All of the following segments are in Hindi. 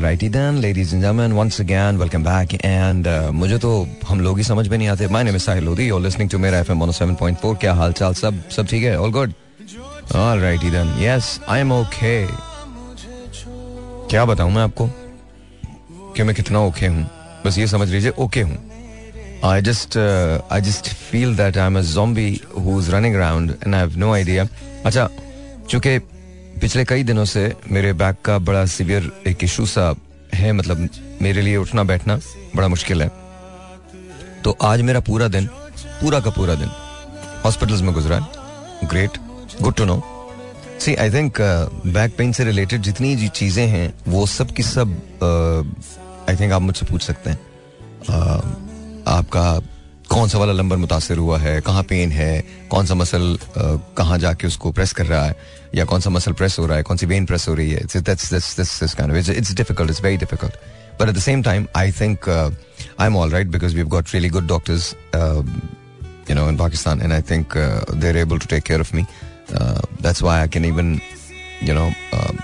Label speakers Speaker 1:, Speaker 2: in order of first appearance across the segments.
Speaker 1: Alrighty then, ladies and gentlemen, once again, welcome back. And uh, मुझे तो हम लोग ही समझ में नहीं आते. My name is Sahil Lodi. You're listening to मेरा FM 107.4. क्या हाल चाल सब सब ठीक है? All good. Alrighty then. Yes, I'm okay. क्या बताऊँ मैं आपको कि मैं कितना ओके okay हूँ बस ये समझ लीजिए ओके okay हूँ I just uh, I just feel that I'm a zombie who's running around and I have no idea. अच्छा चूँकि पिछले कई दिनों से मेरे बैक का बड़ा सीवियर एक इशू सा है मतलब मेरे लिए उठना बैठना बड़ा मुश्किल है। तो आज मेरा पूरा दिन पूरा का पूरा दिन हॉस्पिटल्स में गुजरा great good to know see I think back pain से रिलेटेड जितनी जी चीज़ें हैं वो सब की सब आई uh, थिंक आप मुझसे पूछ सकते हैं। Uh, आपका कौन सा वाला लंबर मुतासर हुआ है कहाँ पेन है कौन सा मसल कहाँ जाके उसको प्रेस कर रहा है या कौन सा मसल प्रेस हो रहा है कौन सी वेन प्रेस हो रही है it's difficult it's very difficult but at the same time I think I am all right because we got really good doctors and I think uh, they're able to take care of me. Uh, that's why I can even you know um,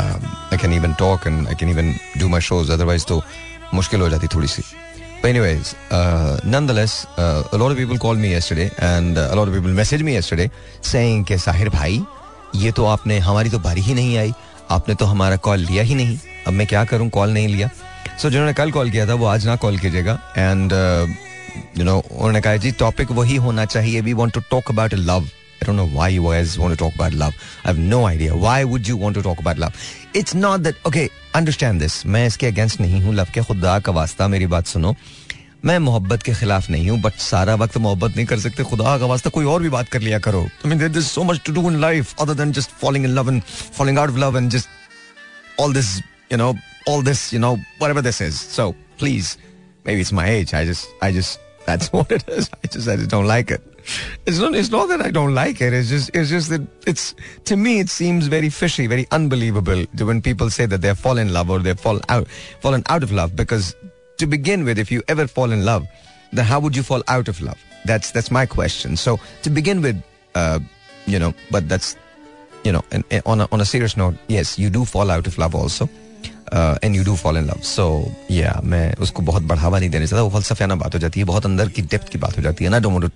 Speaker 1: um, I can even talk and I can even do my shows. Otherwise तो मुश्किल हो जाती थोड़ी सी। But anyways, uh, nonetheless, uh, a lot of people called me yesterday and uh, a lot of people messaged me yesterday saying कि साहिर भाई ये तो आपने हमारी तो बारी ही नहीं आई। आपने तो हमारा कॉल लिया ही नहीं। अब मैं क्या करूँ? कॉल नहीं लिया. सो so, जिन्होंने कल कॉल किया था वो आज ना कॉल कीजिएगा। एंड यू नो उन्होंने कहा जी टॉपिक वही होना चाहिए। We want to talk about love I don't know why you guys want to talk about love. I have no idea. Why would you want to talk about love? It's not that, okay, understand this. मैं इसके अगेंस्ट नहीं हूँ लव के खुदा का वास्ता मेरी बात सुनो मैं मोहब्बत के खिलाफ नहीं हूँ बट सारा वक्त मोहब्बत नहीं कर सकते खुदा का वास्ता कोई और भी बात कर लिया करो I mean there is so much to do in life other than just falling in love and falling out of love and just all this you know all this you know whatever this is so please maybe it's my age i just i just that's what it is i just i just don't like it it's not it's not that I don't like it. It's just it's just that it's to me it seems very fishy, very unbelievable when people say that they've fallen in love or they've fall out fallen out of love. Because to begin with, if you ever fall in love, then how would you fall out of love? That's that's my question. So to begin with, uh, you know, but that's you know, and, and on a, on a serious note, yes, you do fall out of love also. And you do fall in love so या मैं उसको बहुत बढ़ावा नहीं देना चाहता वो फलसफियाना बात हो जाती है बहुत अंदर की डेप्थ की बात हो जाती है ना don't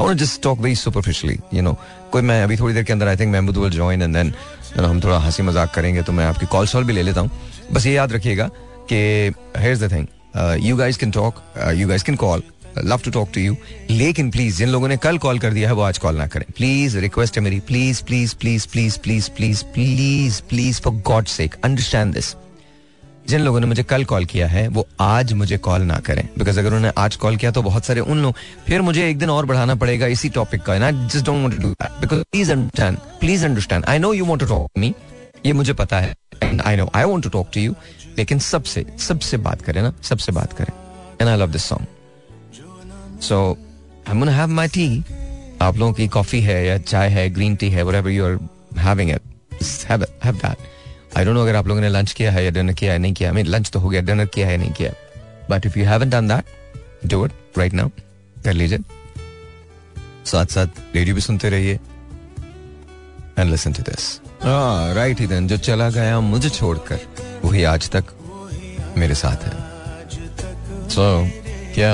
Speaker 1: I just talk very superficially you know कोई मैं अभी थोड़ी देर के अंदर I think Mahmood will join and then हम थोड़ा हँसी मज़ाक करेंगे तो मैं आपकी कॉल सॉल भी ले लेता हूँ। बस ये याद रखिएगा कि here the thing you guys can talk you guys can call love to talk to you लेकिन प्लीज़ जिन लोगों ने कल कॉल कर दिया है, वो आज कॉल ना करें। प्लीज़ रिक्वेस्ट है मेरी please please please please please please please please for god sake understand this जिन लोगों ने मुझे कल कॉल किया है, वो आज मुझे कॉल ना करें। बिकॉज़ अगर उन्होंने आज कॉल किया तो बहुत सारे उन लोग, फिर मुझे एक दिन और बढ़ाना पड़ेगा इसी टॉपिक का I just don't do that because please understand please understand I know you want to talk me ये मुझे पता है and I know I want to talk to you लेकिन सबसे सबसे बात करें ना, सबसे बात करें। And I love this song so I am have my tea आप लोगों की कॉफ़ी है या चाय है ग्रीन टी है you are having it have have that I don't know अगर आप लोगों ने लंच किया है या डिनर किया है नहीं किया आई लंच तो हो गया डिनर किया है नहीं किया but if you haven't done that do it right now कर लीजिए। साथ साथ रेडियो भी सुनते रहिए। And listen to this right he then जो चला गया मुझे छोड़कर वही आज तक मेरे साथ है। सो so, क्या?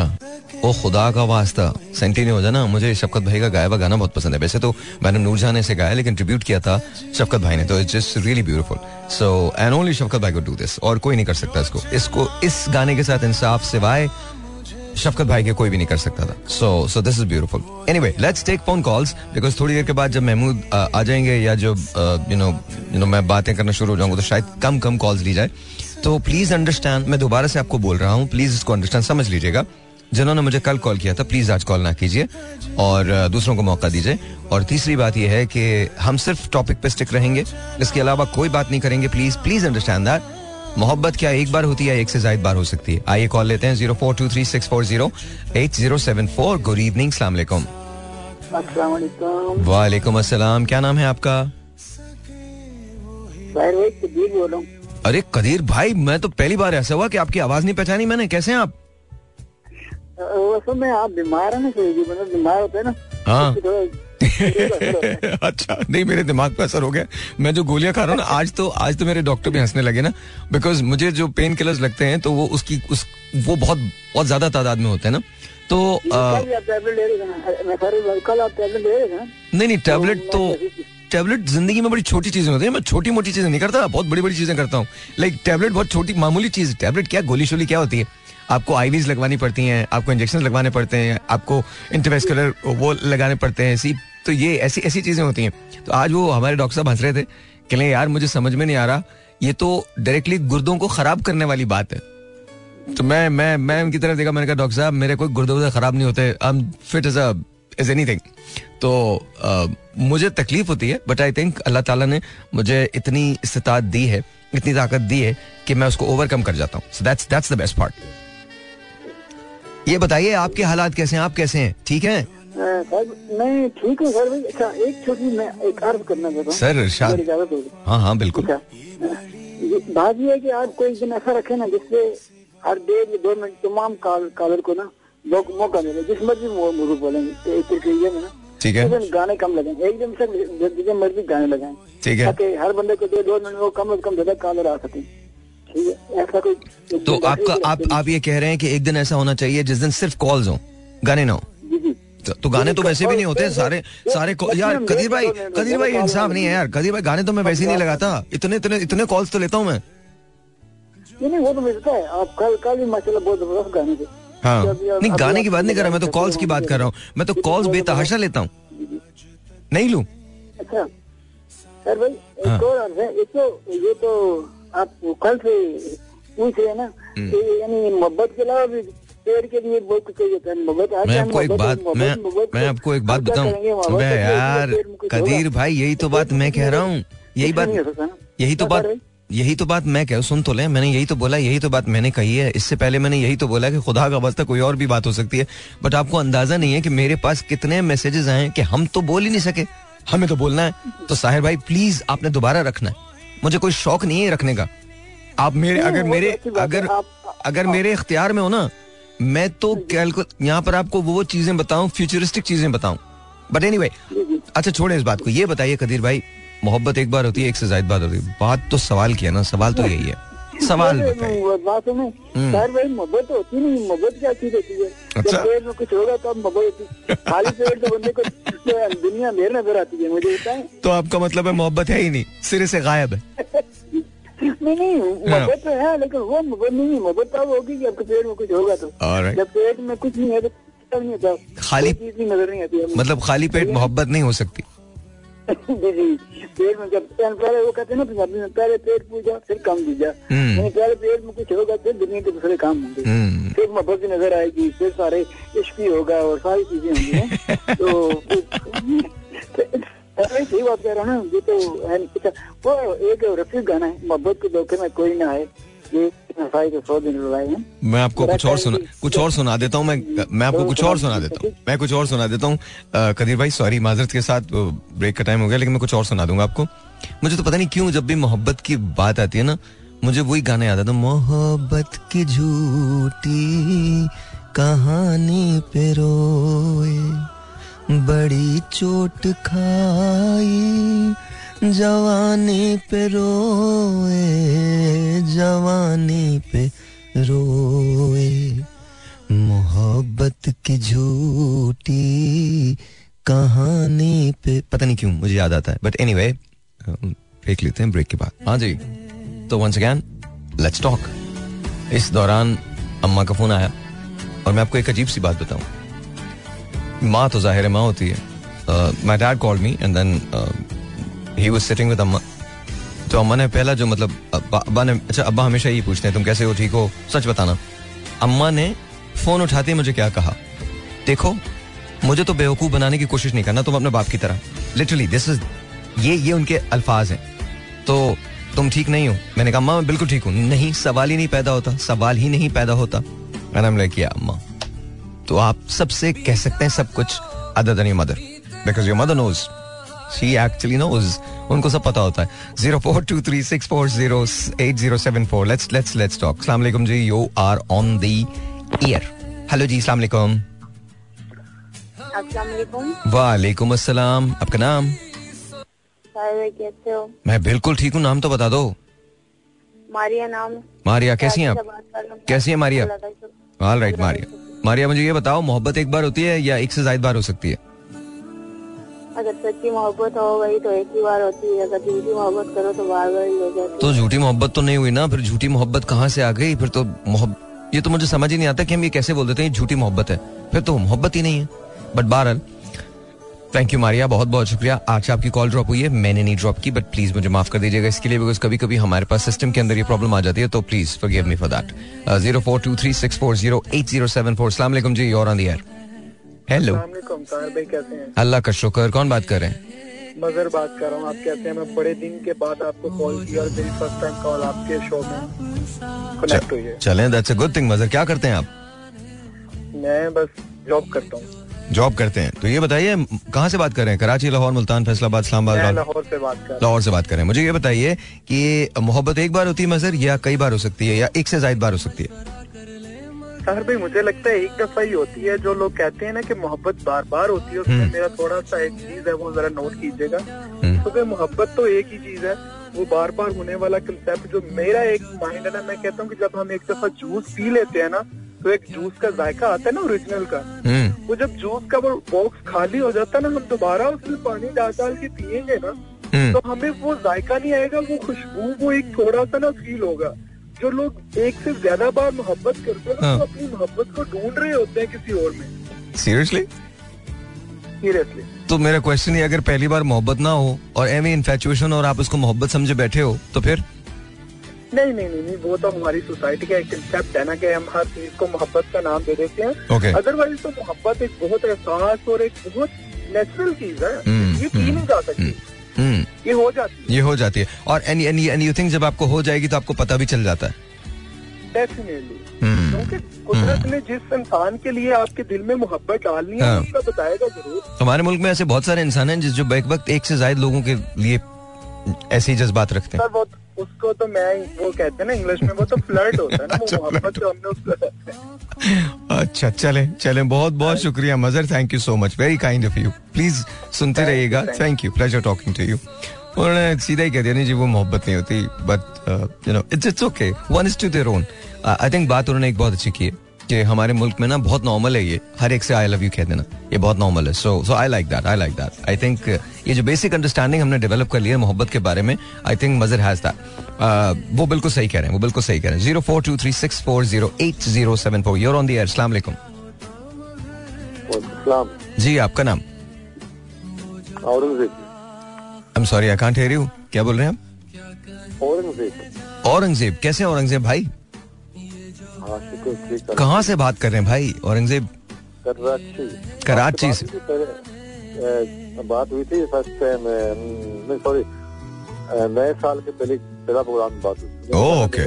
Speaker 1: ओ खुदा का वास्ता। सेंटी नहीं हो जाना, मुझे शफकत भाई का गाया हुआ गाना बहुत पसंद है। वैसे तो मैंने नूर जाने से गाया, लेकिन ट्रिब्यूट किया था शफकत भाई ने तो it's just really beautiful so and only Shafqat भाई को डू दिस और कोई नहीं कर सकता इसको। इसको, इस गाने के साथ इंसाफ सिवाय शफकत भाई के कोई भी नहीं कर सकता था। So so this is beautiful anyway let's take phone calls because थोड़ी देर के बाद जब महमूद आ जाएँगे, या जो यू नो यू नो मैं बातें करना शुरू हो जाऊँगा तो शायद कम कम कॉल्स ली जाए। तो प्लीज़ अंडरस्टैंड मैं दोबारा से आपको बोल रहा हूँ प्लीज़ इसको अंडरस्टैंड समझ लीजिएगा। जिन्होंने मुझे कल कॉल किया था प्लीज़ आज कॉल ना कीजिए और दूसरों को मौका दीजिए। और तीसरी बात यह है कि हम सिर्फ़ टॉपिक पे स्टिक रहेंगे इसके अलावा कोई बात नहीं करेंगे प्लीज़ प्लीज़ अंडरस्टैंड दैट मोहब्बत क्या एक बार होती है एक से ज़्यादा बार हो सकती है। आइए कॉल लेते हैं zero four two three six four zero eight zero seven four good evening सलाम वालेकुम। अस्सलाम क्या नाम है आपका? अरे कदीर भाई मैं तो पहली बार ऐसा हुआ कि आपकी आवाज़ नहीं पहचानी मैंने कैसे हैं आप?
Speaker 2: असल में आप बीमार है ना मतलब बीमार होते हैं ना
Speaker 1: हाँ। अच्छा नहीं मेरे दिमाग पे असर हो गया। मैं जो गोलियाँ खा रहा हूँ ना आज तो आज तो मेरे डॉक्टर भी हंसने लगे ना बिकॉज़ मुझे जो पेन किलर्स लगते हैं तो वो उसकी उस वो बहुत बहुत ज़्यादा तादाद में होते हैं ना। तो नहीं नहीं टैबलेट तो टैबलेट ज़िंदगी में बड़ी छोटी चीज़ें होती है मैं छोटी मोटी चीज़ें नहीं करता बहुत बड़ी बड़ी चीज़ें करता हूँ। लाइक टैबलेट बहुत छोटी मामूली चीज़ टैबलेट क्या गोली शोली क्या होती है? आपको आईवीज लगवानी पड़ती हैं आपको इंजेक्शन लगवाने पड़ते हैं आपको इंटरवेस्कुलर वो लगाने पड़ते हैं सी तो ये ऐसी ऐसी चीज़ें होती हैं। तो आज वो हमारे डॉक्टर साहब हंस रहे थे कह यार मुझे समझ में नहीं आ रहा ये तो डायरेक्टली गुर्दों को खराब करने वाली बात है। तो मैं मैं मैं उनकी तरफ़ देखा मैंने कहा डॉक्टर साहब मेरे कोई गुर्दे खराब नहीं होते I am fit as as anything तो आ, मुझे तकलीफ़ होती है बट आई थिंक अल्लाह ताला ने मुझे इतनी इस्तात दी है इतनी ताकत दी है कि मैं उसको ओवरकम कर जाता हूँ। That's that's the best part ये बताइए आपके हालात कैसे हैं? आप कैसे हैं? ठीक हैं?
Speaker 2: मैं ठीक हूँ सर। अच्छा एक छोटी मैं एक अर्ज़ करना चाहता हूँ।
Speaker 1: सर इरशाद हाँ हाँ बिल्कुल।
Speaker 2: अच्छा, बात यह है कि आप कोई दिन ऐसा रखे ना जिससे हर डेढ़ दो मिनट तमाम कॉलर को ना मौका मिले। जिस मर्ज़ी मुझे बोलेंगे प्रक्रिया में ना। ठीक है। गाने कम लगे। एक दिन से जितने मर्ज़ी गाने लगाए।
Speaker 1: ठीक है।
Speaker 2: ताकि हर बंदे को दो दो मिनट वो कम से कम ज़्यादा कॉलर आ सके। ऐसा कोई
Speaker 1: तो आपका आप आप ये कह रहे हैं कि एक दिन ऐसा होना चाहिए जिस दिन सिर्फ़ कॉल्स हो गाने ना हो। तो, तो गाने तो वैसे भी नहीं होते सारे सारे यार कदीर भाई कदीर भाई इंसाफ नहीं है यार कदीर भाई गाने तो मैं वैसे ही नहीं लगाता इतने इतने इतने कॉल्स तो लेता हूँ मैं।
Speaker 2: नहीं वो तो मिलता है आप कल कल भी माशाल्लाह बहुत ज़बरदस्त गाने थे।
Speaker 1: हाँ। नहीं गाने की बात नहीं कर रहा मैं तो कॉल्स की बात कर रहा हूँ। मैं तो कॉल्स बेतहाशा लेता हूँ। नहीं लू?
Speaker 2: अच्छा। सर भाई एक हाँ। और है एक तो ये तो आप कल से पूछ रहे हैं ना हम्म। यानी मोहब्बत के अलावा भी पेड़ के लिए बहुत कुछ होता है मोहब्बत
Speaker 1: मैं आपको एक बात मैं मैं आपको एक बात बताऊँ? मैं यार कदीर भाई यही तो बात मैं कह रहा हूँ। यही बात यही तो बात यही तो बात मैं कह सुन तो ले मैंने यही तो बोला यही तो बात मैंने कही है। इससे पहले मैंने यही तो बोला कि खुदा का वास्ता कोई और भी बात हो सकती है। बट आपको अंदाज़ा नहीं है कि मेरे पास कितने मैसेजेस आए कि हम तो बोल ही नहीं सके। हमें तो बोलना है। तो साहिर भाई प्लीज़ आपने दोबारा रखना है। मुझे कोई शौक नहीं है रखने का। आप मेरे अगर मेरे अगर अगर मेरे इख्तियार में हो ना मैं तो कैलकुल यहाँ पर आपको वो चीज़ें बताऊँ फ्यूचरिस्टिक चीज़ें बताऊँ। बट एनी anyway, अच्छा छोड़े इस बात को। ये बताइए कदीर भाई मोहब्बत एक बार होती है एक से ज़्यादा बात होती है। बात तो सवाल किया ना सवाल तो यही है। सवाल
Speaker 2: बात में हम्म। भाई मोहब्बत होती नहीं मोहब्बत क्या चीज़ होती है? अच्छा। पेड़ में कुछ होगा तो मोहब्बत होती खाली पेड़ तो बंदे को तो दुनिया मेर नज़र आती है मुझे
Speaker 1: तो आपका मतलब है मोहब्बत है ही नहीं सिरे से गायब है।
Speaker 2: नहीं नहीं हाँ। मोहब्बत तो है लेकिन वो मोहब्बत नहीं मोहब्बत तो होगी कि आपके पेड़ में कुछ होगा तो। जब पेट में कुछ नहीं है तो
Speaker 1: खाली नज़र नहीं आती मतलब खाली पेट मोहब्बत नहीं हो सकती।
Speaker 2: पेट में जब पहले वो कहते हैं ना पंजाबी में पहले पेट पूजा फिर काम दीजा हम्म। पहले पेट में कुछ होगा फिर दुनिया के दूसरे काम होंगे। हम्म। फिर मोहब्बत भी नज़र आएगी फिर सारे इश्क भी होगा और सारी चीज़ें होंगी तो सही बात कह रहा हूँ ना ये तो है अच्छा वो एक रफी गाना है मोहब्बत के धोखे में कोई ना आए।
Speaker 1: मैं आपको कुछ और सुना कुछ और सुना देता हूँ मैं मैं आपको कुछ और सुना देता हूँ। मैं कुछ और सुना देता हूँ। कदीर भाई सॉरी माजरत के साथ ब्रेक का टाइम हो गया लेकिन मैं कुछ और सुना दूँगा आपको। मुझे तो पता नहीं क्यों जब भी मोहब्बत की बात आती है ना मुझे वही गाना याद आता मोहब्बत की झूठी कहानी पे रोए बड़ी चोट खाई जवानी पे रोए, जवानी पे रोए। मोहब्बत की झूठी कहानी पे, पता नहीं क्यों, मुझे याद आता है। बट एनी वे ब्रेक लेते हैं ब्रेक के बाद। हाँ जी तो वंस अगैन लेट्स टॉक इस दौरान अम्मा का फ़ोन आया, और मैं आपको एक अजीब सी बात बताऊँ। माँ तो ज़ाहिर माँ होती है। My dad call me and then he was sitting with अम्मा तो अम्मा ने पहला जो मतलब अब्बा ने अच्छा अब्बा हमेशा यही पूछते हैं, तुम कैसे हो, ठीक हो? सच बताना। अम्मा ने फ़ोन उठाते मुझे क्या कहा? देखो, मुझे तो बेवकूफ़ बनाने की कोशिश नहीं करना, तुम अपने बाप की तरह। लिटरली दिस इज़ ये ये उनके अल्फाज हैं। तो तुम ठीक नहीं हो? मैंने कहा, अम्मा, मैं बिल्कुल ठीक हूँ। नहीं, सवाल ही नहीं पैदा होता। सवाल ही नहीं पैदा होता। मैंने किया अम्मा। तो आप सबसे कह सकते हैं सब कुछ other than your mother because your mother knows she actually knows उनको सब पता होता है. Zero four two three six four zero eight zero seven four let's let's let's talk सलाम अलैकुम जी you are on the air hello जी सलाम अलैकुम वालेकुम अस्सलाम आपका नाम
Speaker 3: कैसे हो
Speaker 1: मैं बिल्कुल ठीक हूँ नाम तो बता दो।
Speaker 3: मारिया नाम।
Speaker 1: मारिया कैसी हैं आप? कैसी है Maria? All right Maria. Maria मुझे ये बताओ मोहब्बत एक बार होती है या एक से ज़्यादा बार हो सकती है?
Speaker 3: अगर सच्ची मोहब्बत हो गई तो एक ही बार होती है। अगर झूठी मोहब्बत करो तो बार बार ही हो जाती
Speaker 1: तो झूठी मोहब्बत तो नहीं हुई ना? फिर झूठी मोहब्बत कहाँ से आ गई? फिर तो मोहब्बत ये तो मुझे समझ ही नहीं आता कि हम ये कैसे बोल देते हैं झूठी मोहब्बत है। फिर तो मोहब्बत ही नहीं है। बट बहरहाल थैंक यू मारिया, बहुत बहुत शुक्रिया। आज आपकी कॉल ड्रॉप हुई है। मैंने नहीं ड्रॉप की बट प्लीज़ मुझे माफ़ कर दीजिएगा इसके लिए बिकॉज़ कभी कभी हमारे पास सिस्टम के अंदर ये प्रॉब्लम आ जाती है तो please for forgive me for that zero four two three six four zero eight zero seven four सलाम जी और ऑन दी एयर हेलो अल्लाह का शुक्र कौन बात कर रहे हैं?
Speaker 4: मगर बात कर रहा हूँ आप कहते हैं मैं बड़े दिन के बाद आपको कॉल किया और मेरी फ़र्स्ट टाइम कॉल आपके शो में कनेक्ट हुई है।
Speaker 1: चलें दैट्स अ गुड थिंग मजर क्या करते हैं आप?
Speaker 4: मैं बस जॉब करता हूँ।
Speaker 1: जॉब करते हैं। तो ये बताइए कहाँ से बात कर रहे हैं? कराची लाहौर मुल्तान फैसलाबाद इस्लामाबाद
Speaker 4: लाहौर? से बात कर
Speaker 1: लाहौर से बात कर रहे हैं। मुझे ये बताइए कि मोहब्बत एक बार होती है मजर या कई बार हो सकती है या एक से ज़्यादा बार हो सकती है?
Speaker 4: सर भाई मुझे लगता है एक दफ़ा ही होती है जो लोग कहते हैं ना कि मोहब्बत बार बार होती है उसमें हम्म। मेरा थोड़ा सा एक चीज़ है वो जरा नोट कीजिएगा तो भाई मोहब्बत तो एक ही चीज़ है वो बार बार होने वाला कंसेप्ट जो मेरा एक माइंड है ना मैं कहता हूँ कि जब हम एक दफ़ा जूस पी लेते हैं ना तो एक जूस का जायका आता है ना ओरिजिनल का हम्म। वो जब जूस का वो बॉक्स खाली हो जाता है ना हम दोबारा उसमें पानी डाल डाल के पियेंगे ना हम्म। तो हमें वो जायका नहीं आएगा वो खुशबू वो एक थोड़ा सा ना फील होगा जो लोग एक से ज़्यादा बार मोहब्बत करते हैं हाँ। तो अपनी मोहब्बत को ढूंढ रहे होते हैं किसी और में।
Speaker 1: सीरियसली
Speaker 4: सीरियसली
Speaker 1: तो मेरा क्वेश्चन ये अगर पहली बार मोहब्बत ना हो और एम इन्फेचुएशन और आप उसको मोहब्बत समझे बैठे हो तो फिर?
Speaker 4: नहीं नहीं नहीं नहीं वो तो हमारी सोसाइटी का एक कंसेप्ट है ना कि हम हर चीज़ को मोहब्बत का नाम दे देते हैं। अदरवाइज़ तो मोहब्बत एक बहुत एहसास और एक बहुत नेचुरल चीज़ है। हम्म, ये की हम्म, नहीं जा सकती। हम्म, ये हो जाती है।
Speaker 1: ये हो जाती है। और any any any you think जब आपको हो जाएगी तो आपको पता भी चल जाता है।
Speaker 4: डेफिनेटली क्योंकि कुदरत ने जिस इंसान के लिए आपके दिल में मोहब्बत डालनी है हाँ। उसका बताएगा ज़रूर।
Speaker 1: हमारे मुल्क में ऐसे बहुत सारे इंसान हैं जिस जो बैक वक्त एक से ज़्यादा लोगों के लिए ऐसे ही जज्बात रखते हैं।
Speaker 4: उसको तो मैं वो कहते हैं ना इंग्लिश में वो तो फ्लर्ट होता है ना वो अच्छा, मोहब्बत तो हमने उसको
Speaker 1: अच्छा चले चले बहुत बहुत शुक्रिया Mazhar thank you so much very kind of you please सुनते रहिएगा thank you pleasure talking to you उन्होंने सीधा ही कह दिया नहीं जी वो मोहब्बत नहीं होती but you know it's it's okay one is to their own I think बात उन्होंने एक बहुत अच्छी की है। कि हमारे मुल्क में ना बहुत नॉर्मल है ये। हर एक से आई लव यू कह देना। ये बहुत नॉर्मल है। So so I like that I like that I think ये जो बेसिक अंडरस्टैंडिंग हमने डेवलप कर लिया मोहब्बत के बारे में I think Mazhar has that वो बिल्कुल सही कह रहे हैं वो बिल्कुल सही कह रहे हैं। Zero four two three six four zero eight zero seven four you're on the air सलाम जी आपका नाम? I am sorry I can't hear you क्या बोल रहे हैं आप? औरंगज़ेब। औरंगज़ेब। कैसे औरंगज़ेब भाई? कहाँ से बात कर रहे हैं भाई? औरंगज़ेब?
Speaker 5: कराची।
Speaker 1: कराची से।
Speaker 5: बात हुई थी फ़र्स्ट टाइम सॉरी नए साल के पहले पहला प्रोग्राम बात हुई
Speaker 1: ओके।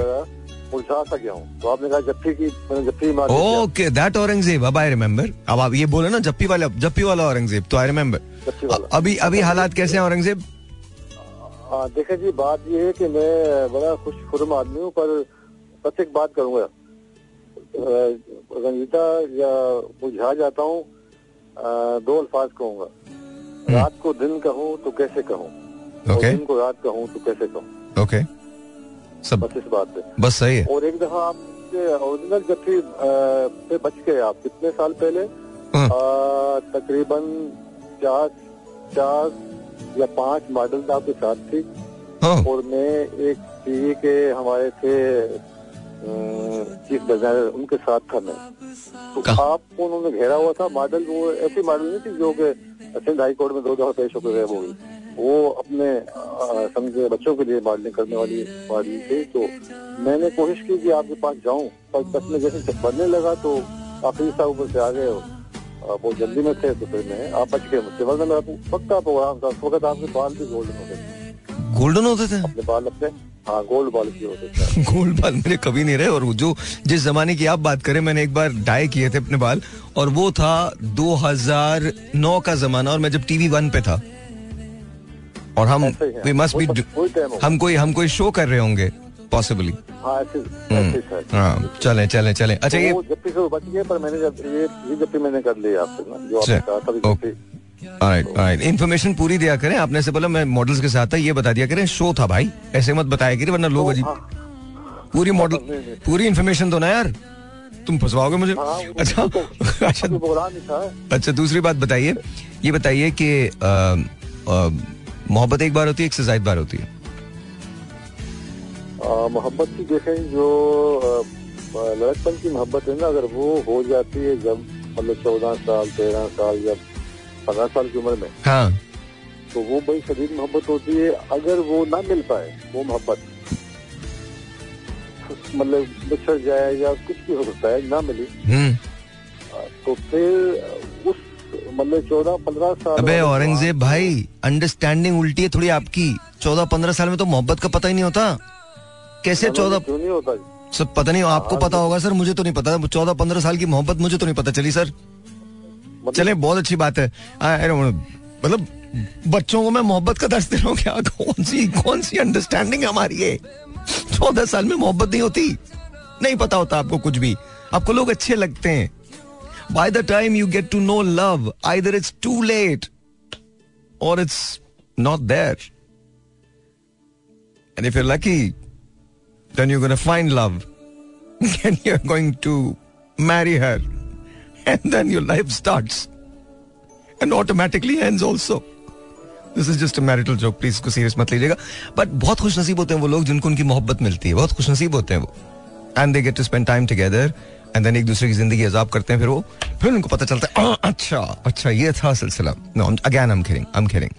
Speaker 5: गया हूँ। तो आपने कहा जप्पी की मैंने जप्पी मार
Speaker 1: ओके दैट औरंगज़ेब अब आई रिमेम्बर अब आप ये बोले ना जप्पी वाला जप्पी वाला औरंगज़ेब तो आई रिमेम्बर अभी अभी हालात कैसे हैं औरंगज़ेब?
Speaker 5: देखे जी बात ये है कि मैं बड़ा खुश खुरम आदमी हूँ पर बस एक बात करूँगा। रंगीता या बुझा जाता हूँ दो अल्फाज कहूँगा हम्म। रात को दिन कहूँ तो कैसे कहूँ
Speaker 1: okay.
Speaker 5: दिन को रात कहूँ तो कैसे कहूँ
Speaker 1: ओके
Speaker 5: सब बस इस बात पे
Speaker 1: बस सही है
Speaker 5: और एक दफ़ा आपके ओरिजिनल जब पे बच गए आप कितने साल पहले हाँ। तकरीबन चार चार या पाँच मॉडल आपके साथ थी हाँ। और मैं एक टीवी के हमारे थे चीफ डिज़ाइनर उनके साथ था मैं। तो आपको उन्होंने घेरा हुआ था मॉडल वो ऐसी मॉडल नहीं थी जो कि सिंध हाई कोर्ट में दो दफ़ा पेश होकर गए वो वो अपने समझे बच्चों के लिए मॉडलिंग करने वाली मॉडल थी। तो मैंने कोशिश की कि आपके पास जाऊँ पर बस में जैसे बनने लगा तो आप आखिरी साहब ऊपर से आ गए वो जल्दी में थे तो फिर मैं आप बच गए मुझसे। वरना मेरा पक्का प्रोग्राम था उस वक्त आपके बाल भी गोल्डन होते थे।
Speaker 1: गोल्डन होते थे?
Speaker 5: अपने बाल अपने हाँ गोल्ड बाल की होते
Speaker 1: थे। गोल्ड बाल मेरे कभी नहीं रहे और जो जिस जमाने की आप बात करें मैंने एक बार डाई किए थे अपने बाल और वो था 2009 का जमाना और मैं जब टीवी वन पे था। और हम वी मस्ट बी हम कोई हम कोई शो कर रहे होंगे पॉसिबली
Speaker 5: हाँ
Speaker 1: चले चले चले। अच्छा
Speaker 5: तो ये जब से बच गए पर मैंने जब ये ये जब मैंने कर लिया आपसे ना जो आपने कहा
Speaker 1: था इन्फॉर्मेशन पूरी दिया करें। आपने से बोला मैं मॉडल्स के साथ था ये बता दिया करें। शो था भाई। ऐसे मत बताया करें वरना लोग अजीब हाँ। पूरी मॉडल पूरी इन्फॉर्मेशन दो ना यार। तुम फंसवाओगे मुझे? हाँ, अच्छा। तो अच्छा। अच्छा दूसरी बात बताइए। ये बताइए कि मोहब्बत एक बार होती है एक से ज़्यादा बार होती है?
Speaker 5: मोहब्बत की देखें जो लड़कपन की मोहब्बत है ना अगर वो हो जाती है जब मतलब चौदह साल तेरह साल या पंद्रह साल की उम्र में।
Speaker 1: हाँ।
Speaker 5: तो वो बड़ी शदीद मोहब्बत होती है अगर वो ना मिल पाए वो मोहब्बत। मतलब बिछड़ जाए या कुछ भी हो सकता है ना मिली। हम्म। तो फिर उस मतलब चौदह पंद्रह साल
Speaker 1: अबे औरंगज़ेब भाई अंडरस्टैंडिंग उल्टी है थोड़ी आपकी। चौदह पंद्रह साल में तो मोहब्बत का पता ही नहीं होता। कैसे चौदह
Speaker 5: क्यों नहीं होता?
Speaker 1: सर पता नहीं आपको हाँ, पता होगा सर मुझे तो नहीं पता। चौदह पंद्रह साल की मोहब्बत मुझे तो नहीं पता। चली सर। मतलब चले, बहुत अच्छी बात है। मतलब बच्चों को मैं मोहब्बत का दर्श दे रहा हूँ क्या? कौन सी कौन सी अंडरस्टैंडिंग हमारी है चौदह साल में मोहब्बत नहीं होती। नहीं पता होता आपको कुछ भी। आपको लोग अच्छे लगते हैं। By the time you get to know love either it's too late और it's not there and if you lucky then you're going to find love. And you're going to marry her. And then your life starts. And automatically ends also. This is just marital joke please को सीरियस मत लीजिएगा. बट बहुत खुश नसीब होते हैं वो लोग जिनको उनकी मोहब्बत मिलती है. बहुत खुश नसीब होते हैं वो. And they get to spend time together and then एक दूसरे की ज़िंदगी अजाब करते हैं. फिर वो, फिर उनको पता चलता है अच्छा अच्छा ये था सिलसिला. No again kidding I am kidding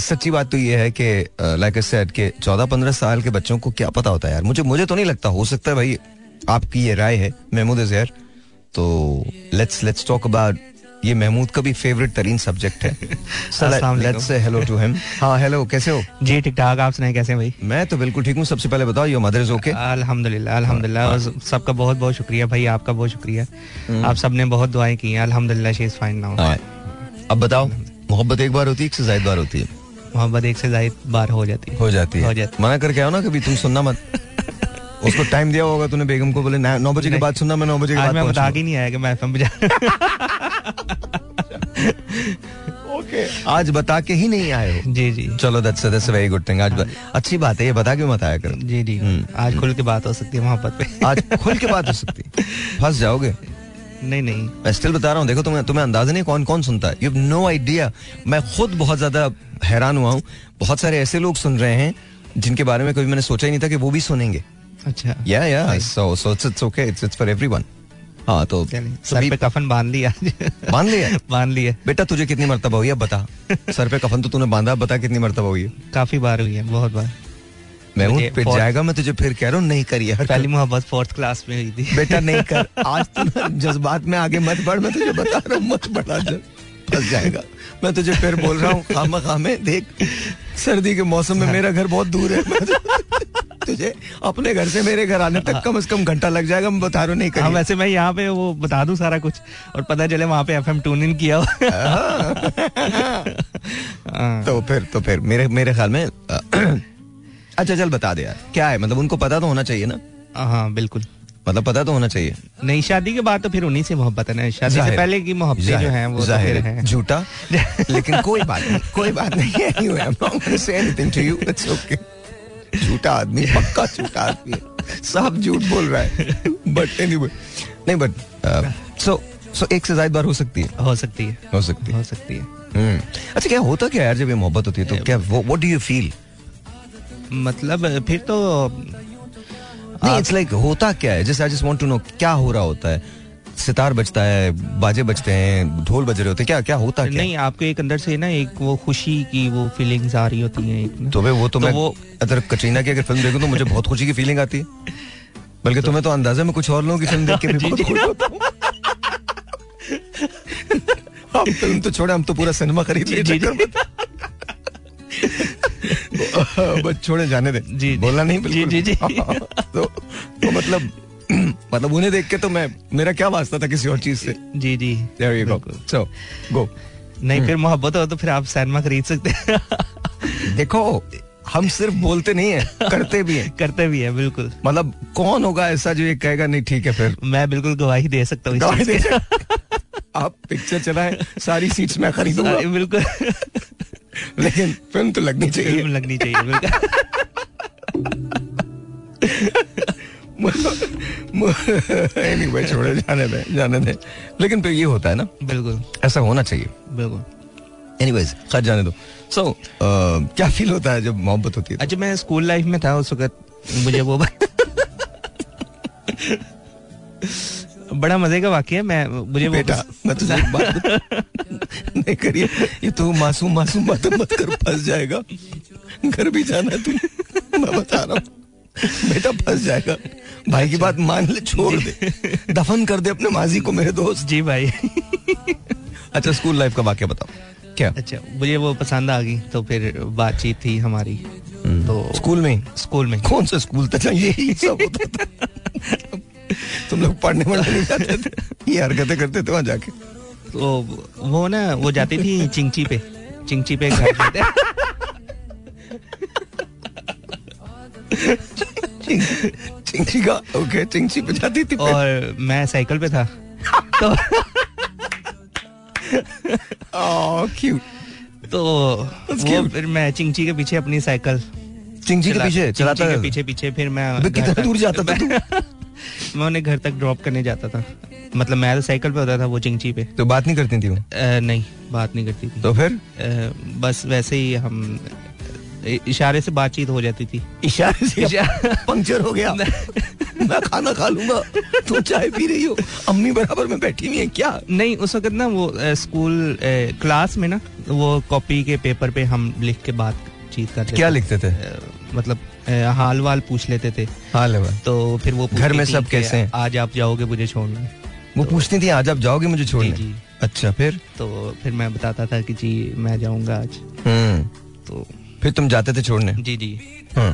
Speaker 1: सच्ची बात तो ये है कि लाइक आई सेड कि 14 15 साल के बच्चों को क्या पता होता है यार. मुझे मुझे तो नहीं लगता, हो सकता है भाई आपकी ये राय है, महमूद जहर तो लेट्स लेट्स टॉक अबाउट ये महमूद का भी फेवरेट तरीन सब्जेक्ट है। Let's say hello to him हाँ हेलो कैसे हो?
Speaker 6: जी ठीक ठाक आप सुनाए कैसे भाई?
Speaker 1: मैं तो बिल्कुल ठीक हूँ सबसे पहले बताओ योर मदर इज़ ओके
Speaker 6: अल्हम्दुलिल्लाह अल्हम्दुलिल्लाह हाँ। सबका बहुत बहुत शुक्रिया भाई आपका बहुत शुक्रिया। हम्म। आप सबने बहुत दुआएँ की हैं अल्हम्दुलिल्लाह शी इज़ फाइन नाउ
Speaker 1: अब बताओ मोहब्बत एक बार होती है एक से ज़्यादा बार होती है?
Speaker 6: मोहब्बत एक से ज़्यादा बार हो जाती है।
Speaker 1: हो जाती है। हो जाती मना करके आओ ना कभी तुम सुनना मत। उसको टाइम दिया होगा तूने बेगम को बोले नौ बजे के बाद सुनना मैं नौ बजे के बाद
Speaker 6: मैं बता ही नहीं आया कि मैं एफएम बजा
Speaker 1: ओके आज बता के ही नहीं आए
Speaker 6: हो। जी जी।
Speaker 1: चलो that's that's very good thing आज अच्छी बात है ये बता क्यों मत आया करो।
Speaker 6: जी जी। हम्म। आज खुल के बात हो सकती है मोहब्बत पे।
Speaker 1: आज खुल के बात हो सकती है। फंस जाओगे?
Speaker 6: नहीं नहीं।
Speaker 1: मैं स्टिल बता रहा हूँ देखो तुम्हें तुम्हें अंदाज़ा नहीं कौन कौन सुनता है। यू नो आइडिया मैं खुद बहुत ज़्यादा हैरान हुआ हूँ। बहुत सारे ऐसे लोग सुन रहे हैं जिनके बारे में कभी मैंने सोचा ही नहीं था कि वो भी सुनेंगे।
Speaker 6: अच्छा।
Speaker 1: Yeah yeah so so it's it's okay it's it's for everyone हाँ तो
Speaker 6: सर पे कफन बाँध लिया
Speaker 1: बाँध लिया?
Speaker 6: बाँध लिया।
Speaker 1: बेटा तुझे कितनी मरतबा हुई है बता। सर पे कफन तो तूने बांधा बता कितनी मरतबा हुई है।
Speaker 6: काफ़ी बार हुई है बहुत बार।
Speaker 1: मैं हूँ फिर जाएगा मैं तुझे फिर कह रहा हूँ नहीं करिए
Speaker 6: पहली मोहब्बत फोर्थ क्लास में हुई थी।
Speaker 1: बेटा नहीं कर। आज तो जज्बात में आगे मत बढ़ मैं तुझे बता रहा हूँ मत बढ़ा फंस जाएगा। मैं तुझे फिर बोल रहा हूँ खामा खामे देख सर्दी के मौसम में मेरा घर बहुत दूर है। तुझे अपने घर से मेरे घर आने तक कम से कम घंटा लग जाएगा मैं बता रहा नहीं
Speaker 6: हाँ, वैसे मैं यहाँ पे वो बता दूँ सारा कुछ और पता चले वहाँ पे एफएम ट्यून इन किया
Speaker 1: हाँ। तो फिर तो फिर मेरे मेरे ख्याल में अच्छा चल बता दे यार क्या है? मतलब उनको पता तो होना चाहिए ना।
Speaker 6: हाँ बिल्कुल।
Speaker 1: मतलब पता तो होना चाहिए।
Speaker 6: नहीं शादी के बाद तो फिर उन्हीं से मोहब्बत है ना। शादी से पहले की मोहब्बत जो है वो तो है।
Speaker 1: झूठा। लेकिन कोई बात नहीं कोई बात नहीं। झूठा आदमी पक्का झूठा आदमी है। सब झूठ बोल रहा है। बट एनी anyway, नहीं बट सो सो एक से ज़्यादा बार हो सकती है।
Speaker 6: हो सकती है।
Speaker 1: हो सकती
Speaker 6: है। हो सकती है।
Speaker 1: हम्म। अच्छा क्या होता क्या यार जब ये मोहब्बत होती है? तो क्या व्हाट डू यू फील
Speaker 6: मतलब फिर तो
Speaker 1: नहीं इट्स लाइक होता क्या है? जैसे I just want to know क्या हो रहा होता है। सितार बजता है बाजे बजते हैं ढोल बज रहे होते हैं क्या क्या होता है
Speaker 6: नहीं आपके एक अंदर से ना एक वो खुशी की वो फीलिंग्स आ रही होती हैं
Speaker 1: तो वो तो, तो मैं वो अगर कटरीना की अगर फ़िल्म देखूँ तो मुझे बहुत खुशी की फीलिंग आती है। बल्कि तो, तुम्हें तो अंदाज़ा में कुछ और लोगों की फ़िल्म देख के भी बहुत खुश होता हम फ़िल्म तो छोड़े हम तो पूरा सिनेमा खरीद लिए बस छोड़े जाने दे। जी बोलना नहीं
Speaker 6: जी जी जी।
Speaker 1: तो, तो मतलब मतलब उन्हें देख के तो मैं मेरा क्या वास्ता था किसी और चीज़ से?
Speaker 6: जी जी।
Speaker 1: सो गो
Speaker 6: नहीं फिर मोहब्बत हो तो फिर आप सिनेमा खरीद सकते हैं।
Speaker 1: देखो हम सिर्फ़ बोलते नहीं है करते भी हैं।
Speaker 6: करते भी हैं बिल्कुल।
Speaker 1: मतलब कौन होगा ऐसा जो ये कहेगा नहीं ठीक है फिर
Speaker 6: मैं बिल्कुल गवाही दे सकता हूँ
Speaker 1: आप पिक्चर चलाएँ सारी सीट्स मैं खरीदूँगा।
Speaker 6: बिल्कुल।
Speaker 1: लेकिन फ़िल्म तो लगनी चाहिए।
Speaker 6: फ़िल्म लगनी चाहिए
Speaker 1: एनीवे छोड़े जाने दे जाने दे। लेकिन फिर ये होता है ना
Speaker 6: बिल्कुल।
Speaker 1: ऐसा होना चाहिए।
Speaker 6: बिल्कुल।
Speaker 1: एनीवेज खैर जाने दो। सो so, uh, क्या फील होता है जब मोहब्बत होती है
Speaker 6: अच्छा मैं स्कूल लाइफ में था उस वक्त मुझे वो बड़ा मज़े का वाक्य है मैं मुझे
Speaker 1: बेटा मैं तुझे एक बात नहीं करिए। ये तो मासूम मासूम बात मत कर फंस जाएगा। घर भी जाना है तू। मैं बता रहा हूँ। बेटा फंस जाएगा। भाई की बात मान ले छोड़ दे। दफन कर दे अपने माजी को मेरे दोस्त।
Speaker 6: जी भाई।
Speaker 1: अच्छा स्कूल लाइफ का वाक्य बताओ। क्या?
Speaker 6: अच्छा मुझे वो पसंद आ गई तो फिर बातचीत थी हमारी।
Speaker 1: हम्म। तो स्कूल में?
Speaker 6: स्कूल में।
Speaker 1: कौन सा स्कूल था? यही सब होता था। तुम लोग पढ़ने में नहीं जाते थे। ये हरकतें करते थे वहाँ जाके।
Speaker 6: तो वो ना वो जाती थी चिंची पे। चिंची पे घर
Speaker 1: चिंची का ओके चिंची थी
Speaker 6: और मैं साइकिल पे था। तो
Speaker 1: क्यूट
Speaker 6: तो वो फिर मैं चिंची के पीछे अपनी साइकिल
Speaker 1: चिंची के पीछे चलाता
Speaker 6: के पीछे पीछे फिर मैं
Speaker 1: कितना दूर जाता था
Speaker 6: मैं उन्हें घर तक ड्रॉप करने जाता था। मतलब मैं तो साइकिल पे होता था वो चिंची पे।
Speaker 1: तो बात नहीं करती थी वो?
Speaker 6: नहीं बात नहीं करती थी।
Speaker 1: तो फिर?
Speaker 6: बस वैसे ही हम इशारे से बातचीत हो जाती थी।
Speaker 1: इशारे से पंक्चर हो गया। मैं खाना खा लूँगा तुम चाय पी रही हो अम्मी बराबर में बैठी नहीं है क्या?
Speaker 6: नहीं उस वक्त ना वो स्कूल क्लास में ना वो कॉपी के पेपर पे हम लिख के बातचीत करते
Speaker 1: क्या लिखते थे?
Speaker 6: मतलब हाल वाल पूछ लेते थे।
Speaker 1: हाल वाल
Speaker 6: तो फिर वो
Speaker 1: घर में सब कैसे हैं?
Speaker 6: आज आप जाओगे मुझे छोड़ने?
Speaker 1: वो तो, पूछती थी आज आप जाओगे मुझे छोड़ने? जी, जी। अच्छा फिर?
Speaker 6: तो फिर मैं बताता था कि जी मैं जाऊँगा आज।
Speaker 1: हम्म। तो फिर तुम जाते थे छोड़ने?
Speaker 6: जी जी।
Speaker 1: हाँ।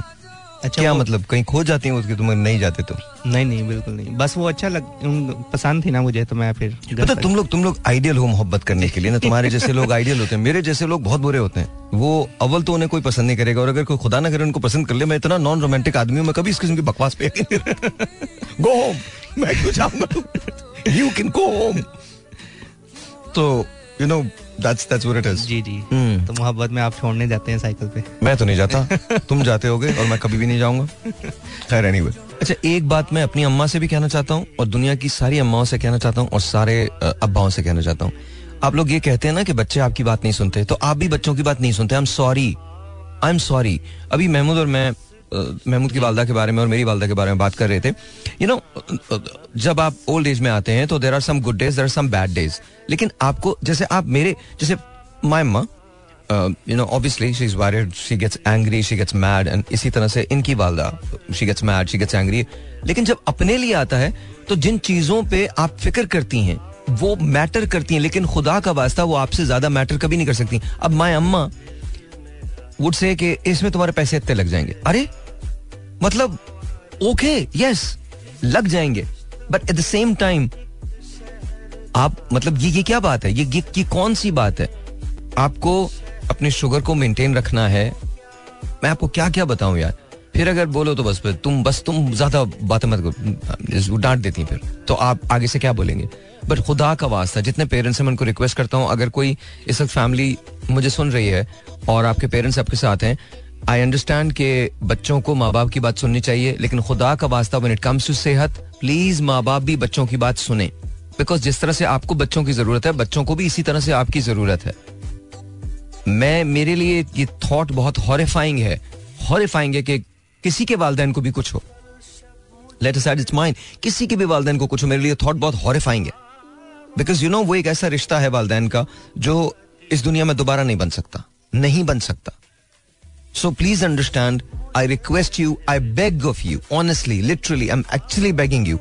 Speaker 1: अच्छा क्या मतलब कहीं खो जाती हूँ उसके तुम नहीं जाते तो?
Speaker 6: नहीं नहीं बिल्कुल नहीं। बस वो अच्छा लग पसंद थी ना मुझे तो मैं फिर
Speaker 1: पता तुम लोग तुम लोग आइडियल हो मोहब्बत करने के लिए ना तुम्हारे जैसे लोग आइडियल होते हैं मेरे जैसे लोग बहुत बुरे होते हैं। वो अव्वल तो उन्हें कोई पसंद नहीं करेगा और अगर कोई खुदा ना करे उनको पसंद कर ले मैं इतना नॉन रोमांटिक आदमी हूँ मैं कभी इस किस्म की बकवास पे गो होम मैं क्यों जाऊँगा यू कैन गो होम तो you know that's that's what it is
Speaker 6: जी जी। Hmm. तो मोहब्बत में आप छोड़ने जाते हैं साइकिल पे।
Speaker 1: मैं तो नहीं जाता। तुम जाते होगे और मैं कभी भी नहीं जाऊँगा। खैर एनीवे अच्छा एक बात मैं अपनी अम्मा से भी कहना चाहता हूँ और दुनिया की सारी अम्माओं से कहना चाहता हूँ और सारे अब्बाओं से कहना चाहता हूँ। आप लोग ये कहते हैं ना कि बच्चे आपकी बात नहीं सुनते तो आप भी बच्चों की बात नहीं सुनते। I am sorry I am sorry अभी महमूद और मैं महमूद की वालदा के बारे में और मेरी वालदा के बारे में बात कर रहे थे। यू you नो know, जब आप ओल्ड एज में आते हैं तो there are some good days there are some bad days लेकिन आपको जैसे आप मेरे जैसे माई अम्मा you know obviously she is worried she gets angry she gets mad and इसी तरह से इनकी वालदा she gets mad she gets angry लेकिन जब अपने लिए आता है तो जिन चीज़ों पे आप फ़िक्र करती हैं वो मैटर करती हैं लेकिन खुदा का वास्ता वो आपसे ज़्यादा मैटर कभी नहीं कर सकती। अब माई अम्मा वुड से कि इसमें तुम्हारे पैसे इतने लग जाएँगे। अरे मतलब ओके यस लग जाएँगे। But at the same time आप मतलब ये ये क्या बात है? ये ये, ये कौन सी बात है? आपको अपने शुगर को मेंटेन रखना है। मैं आपको क्या क्या बताऊँ यार? फिर अगर बोलो तो बस फिर तुम बस तुम ज़्यादा बातें मत डांट देती फिर। तो आप आगे से क्या बोलेंगे? बट खुदा का वास्ता, जितने पेरेंट्स हैं, मैं उनको रिक्वेस्ट करता हूँ, अगर कोई इस वक्त फैमिली मुझे सुन रही है और आपके पेरेंट्स आपके साथ हैं आई अंडरस्टैंड के बच्चों को माँ बाप की बात सुननी चाहिए, लेकिन खुदा का वास्ता वन इट कम्स टू सेहत प्लीज़ माँ बाप भी बच्चों की बात सुने। बिकॉज़ जिस तरह से आपको बच्चों की ज़रूरत है, बच्चों को भी इसी तरह से आपकी ज़रूरत है। मैं, मेरे लिए ये थॉट बहुत हॉरिफाइंग है। हॉरिफाइंग है कि किसी के वालदेन को भी कुछ हो। लेट इट्स माइंड किसी के भी वालदेन को कुछ हो, मेरे लिए थॉट बहुत हॉरिफाइंग है। बिकॉज़ यू नो वो एक ऐसा रिश्ता है वालदेन का, जो इस दुनिया में दोबारा नहीं बन सकता, नहीं बन सकता। So please understand I request you I beg of you honestly literally I am actually begging you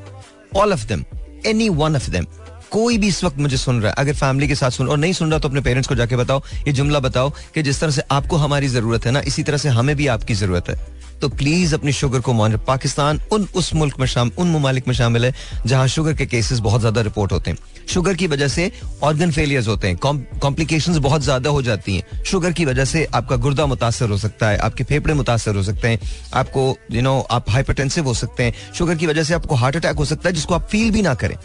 Speaker 1: all of them any one of them कोई भी इस वक्त मुझे सुन रहा है, अगर फैमिली के साथ सुन, और नहीं सुन रहा तो अपने पेरेंट्स को जाके बताओ, ये जुमला बताओ, कि जिस तरह से आपको हमारी ज़रूरत है ना, इसी तरह से हमें भी आपकी ज़रूरत है। तो प्लीज़ अपनी शुगर को मान पाकिस्तान उन उस मुल्क में शामिल उन ममालिक में शामिल है, जहाँ शुगर के केसेस बहुत ज़्यादा रिपोर्ट होते हैं। शुगर की वजह से ऑर्गन फेलियर्स होते हैं। कॉम्प्लिकेशन बहुत ज़्यादा हो जाती हैं। शुगर की वजह से आपका गुर्दा मुतासर हो सकता है, आपके फेफड़े मुतासर हो सकते हैं, आपको यू नो आप हाइपरटेंसिव हो सकते हैं। शुगर की वजह से आपको हार्ट अटैक हो सकता है, जिसको आप फील भी ना करें।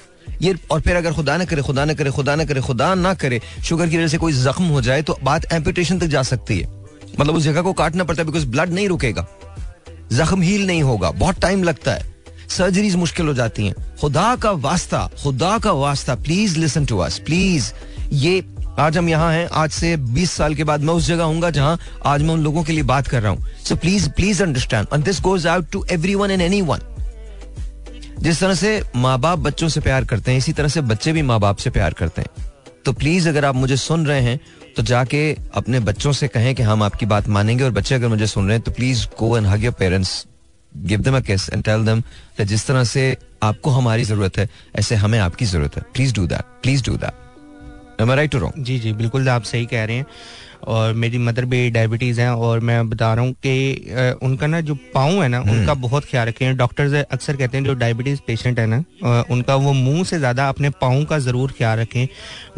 Speaker 1: ये, और फिर अगर खुदा ना करे, खुदा ना करे, खुदा ना करे, खुदा ना करे शुगर की वजह से कोई जख्म हो जाए तो बात एम्पिटेशन तक जा सकती है। मतलब उस जगह को काटना पड़ता है बिकॉज़ ब्लड नहीं रुकेगा। जख्म हील नहीं होगा, बहुत टाइम लगता है। सर्जरीज मुश्किल हो जाती हैं। खुदा का वास्ता, खुदा का वास्ता please listen to us please ये आज हम यहाँ हैं, आज से 20 साल के बाद मैं उस जगह हूँ जहाँ आज मैं उन लोगों के लिए बात कर रहा हूँ। So please please understand and this goes out to every one and any one जिस तरह से माँ बाप बच्चों से प्यार करते हैं, इसी तरह से बच्चे भी माँ बाप से प्यार करते हैं। तो प्लीज़ अगर आप मुझे सुन रहे हैं तो जाके अपने बच्चों से कहें कि हम आपकी बात मानेंगे और बच्चे अगर मुझे सुन रहे हैं तो please go and hug your parents give them a kiss and tell them जिस तरह से आपको हमारी ज़रूरत है, ऐसे हमें आपकी ज़रूरत है. Please do that please do that right to wrong
Speaker 6: जी जी, बिल्कुल आप सही कह रहे हैं। और मेरी मदर भी डायबिटीज़ है और मैं बता रहा हूँ कि उनका ना जो पाँव है ना हम्म। उनका बहुत ख्याल रखें। डॉक्टर्स अक्सर कहते हैं जो डायबिटीज़ पेशेंट है ना उनका वो मुँह से ज़्यादा अपने पाँव का ज़रूर ख्याल रखें।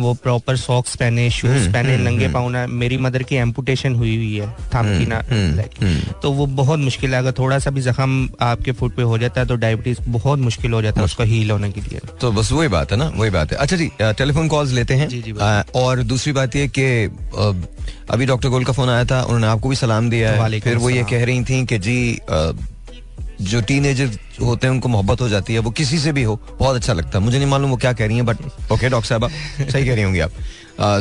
Speaker 6: वो प्रॉपर सॉक्स पहने शूज़ हम्म, पहने हम्म, नंगे पाँव ना मेरी मदर की एम्पुटेशन हुई हुई है थाम ना तो वो बहुत मुश्किल है अगर थोड़ा सा भी जख्म आपके फुट पे हो जाता है तो डायबिटीज़ बहुत मुश्किल हो जाता है उसका हील होने के लिए।
Speaker 1: तो बस वही बात है ना वही बात है। अच्छा जी टेलीफोन कॉल्स लेते हैं। और दूसरी बात ये कि अभी डॉक्टर गोल का फ़ोन आया था उन्होंने आपको भी सलाम दिया है। फिर वो ये कह रही थी कि जी जो टीन होते हैं उनको मोहब्बत हो जाती है वो किसी से भी हो बहुत अच्छा लगता है। मुझे नहीं मालूम वो क्या कह रही है बट ओके डॉक्टर साहब सही कह रही होंगी आप।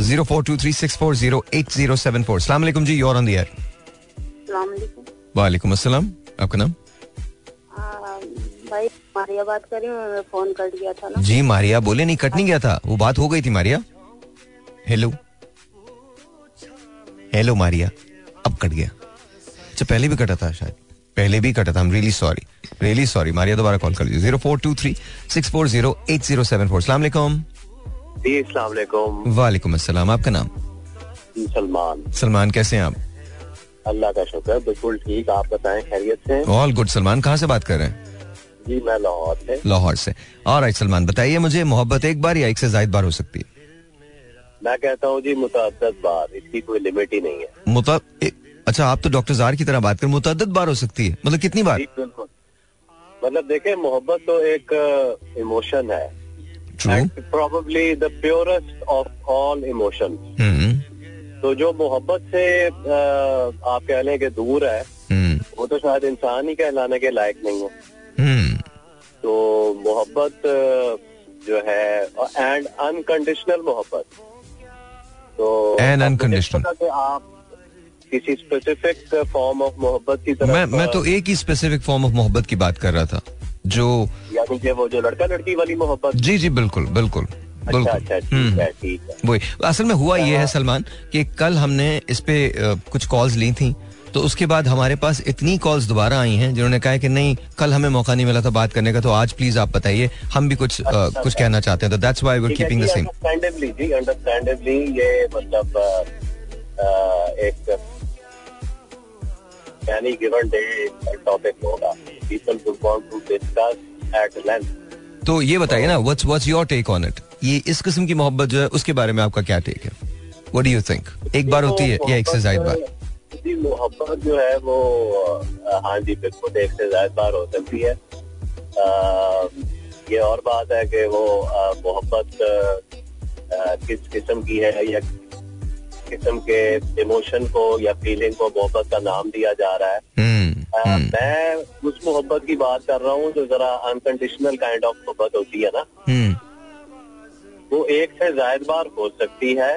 Speaker 1: Zero four two three six four zero eight zero seven four. सलाम जी योर ऑन दी वालेकुम अस्सलाम। आपका नाम?
Speaker 3: भाई मारिया बात कर रही हूँ फ़ोन कट गया था ना।
Speaker 1: जी मारिया बोले नहीं कट नहीं गया था? वो बात हो गई थी मारिया? हेलो हेलो मारिया अब कट गया। अच्छा पहले भी कटा था शायद। पहले भी कटा था। हम really sorry really sorry Maria दोबारा कॉल कर लीजिए। Zero four two three six four zero eight zero seven four. सलाम वालेकुम अस्सलाम। आपका नाम?
Speaker 7: सलमान।
Speaker 1: सलमान कैसे हैं आप?
Speaker 7: अल्लाह का शुक्र बिल्कुल ठीक। आप बताएँ खैरियत से?
Speaker 1: All good Salman. कहाँ से बात कर रहे हैं?
Speaker 7: जी मैं लाहौर से।
Speaker 1: लाहौर से। और सलमान बताइए मुझे मोहब्बत एक बार या एक से ज़्यादा बार हो सकती है?
Speaker 7: मैं कहता हूँ जी मुतद बार इसकी कोई लिमिट ही नहीं है।
Speaker 1: मुता अच्छा आप तो डॉक्टर जार की तरह बात कर मुतद बार हो सकती है? मतलब कितनी बार?
Speaker 7: मतलब देखे मोहब्बत तो एक इमोशन है। Probably the purest of all emotion तो जो मोहब्बत से आप कह लें कि दूर है हम्म। वो तो शायद इंसान ही कहलाने के लायक नहीं है। हम्म। तो मोहब्बत जो है एंड अनकंडीशनल मोहब्बत।
Speaker 1: तो एन अनकंडीशनल
Speaker 7: आप किसी स्पेसिफिक फॉर्म ऑफ़ मोहब्बत की तरफ़
Speaker 1: मैं मैं तो एक ही स्पेसिफिक फॉर्म ऑफ़ मोहब्बत की बात कर रहा था जो
Speaker 7: यानी कि वो जो लड़का लड़की वाली मोहब्बत।
Speaker 1: जी जी बिल्कुल बिल्कुल
Speaker 7: अच्छा अच्छा ठीक हम्म। है ठीक है।
Speaker 1: वही असल में हुआ ये है सलमान कि कल हमने इस पे कुछ कॉल्स ली थी तो उसके बाद हमारे पास इतनी कॉल्स दोबारा आई हैं जिन्होंने कहा कि नहीं कल हमें मौका नहीं मिला था बात करने का तो आज प्लीज़ आप बताइए हम भी कुछ अच्छा, uh, कुछ कहना चाहते हैं। तो that's why we are keeping
Speaker 7: the same understandably ये मतलब एक यानी गिवन डे टॉपिक होगा। People would want to discuss at length
Speaker 1: तो ये बताइए ना what's what's your take on it ये इस किस्म की मोहब्बत जो है उसके बारे में आपका क्या टेक है? व्हाट डू यू थिंक एक बार होती है या एक से ज़्यादा बार
Speaker 7: जी मोहब्बत जो है वो हाँ जी बिल्कुल एक से ज़्यादा बार हो सकती है ये और बात है कि वो मोहब्बत किस किस्म की है या किस्म के इमोशन को या फीलिंग को मोहब्बत का नाम दिया जा रहा है हम्म, हम्म। मैं उस मोहब्बत की बात कर रहा हूँ जो जरा अनकंडीशनल काइंड ऑफ़ मोहब्बत होती है ना हम्म। वो एक से जायद बार हो सकती है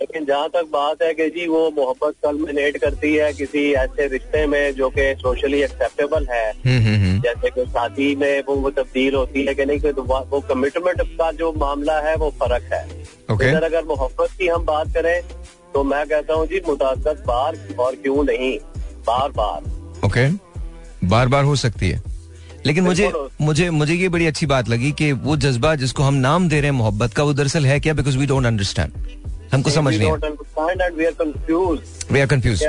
Speaker 7: लेकिन जहाँ तक बात है कि जी वो मोहब्बत कलमिनेट करती है किसी ऐसे रिश्ते में जो कि सोशली एक्सेप्टेबल है। हम्म, हम्म, हम्म। जैसे कि शादी में वो वो तब्दील होती है कि नहीं कि तो वो कमिटमेंट का जो मामला है वो फ़र्क है। Okay. अगर मोहब्बत की हम बात करें तो मैं कहता हूँ जी मुताद बार और क्यों नहीं? बार बार
Speaker 1: ओके okay. बार बार हो सकती है। लेकिन मुझे मुझे मुझे ये बड़ी अच्छी बात लगी कि वो जज्बा जिसको हम नाम दे रहे हैं मोहब्बत का वो दरअसल है क्या? बिकॉज़ वी डोंट अंडरस्टैंड हमको समझ नहीं वी आर कंफ्यूज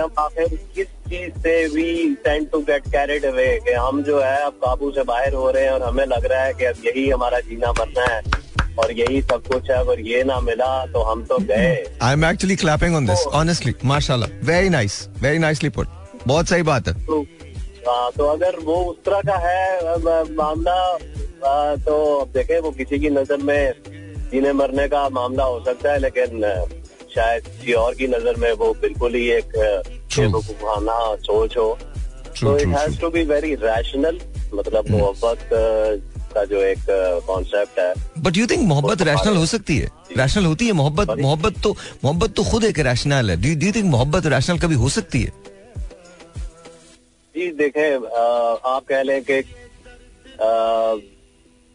Speaker 7: किस चीज़ से we tend to get carried away कि हम जो है अब काबू से बाहर हो रहे हैं और हमें लग रहा है कि अब यही हमारा जीना मरना है और यही सब कुछ है अगर ये ना मिला तो हम तो गए।
Speaker 1: I am actually clapping on this honestly माशाल्लाह very nice very nicely put बहुत सही बात है।
Speaker 7: तो, तो अगर वो उस तरह का है मामला तो अब देखे वो किसी की नज़र में जीने मरने का मामला हो सकता है लेकिन शायद किसी और की नज़र में वो बिल्कुल ही एक बेवकूफाना सोच हो। तो it has to be very rational मतलब hmm. मोहब्बत का जो एक कॉन्सेप्ट है।
Speaker 1: बट यू थिंक मोहब्बत रैशनल हो सकती है? रैशनल होती है मोहब्बत? मोहब्बत तो मोहब्बत तो खुद एक रैशनल है। डू यू थिंक मोहब्बत रैशनल कभी हो सकती है?
Speaker 7: जी देखें आप कह लें कि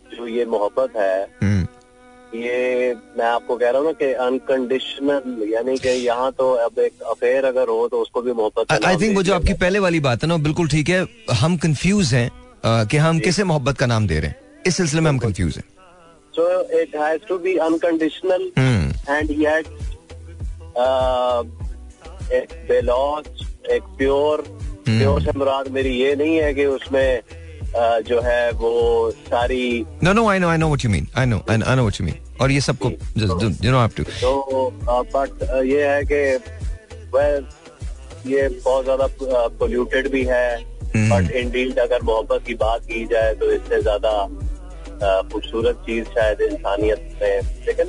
Speaker 7: जो ये मोहब्बत है hmm. ये मैं आपको कह रहा हूँ ना कि अनकंडीशनल यानी कि यहाँ तो अब एक अफेयर अगर हो तो उसको भी मोहब्बत
Speaker 1: आई थिंक वो जो आपकी पहले वाली बात है ना बिल्कुल ठीक है। हम कंफ्यूज हैं कि हम किसे मोहब्बत का नाम दे रहे हैं। इस सिलसिले में हम कंफ्यूज हैं।
Speaker 7: So it has to be unconditional and yet एक बेलॉस एक प्योर प्योर से मुराद मेरी ये नहीं है कि उसमें जो है वो सारी
Speaker 1: no no I know I know what you mean I know I know what you mean और ये सबको यू नो हैव टू
Speaker 7: तो बट ये है कि वेल ये बहुत ज़्यादा पोल्यूटेड भी है। बट इंडीड अगर मोहब्बत की बात की जाए तो इससे ज़्यादा खूबसूरत चीज़ शायद इंसानियत में। लेकिन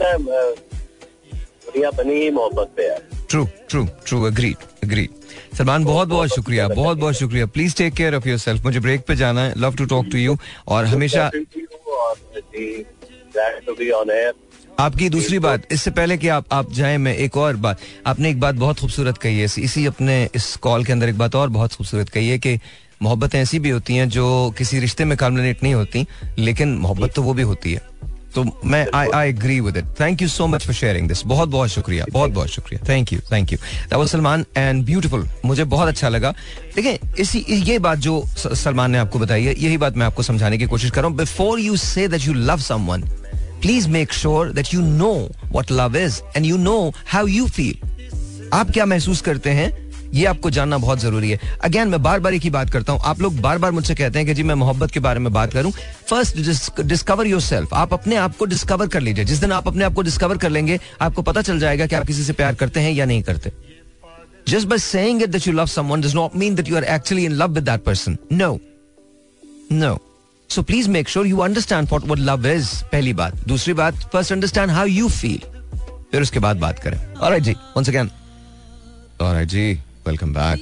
Speaker 7: दुनिया बनी ही मोहब्बत पे है।
Speaker 1: True true true agreed agreed Salman, बहुत बहुत शुक्रिया, बहुत बहुत शुक्रिया। Please take care of yourself मुझे ब्रेक पे जाना है। Love to talk to you और हमेशा आपकी दूसरी बात, इससे पहले कि आप आप जाए, मैं एक और बात। आपने एक बात बहुत खूबसूरत कही है। इसी अपने इस कॉल के अंदर एक बात और बहुत खूबसूरत कही है कि मोहब्बतें ऐसी भी होती हैं जो किसी रिश्ते में कॉम्बिनेट नहीं होती, लेकिन मोहब्बत तो वो भी होती है। तो मैं I I agree with it thank you so much for sharing this बहुत बहुत शुक्रिया, बहुत बहुत शुक्रिया. Thank you thank you that Salman and beautiful मुझे बहुत अच्छा लगा. देखिए, इसी, ये बात जो सलमान ने आपको बताई है, यही बात मैं आपको समझाने की कोशिश कर रहा हूँ. Before you say that you love someone please make sure that you know what love is and you know how you feel आप क्या महसूस करते हैं? ये आपको जानना बहुत ज़रूरी है अगेन मैं बार बार एक ही बात करता हूँ आप लोग बार बार मुझसे कहते हैं कि जी मैं मोहब्बत के बारे में बात करूँ फ़र्स्ट डिस्कवर योर सेल्फ आप अपने आप को डिस्कवर कर लीजिए जिस दिन आप अपने आप को डिस्कवर कर लेंगे आपको पता चल जाएगा कि आप किसी से प्यार करते हैं या नहीं करते just by saying it that you love someone does not mean that you are actually in love with that person no no so please make sure you understand what what love is पहली बात दूसरी बात first understand how you feel फिर उसके बाद बात करें alright जी once again alright जी वेलकम बैक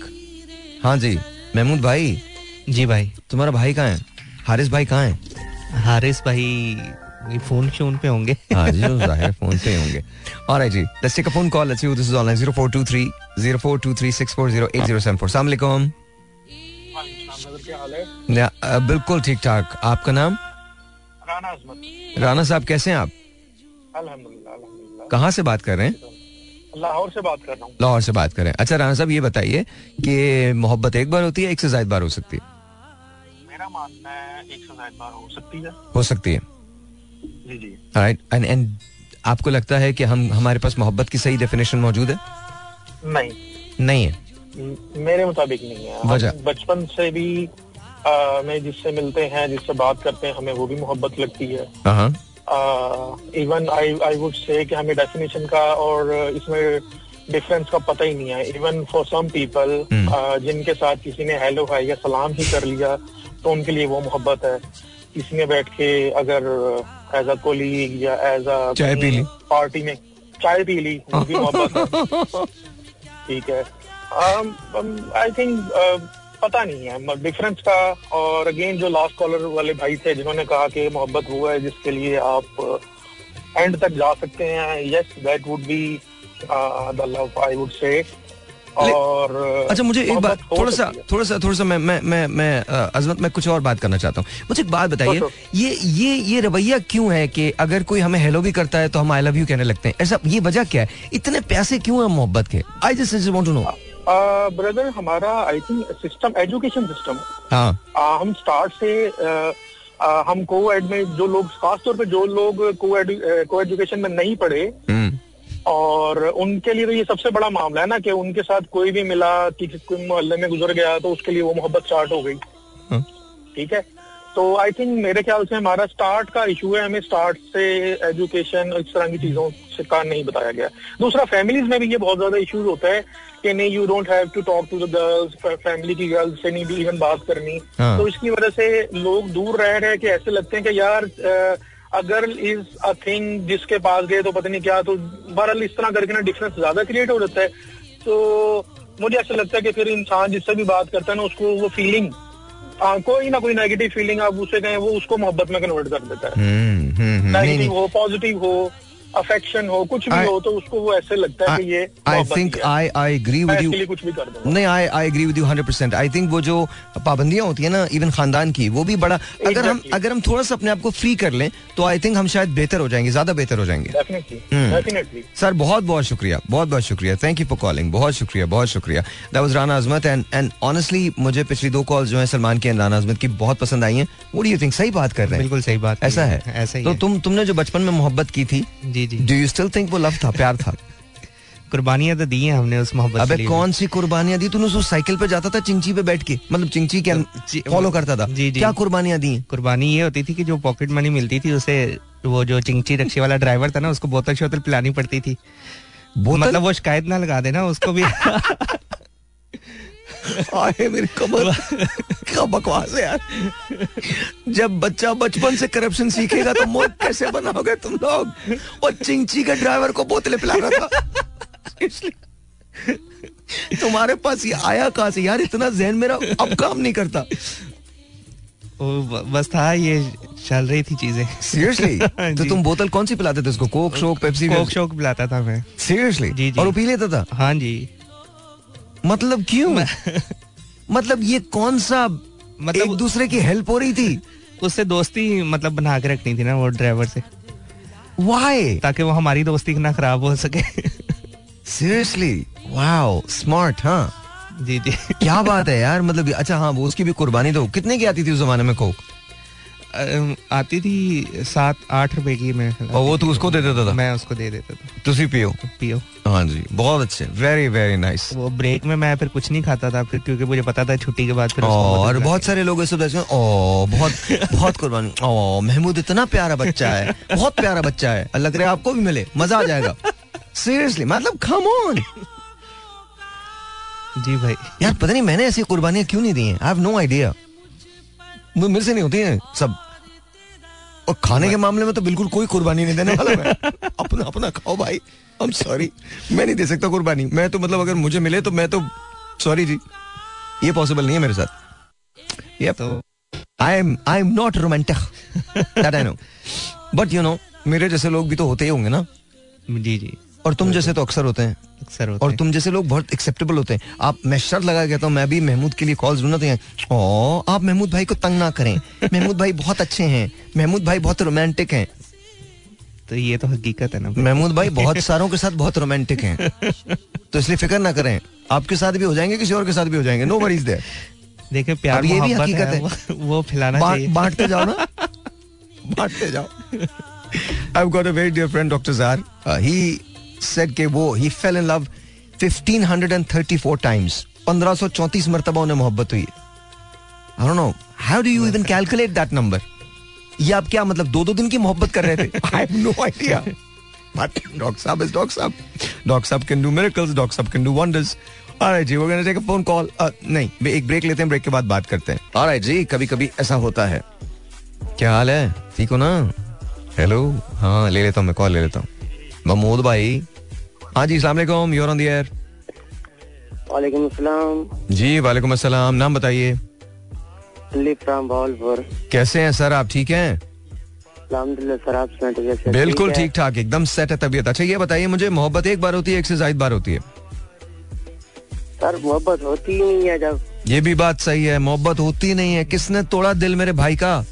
Speaker 1: हाँ जी महमूद भाई।
Speaker 6: जी भाई।
Speaker 1: तुम्हारा भाई कहाँ है? हारिस भाई कहाँ है?
Speaker 6: हारिस भाई फ़ोन शोन पे होंगे।
Speaker 1: हाँ जी ज़ाहिर फ़ोन पे होंगे। Alright ji let's take a phone call let's see this is online 0423 अस्सलाम वालेकुम बिल्कुल ठीक ठाक। आपका नाम? राना राना साहब कैसे हैं आप? अल्हम्दुलिल्लाह। कहाँ से बात कर रहे हैं?
Speaker 8: लाहौर से बात कर रहा हूँ।
Speaker 1: लाहौर से बात करें। अच्छा राना साहब ये बताइए कि मोहब्बत एक बार होती है एक से ज़्यादा बार हो सकती है?
Speaker 8: मेरा मानना है एक से ज़्यादा बार हो सकती है।
Speaker 1: हो सकती है।
Speaker 8: जी जी।
Speaker 1: राइट एंड एंड आपको लगता है कि हम हमारे पास मोहब्बत की सही डेफिनेशन मौजूद है?
Speaker 8: नहीं।
Speaker 1: नहीं है?
Speaker 8: मेरे मुताबिक नहीं है। वजह? बचपन से भी मैं जिससे मिलते हैं जिससे बात करते हैं हमें वो भी मोहब्बत लगती है।
Speaker 1: uh-huh.
Speaker 8: Even I I would से कि हमें डेफिनेशन का और इसमें डिफरेंस का पता ही नहीं है. इवन फॉर सम पीपल जिनके साथ किसी ने हेलो हाय या सलाम ही कर लिया तो उनके लिए वो मोहब्बत है. किसी ने बैठ के अगर एज अ कोलीग या एज अ पार्टी में चाय पी ली भी मोहब्बत है. ठीक है. आई um, थिंक um, पता नहीं है डिफरेंस का और अगेन जो लास्ट कॉलर वाले भाई थे जिन्होंने कहा कि मोहब्बत वो है जिसके लिए आप एंड uh, तक जा सकते हैं। Yes that would be the love I would say और
Speaker 1: uh, अच्छा मुझे एक बात थोड़ा सा थोड़ा सा थोड़ा सा मैं मैं मैं मैं uh, अजमत मैं कुछ और बात करना चाहता हूँ। मुझे एक बात बताइए ये ये ये रवैया क्यों है कि अगर कोई हमें हेलो भी करता है तो हम आई लव यू कहने लगते हैं? ऐसा ये वजह क्या है? इतने पैसे क्यों है मोहब्बत के? I just want to know
Speaker 8: brother हमारा I think system education system
Speaker 1: हाँ
Speaker 8: हम स्टार्ट से uh, uh, हम को एड में जो लोग खासतौर पे जो लोग को को एजुकेशन में नहीं पढ़े हम्म। और उनके लिए तो ये सबसे बड़ा मामला है ना कि उनके साथ कोई भी मिला कि कोई मोहल्ले में गुजर गया तो उसके लिए वो मोहब्बत स्टार्ट हो गई हाँ। ठीक है तो आई थिंक मेरे ख्याल से हमारा स्टार्ट का इशू है हमें स्टार्ट से एजुकेशन इस तरह की चीज़ों से का नहीं बताया गया। दूसरा फैमिलीज़ में भी ये बहुत ज़्यादा इश्यूज़ होता है कि नहीं you don't have to talk to the girls family की गर्ल्स से नहीं भी इवन बात करनी। हाँ. तो इसकी वजह से लोग दूर रह रहे कि ऐसे लगते हैं कि यार अगर इज़ अ थिंग जिसके पास गए तो पता नहीं क्या तो बहरहाल इस तरह करके ना डिफरेंस ज़्यादा क्रिएट हो जाता है। तो मुझे ऐसा लगता है कि फिर इंसान जिससे भी बात करता है ना उसको वो फीलिंग आ, कोई ना कोई नेगेटिव फीलिंग आप उसे कहें वो उसको मोहब्बत में कन्वर्ट कर देता है। नेगेटिव हम्म, हम्म, हो पॉजिटिव हो अफेक्शन हो कुछ भी I, हो तो उसको वो ऐसे लगता है कि ये
Speaker 1: I think I I agree with you
Speaker 8: कुछ भी कर दूँगा।
Speaker 1: नहीं I I agree with you 100% I think वो जो पाबंदियाँ होती है ना इवन खानदान की वो भी बड़ा exactly. अगर हम अगर हम थोड़ा सा अपने आप को फ्री कर लें तो आई थिंक हम शायद बेहतर हो जाएँगे ज़्यादा बेहतर हो जाएँगे।
Speaker 8: डेफिनेटली
Speaker 1: सर बहुत बहुत शुक्रिया बहुत बहुत शुक्रिया। थैंक यू फॉर कॉलिंग बहुत शुक्रिया बहुत शुक्रिया। That was Rana Azmat and and honestly मुझे पिछली दो कॉल जो है सलमान की एंड राना अजमत की बहुत पसंद आई हैं। व्हाट डू यू थिंक सही बात कर रहे हैं।
Speaker 6: बिल्कुल सही बात
Speaker 1: ऐसा है। ऐसा ही तो तुम तुमने जो बचपन में मोहब्बत की थी
Speaker 6: जी जी।
Speaker 1: डू यू स्टिल थिंक वो लव था प्यार था?
Speaker 6: कुर्बानियाँ तो दी हैं हमने उस मोहब्बत
Speaker 1: अबे कौन सी कुर्बानियाँ दी? तूने उस साइकिल पे जाता था चिंची पे बैठ के मतलब चिंची के फॉलो करता था। जी जी। क्या कुर्बानियाँ दी
Speaker 6: कुर्बानी ये होती थी कि जो पॉकेट मनी मिलती थी उसे वो जो चिंची रक्षे वाला ड्राइवर था ना उसको बोतल शोतल पिलानी पड़ती थी। मतलब वो शिकायत ना लगा देना उसको भी।
Speaker 1: आए मेरी कमर। क्या बकवास है यार। जब बच्चा बचपन से करप्शन सीखेगा तो मुल्क कैसे बनाओगे तुम लोग? और चिंची के ड्राइवर को बोतलें पिला रहा था तुम्हारे पास ये आया कहा से? यार इतना जहन मेरा अब काम नहीं करता।
Speaker 6: बस था ये चल रही थी चीज़ें।
Speaker 1: सीरियसली तो तुम बोतल कौन सी पिलाते थे उसको? कोक शोक पेप्सी
Speaker 6: कोक शोक पिलाता था मैं।
Speaker 1: सीरियसली और वो पी लेता था?
Speaker 6: हाँ जी।
Speaker 1: मतलब क्यों? मतलब ये कौन सा मतलब एक दूसरे की हेल्प हो रही थी?
Speaker 6: उससे दोस्ती मतलब बना के रखनी थी ना वो ड्राइवर से।
Speaker 1: वाई
Speaker 6: ताकि वो हमारी दोस्ती ना खराब हो सके।
Speaker 1: सीरियसली वाओ स्मार्ट हाँ
Speaker 6: जी जी।
Speaker 1: क्या बात है यार मतलब अच्छा हाँ वो उसकी भी कुर्बानी तो कितने की आती थी उस जमाने में कोक
Speaker 6: आती थी सात आठ रुपए की मैं
Speaker 1: और वो तो उसको दे देता था?
Speaker 6: मैं उसको दे देता था।
Speaker 1: तुसी पियो?
Speaker 6: पियो।
Speaker 1: हाँ जी बहुत अच्छे वेरी वेरी नाइस
Speaker 6: वो ब्रेक में मैं फिर कुछ नहीं खाता था फिर क्योंकि मुझे पता था छुट्टी के बाद फिर
Speaker 1: और बहुत सारे लोग ऐसे ओ बहुत बहुत कुर्बान ओ महमूद इतना प्यारा बच्चा है बहुत प्यारा बच्चा है लग रहा है आपको भी मिले मज़ा आ जाएगा। सीरियसली मतलब कम ऑन
Speaker 6: जी भाई।
Speaker 1: यार पता नहीं मैंने ऐसी कुर्बानियाँ क्यों नहीं दी हैं? आई हैव नो आइडिया मेरे से नहीं होती है सब। और खाने के मामले में तो बिल्कुल कोई कुर्बानी नहीं देने वाला मैं। अपना अपना खाओ भाई। आई एम सॉरी मैं नहीं दे सकता कुर्बानी। मैं तो मतलब अगर मुझे मिले तो मैं तो सॉरी जी। ये पॉसिबल नहीं है मेरे साथ। ये तो I am I am not romantic that I know but you know मेरे जैसे लोग भी तो होते ही होंगे ना।
Speaker 6: जी जी।
Speaker 1: और तुम जैसे तो अक्सर होते हैं।
Speaker 6: अक्सर होते
Speaker 1: और तुम जैसे लोग बहुत एक्सेप्टेबल होते हैं। आप मैं शर्त लगा कहता हूँ मैं भी महमूद के लिए कॉल ज़रूरत है। ओ आप महमूद भाई को तंग ना करें। महमूद भाई बहुत अच्छे हैं। महमूद भाई बहुत रोमांटिक हैं।
Speaker 6: तो ये तो हकीकत है ना
Speaker 1: महमूद भाई बहुत सारों के साथ बहुत रोमांटिक हैं। तो इसलिए फ़िक्र ना करें। आपके साथ भी हो जाएँगे किसी और के साथ भी हो जाएँगे। नो वरीज देयर
Speaker 6: देखिए प्यार
Speaker 1: ये भी हकीकत है,
Speaker 6: है। वो फैलाना
Speaker 1: बांटते जाओ ना। बांटते जाओ। I've got a very dear friend, Dr. Zar. Uh, he said कि वो ही फेल इन लव 1534 टाइम्स 1534 मरतबा उन्हें मोहब्बत हुई। I don't know how do you even calculate that number ये आप क्या मतलब दो दो दिन की मोहब्बत कर रहे थे? I have no idea but doctor साहब इज़ डॉक्टर साहब। डॉक्टर साहब कैन डू मिरेकल्स डॉक्टर साहब कैन डू वंडर्स ऑलराइट जी वो gonna take a phone call नहीं एक ब्रेक लेते हैं ब्रेक के बाद बात करते हैं। ऑलराइट जी कभी कभी ऐसा होता है। क्या हाल है? ठीक हो ना? हेलो हाँ ले लेता हूँ मैं कॉल ले लेता हूँ। महमूद भाई। हाँ जी सलाम यूर ऑन द एयर
Speaker 9: वालेकुम अस्सलाम।
Speaker 1: जी वालेकुम अस्सलाम। नाम बताइए। कैसे हैं सर? आप ठीक हैं?
Speaker 9: सर आप
Speaker 1: बिल्कुल ठीक ठाक एकदम सेट है तबीयत। अच्छा ये बताइए मुझे मोहब्बत एक बार होती है एक से ज़्यादा बार होती है।
Speaker 9: सर मोहब्बत होती ही नहीं है जब।
Speaker 1: ये भी बात सही है मोहब्बत होती नहीं है। किसने तोड़ा दिल मेरे भाई का?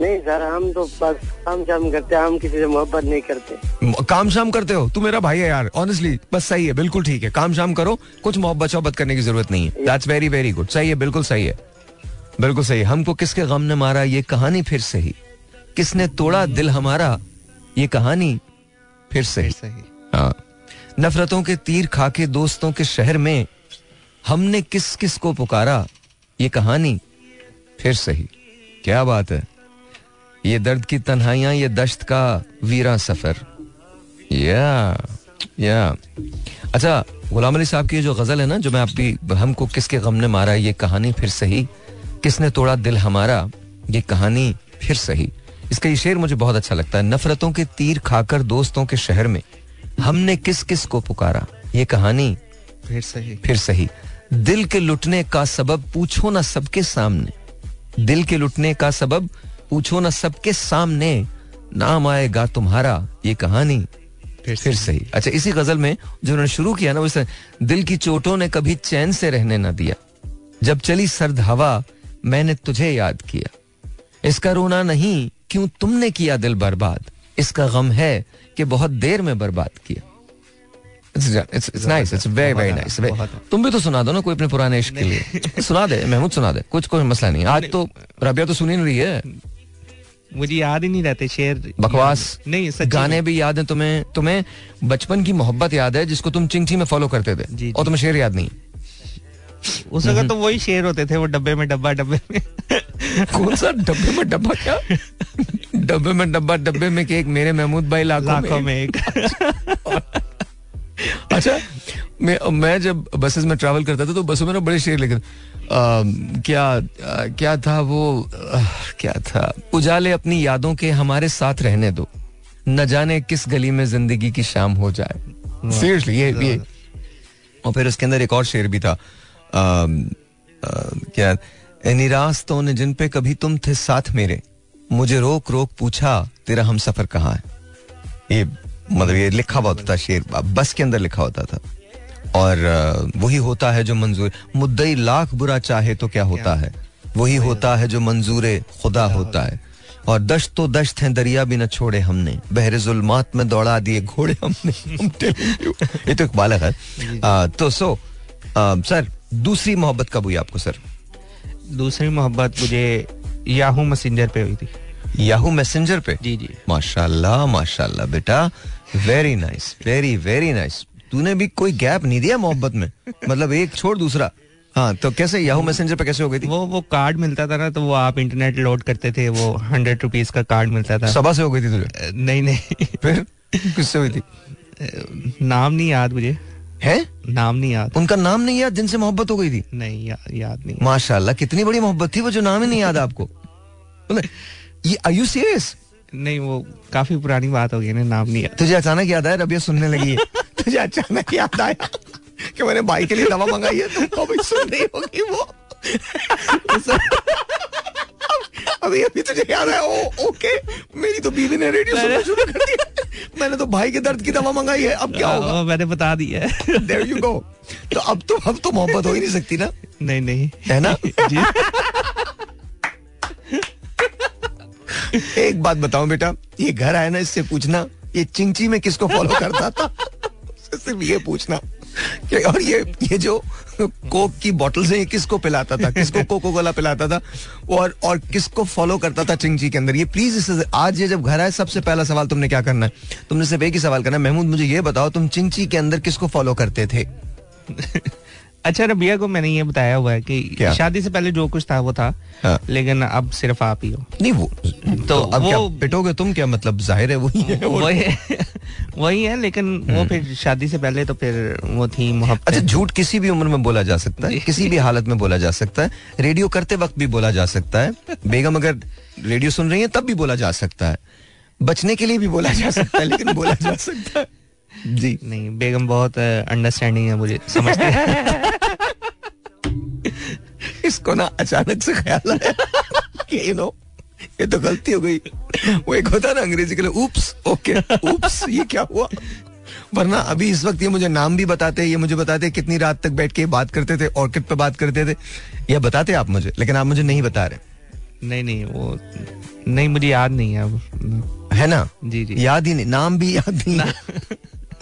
Speaker 9: नहीं सर हम तो बस काम शाम करते हैं हम किसी से मोहब्बत नहीं करते।
Speaker 1: काम शाम करते हो? तू मेरा भाई है यार ऑनेस्टली बस सही है बिल्कुल ठीक है। काम शाम करो कुछ मोहब्बत शोहब्बत करने की ज़रूरत नहीं है। दैट्स वेरी वेरी गुड सही है बिल्कुल सही है। बिल्कुल सही हमको किसके गम ने मारा ये कहानी फिर सही। किसने तोड़ा दिल हमारा ये कहानी फिर सही।
Speaker 6: सही।
Speaker 1: हाँ। नफरतों के तीर खाके दोस्तों के शहर में हमने किस किस को पुकारा ये कहानी फिर सही। क्या बात है। ये दर्द की तन्हाइयाँ ये दश्त का वीरा सफ़र। या या अच्छा गुलाम अली साहब की जो गज़ल है ना जो मैं आपकी हमको किसके गम ने मारा ये कहानी फिर सही? किसने तोड़ा दिल हमारा ये कहानी फिर सही? इसका ये शेर मुझे बहुत अच्छा लगता है। नफरतों के तीर खाकर दोस्तों के शहर में हमने किस किस को पुकारा? ये कहानी
Speaker 6: फिर सही।
Speaker 1: फिर सही। दिल के लुटने का सबब पूछो ना सबके सामने। दिल के लुटने का सबब पूछो ना सबके सामने नाम आएगा तुम्हारा ये कहानी। फिर, फिर सही। अच्छा इसी गज़ल में जो उन्होंने शुरू किया ना वैसे दिल की चोटों ने कभी चैन से रहने ना दिया। जब चली सर्द हवा मैंने तुझे याद किया। इसका रोना नहीं क्यों तुमने किया दिल बर्बाद? इसका गम है कि बहुत देर में बर्बाद किया। तुम भी तो सुना दो ना कोई अपने पुराने इश्क के लिए। सुना दे महमूद सुना दे कुछ कोई मसला नहीं। आज तो रबिया तो सुनी नहीं रही है।
Speaker 6: मुझे याद ही नहीं रहते शेर।
Speaker 1: बकवास।
Speaker 6: नहीं सच
Speaker 1: गाने भी याद है तुम्हें तुम्हें बचपन की मोहब्बत याद है जिसको तुम चिंची में फॉलो करते थे और तुम्हें शेर याद नहीं।
Speaker 6: उस वक्त तो वही शेर होते थे वो डब्बे में डब्बा डब्बे में।
Speaker 1: कौन सा डब्बे में डब्बा क्या? डब्बे में डब्बा डब्बे में केक मेरे महमूद भाई लाखों
Speaker 6: में। एक।
Speaker 1: अच्छा मैं मैं जब बसेस में ट्रैवल करता था तो बसों में ना बड़े शेर लिखे क्या क्या था वो क्या था? उजाले अपनी यादों के हमारे साथ रहने दो। न जाने किस गली में ज़िंदगी की शाम हो जाए। सीरियसली ये ये। और फिर उसके अंदर एक और शेर भी था। क्या निराश तो ने जिन पे कभी तुम थे साथ मेरे मुझे रोक रोक पूछा तेरा हम सफ़र कहाँ है? ये मतलब ये लिखा हुआ होता था शेर बस के अंदर लिखा होता था। और वही होता है जो मंजूर। मुद्दई लाख बुरा चाहे तो क्या होता है? वही होता है जो मंजूर खुदा होता है। और दश्त तो दश्त हैं दरिया भी न छोड़े हमने। बहरे जुल्मात में दौड़ा दिए घोड़े हमने। ये तो एक बालक है। तो सो सर दूसरी मोहब्बत कब हुई आपको सर?
Speaker 6: दूसरी मोहब्बत मुझे याहू मैसेंजर पे हुई थी।
Speaker 1: याहू मैसेंजर पे?
Speaker 6: जी जी।
Speaker 1: माशाल्लाह माशाल्लाह बेटा। Very nice very very nice तूने भी कोई गैप नहीं दिया मोहब्बत में? मतलब एक छोड़ दूसरा। हाँ तो कैसे याहू मैसेंजर पे कैसे हो गई थी?
Speaker 6: वो वो कार्ड मिलता था ना तो वो आप इंटरनेट लोड करते थे वो हंड्रेड रुपीज़ का कार्ड मिलता था।
Speaker 1: सभा से हो गई थी तुझे?
Speaker 6: नहीं नहीं।
Speaker 1: फिर? किससे हुई थी?
Speaker 6: नाम नहीं याद मुझे।
Speaker 1: है?
Speaker 6: नाम नहीं याद।
Speaker 1: उनका नाम नहीं याद जिनसे मोहब्बत हो गई थी?
Speaker 6: नहीं या, याद नहीं।
Speaker 1: माशाल्लाह कितनी बड़ी मोहब्बत थी वो जो नाम ही नहीं याद आपको। ये आर यू सीरियस
Speaker 6: नहीं वो काफ़ी पुरानी बात हो गई ना नाम नहीं याद।
Speaker 1: तुझे अचानक याद आया रबिया सुनने लगी है। तुझे अचानक याद आया। कि मैंने भाई के लिए दवा मंगाई है तुमको अभी सुन रही होगी वो। अभी अभी तुझे याद आया ओ ओके मेरी तो बीवी ने रेडियो सुनना शुरू कर दिया। मैंने तो भाई के दर्द की दवा मंगाई है अब क्या होगा?
Speaker 6: मैंने बता दिया है।
Speaker 1: देयर यू गो तो अब तो अब तो मोहब्बत हो ही नहीं सकती ना।
Speaker 6: नहीं नहीं।
Speaker 1: है ना? जी। एक बात बताऊँ बेटा ये घर आया ना इससे पूछना ये चिंची में किसको फॉलो करता था? सिर्फ़ ये पूछना और ये ये जो कोक की बॉटल से किसको पिलाता था? किसको कोको कोला पिलाता था? और और किसको फॉलो करता था चिंची के अंदर? ये प्लीज़ इस आज ये जब घर आए, सबसे पहला सवाल तुमने क्या करना है? तुमने सिर्फ़ एक ही सवाल करना है। महमूद, मुझे ये बताओ, तुम चिंगची के अंदर किसको फॉलो करते थे?
Speaker 6: अच्छा रबिया को मैंने ये बताया हुआ है कि क्या? शादी से पहले जो कुछ था वो था हाँ। लेकिन अब सिर्फ़ आप ही हो
Speaker 1: नहीं वो तो तो अब वो, क्या पिटोगे तुम क्या मतलब ज़ाहिर है वही है
Speaker 6: वही वही है लेकिन वो हम्म। फिर शादी से पहले तो फिर वो थी मोहब्बत
Speaker 1: अच्छा झूठ किसी भी उम्र में बोला जा सकता है किसी भी हालत में बोला जा सकता है रेडियो करते वक्त भी बोला जा सकता है बेगम अगर रेडियो सुन रही है तब भी बोला जा सकता है बचने के लिए भी बोला जा सकता है लेकिन बोला जा सकता है जी।
Speaker 6: नहीं बेगम बहुत अंडरस्टैंडिंग है मुझे समझते हैं।
Speaker 1: इसको ना अचानक से ख्याल आया कि यू नो ये तो गलती हो गई। वो एक होता ना अंग्रेज़ी के लिए उप्स ओके उप्स ये क्या हुआ? वरना अभी इस वक्त ये मुझे नाम भी बताते ये मुझे बताते कितनी रात तक बैठ के बात करते थे ऑर्किड पे बात करते थे। ये बताते आप मुझे लेकिन आप मुझे नहीं बता रहे।
Speaker 6: नहीं नहीं वो नहीं मुझे याद नहीं है अब।
Speaker 1: है ना?
Speaker 6: जी जी।
Speaker 1: याद ही नहीं नाम भी याद नहीं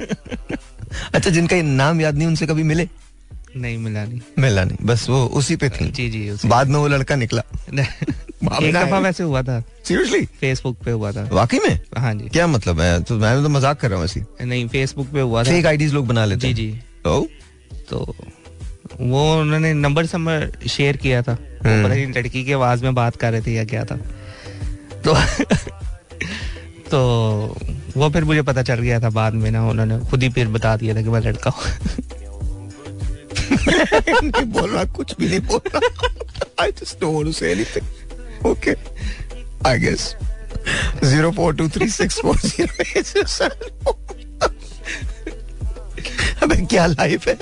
Speaker 1: अच्छा जिनका नाम याद नहीं उनसे कभी मिले?
Speaker 6: नहीं मिला नहीं।
Speaker 1: मिला नहीं बस वो उसी पे थी।
Speaker 6: जी जी उसी
Speaker 1: बाद में वो लड़का निकला।
Speaker 6: एक दफ़ा वैसे हुआ था।
Speaker 1: सीरियसली
Speaker 6: फेसबुक पे हुआ था।
Speaker 1: वाकई में?
Speaker 6: हाँ जी।
Speaker 1: क्या मतलब है? तो मैं तो मज़ाक कर रहा हूँ ऐसी
Speaker 6: नहीं फेसबुक पे हुआ था।
Speaker 1: फेक आईडीज लोग बना लेते
Speaker 6: जी जी। तो? तो वो उन्होंने नंबर समर शेयर किया था। हम्म। पता नहीं लड़की की आवाज़ में बात कर रहे थे या क्या था। तो तो वो फिर मुझे पता चल गया था बाद में ना, उन्होंने खुद ही फिर बता दिया था कि मैं लड़का हूँ।
Speaker 1: नहीं बोल रहा कुछ भी नहीं बोल। रहा I just don't want to say anything okay I guess अबे क्या लाइफ है?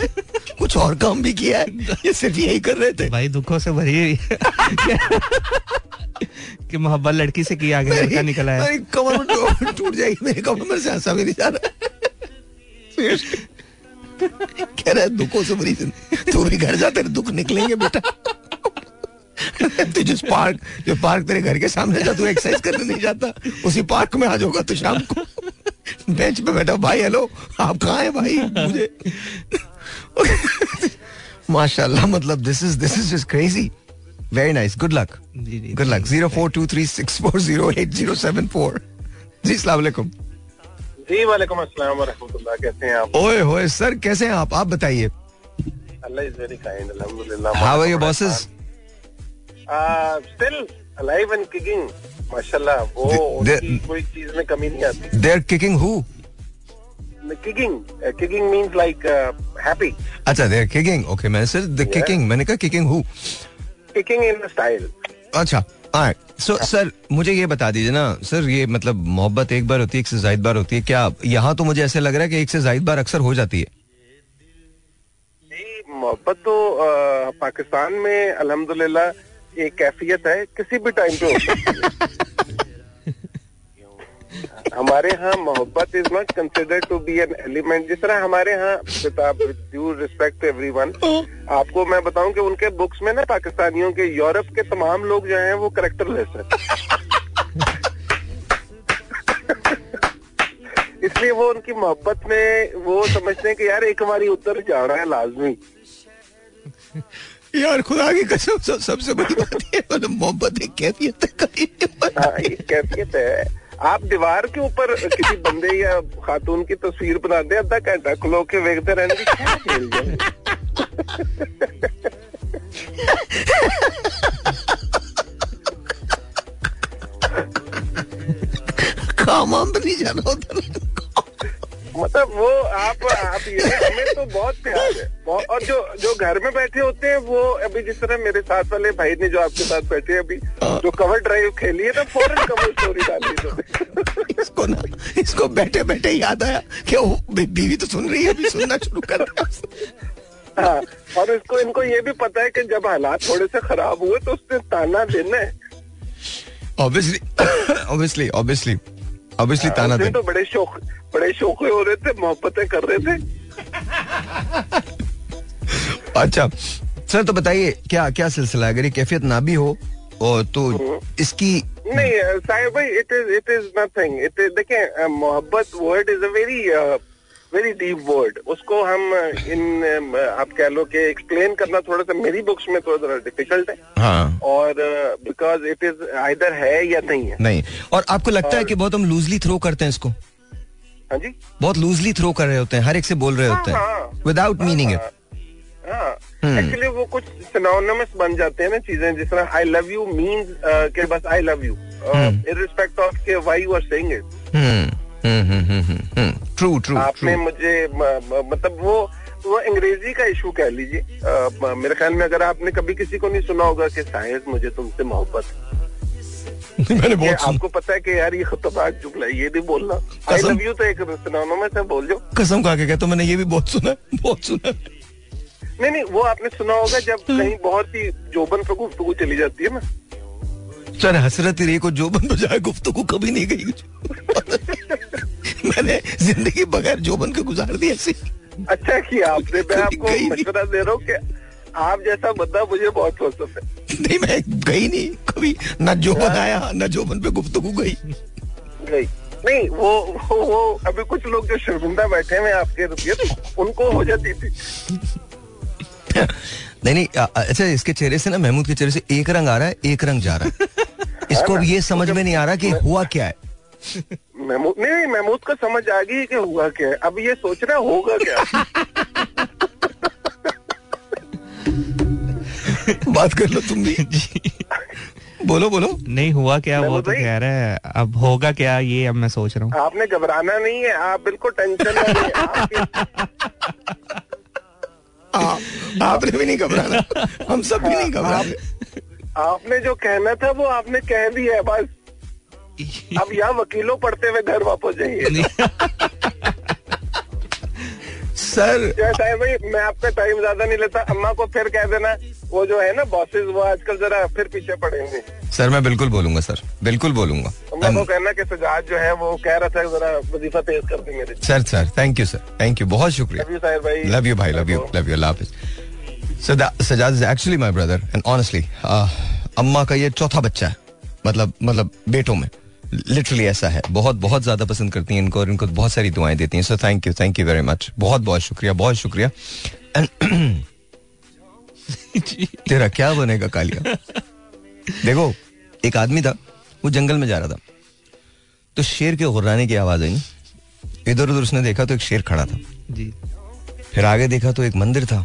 Speaker 1: कुछ और काम भी किया है? ये सिर्फ़ यही कर रहे थे।
Speaker 6: भाई दुखों से भरी हुई कि मोहब्बत लड़की से किया गया लड़का निकला है।
Speaker 1: कमर टूट जाएगी मेरे कमर से हंसा भी नहीं जा रहा। कह रहा है दुखों से भरी तू भी घर जा तेरे दुख निकलेंगे बेटा। तू जिस पार्क जो पार्क तेरे घर के सामने जा तू एक्सरसाइज करने नहीं जाता। उसी पार्क में आ जाओगा तो शाम को। बेंच पे बैठा भाई हेलो आप कहा हैं भाई? मुझे माशाल्लाह मतलब this is this is just crazy very nice good luck good luck zero four two three six four zero eight zero seven four जी सलामकुम
Speaker 10: जी वालेकुम अस्सलाम वरहमतुल्लाह कैसे हैं आप?
Speaker 1: ओए होए सर कैसे हैं आप? आप बताइए।
Speaker 10: अल्लाह इज़ वेरी काइंड अल्हम्दुलिल्लाह
Speaker 1: how
Speaker 10: are your bosses still माशाल्लाह वो उनकी कोई चीज़ में कमी नहीं आती।
Speaker 1: They are kicking who
Speaker 10: kicking kicking means like happy
Speaker 1: अच्छा दे आर किकिंग ओके मैंने सर द किकिंग मैंने कहा kicking who
Speaker 10: kicking in style
Speaker 1: अच्छा सो सर मुझे ये बता दीजिए ना सर ये मतलब मोहब्बत एक बार होती है एक से जायद बार होती है क्या यहाँ तो मुझे ऐसे लग रहा है कि एक से जायद बार अक्सर हो जाती है?
Speaker 10: मोहब्बत तो पाकिस्तान में अल्हम्दुलिल्लाह एक कैफियत है, किसी भी टाइम पे हमारे यहाँ मोहब्बत is not consider to be an element जिस तरह हमारे यहाँ ड्यू रिस्पेक्ट एवरी वन आपको मैं बताऊँ कि उनके बुक्स में ना पाकिस्तानियों के, यूरोप के तमाम लोग जो हैं, वो करेक्टर लेस है। इसलिए वो उनकी मोहब्बत में, वो समझते हैं कि यार, एक हमारी उत्तर जाना है लाजमी।
Speaker 1: यार खुदा की कसम सबसे बड़ी बात है मतलब मोहब्बत एक कैफियत है
Speaker 10: हाँ, कैफियत है। आप दीवार के ऊपर किसी बंदे या खातून की तस्वीर बना दे अद्धा घंटा खुलो के वेखते रहने की क्या खेल
Speaker 1: काम नहीं जाना उधर।
Speaker 10: मतलब वो आप आप ये हमें तो बहुत प्यार है। और जो जो घर में बैठे होते हैं वो अभी जिस तरह मेरे साथ वाले भाई ने जो आपके साथ बैठे हैं अभी जो कवर ड्राइव खेली है ना फ़ौरन कवर स्टोरी डाली
Speaker 1: इसको ना इसको बैठे बैठे याद आया कि वो बीवी तो सुन रही है अभी सुनना शुरू कर
Speaker 10: हाँ और इसको इनको ये भी पता है कि जब हालात थोड़े से खराब हुए तो उसने ताना देना है।
Speaker 1: ऑब्वियसली ऑब्वियसली ऑब्वियसली ऑब्वियसली ताना
Speaker 10: दे। तो बड़े शौक बड़े शौक हो रहे थे मोहब्बतें कर रहे थे।
Speaker 1: अच्छा सर तो बताइए क्या क्या सिलसिला अगर ये कैफियत ना भी हो और तो हम्म। इसकी
Speaker 10: नहीं साहिब भाई it is it is nothing it is देखिए मोहब्बत word is a very very deep word उसको हम इन आप कह लो कि एक्सप्लेन करना थोड़ा सा मेरी बुक्स में थोड़ा सा डिफ़िकल्ट है।
Speaker 1: हाँ.
Speaker 10: और बिकॉज़ इट इज़ आइदर है या नहीं है।
Speaker 1: नहीं। और आपको लगता और, है कि बहुत हम लूजली थ्रो करते हैं इसको?
Speaker 10: हाँ जी।
Speaker 1: बहुत लूजली थ्रो कर रहे होते हैं हर एक से बोल रहे होते हैं। विदाउट मीनिंग इट
Speaker 10: एक्चुअली वो कुछ सिनोनिमस बन जाते हैं ना चीज़ें जिस तरह आई लव यू मींस के बस I love you in respect of के why you are saying it
Speaker 1: true true
Speaker 10: आपने मुझे मतलब वो वो अंग्रेज़ी का इशू कह लीजिए। मेरे ख्याल में अगर आपने कभी किसी को नहीं सुना होगा कि शायद मुझे तुमसे मोहब्बत
Speaker 1: मैंने बहुत
Speaker 10: आपको पता है कि यार ये खतरनाक जुमला ये भी बोलना। आई लव यू तो एक में से बोल जो
Speaker 1: कसम खा के कहता मैंने ये भी बहुत सुना बहुत सुना।
Speaker 10: नहीं नहीं वो आपने सुना होगा जब। कहीं बहुत ही जोबन पे गुफ्तगु चली जाती है ना।
Speaker 1: सर हसरत रे को जोबन तो जाए गुफ्तगु कभी नहीं गई। मैंने ज़िंदगी बगैर जोबन के गुजार दी ऐसी।
Speaker 10: अच्छा किया आपने मैं आपको मशवरा दे रहा हूँ कि आप जैसा बंदा मुझे बहुत पसंद है।
Speaker 1: नहीं मैं गई नहीं कभी न जो बनाया न जो बन पे गुफ्तगु गई।
Speaker 10: गई। नहीं वो वो, वो अभी कुछ लोग जो शर्मिंदा बैठे हुए आपके रुपये उनको हो जाती थी।
Speaker 1: नहीं नहीं अच्छा इसके चेहरे से ना महमूद के चेहरे से एक रंग आ रहा है एक रंग जा रहा है। इसको अब ये समझ में नहीं आ रहा कि हुआ क्या है।
Speaker 10: महमूद नहीं महमूद को समझ आ गई कि हुआ क्या है। अब ये सोच रहा होगा क्या?
Speaker 1: बात कर लो तुम भी। जी। बोलो बोलो।
Speaker 6: नहीं हुआ क्या? वो तो कह रहा है अब होगा क्या? ये अब मैं सोच रहा हूँ।
Speaker 10: आपने घबराना नहीं है आप बिल्कुल टेंशन
Speaker 1: आपने भी नहीं घबराना। हम सब भी नहीं घबरा
Speaker 10: आपने जो कहना था वो आपने कह दिया है बस। अब यहाँ वकीलों पढ़ते हुए घर वापस जाइए।
Speaker 1: सर।
Speaker 10: टाइम भाई मैं आपका टाइम ज़्यादा नहीं लेता। अम्मा को फिर कह देना वो जो है ना बॉसेस वो आजकल जरा फिर पीछे पड़ेंगे।
Speaker 1: सर मैं बिल्कुल बोलूँगा सर। बिल्कुल बोलूँगा।
Speaker 10: अम्मा को कहना कि सजाद जो है वो कह रहा था जरा वजीफा तेज कर दे मेरे।
Speaker 1: Sir sir thank you sir thank you बहुत शुक्रिया।
Speaker 10: लव यू भाई।
Speaker 1: Love you love you Allah Sajjad is actually my brother and honestly अम्मा का ये चौथा बच्चा है। मतलब मतलब बेटों में। लिटरली ऐसा है। बहुत बहुत ज़्यादा पसंद करती हैं इनको और इनको बहुत सारी दुआएँ देती हैं। So thank you thank you very much बहुत बहुत शुक्रिया बहुत शुक्रिया। तेरा क्या बनेगा कालिया? देखो एक आदमी था वो जंगल में जा रहा था। तो शेर के गुर्राने की आवाज़ आई इधर उधर उसने देखा तो एक शेर खड़ा था। जी। फिर आगे देखा तो एक मंदिर था।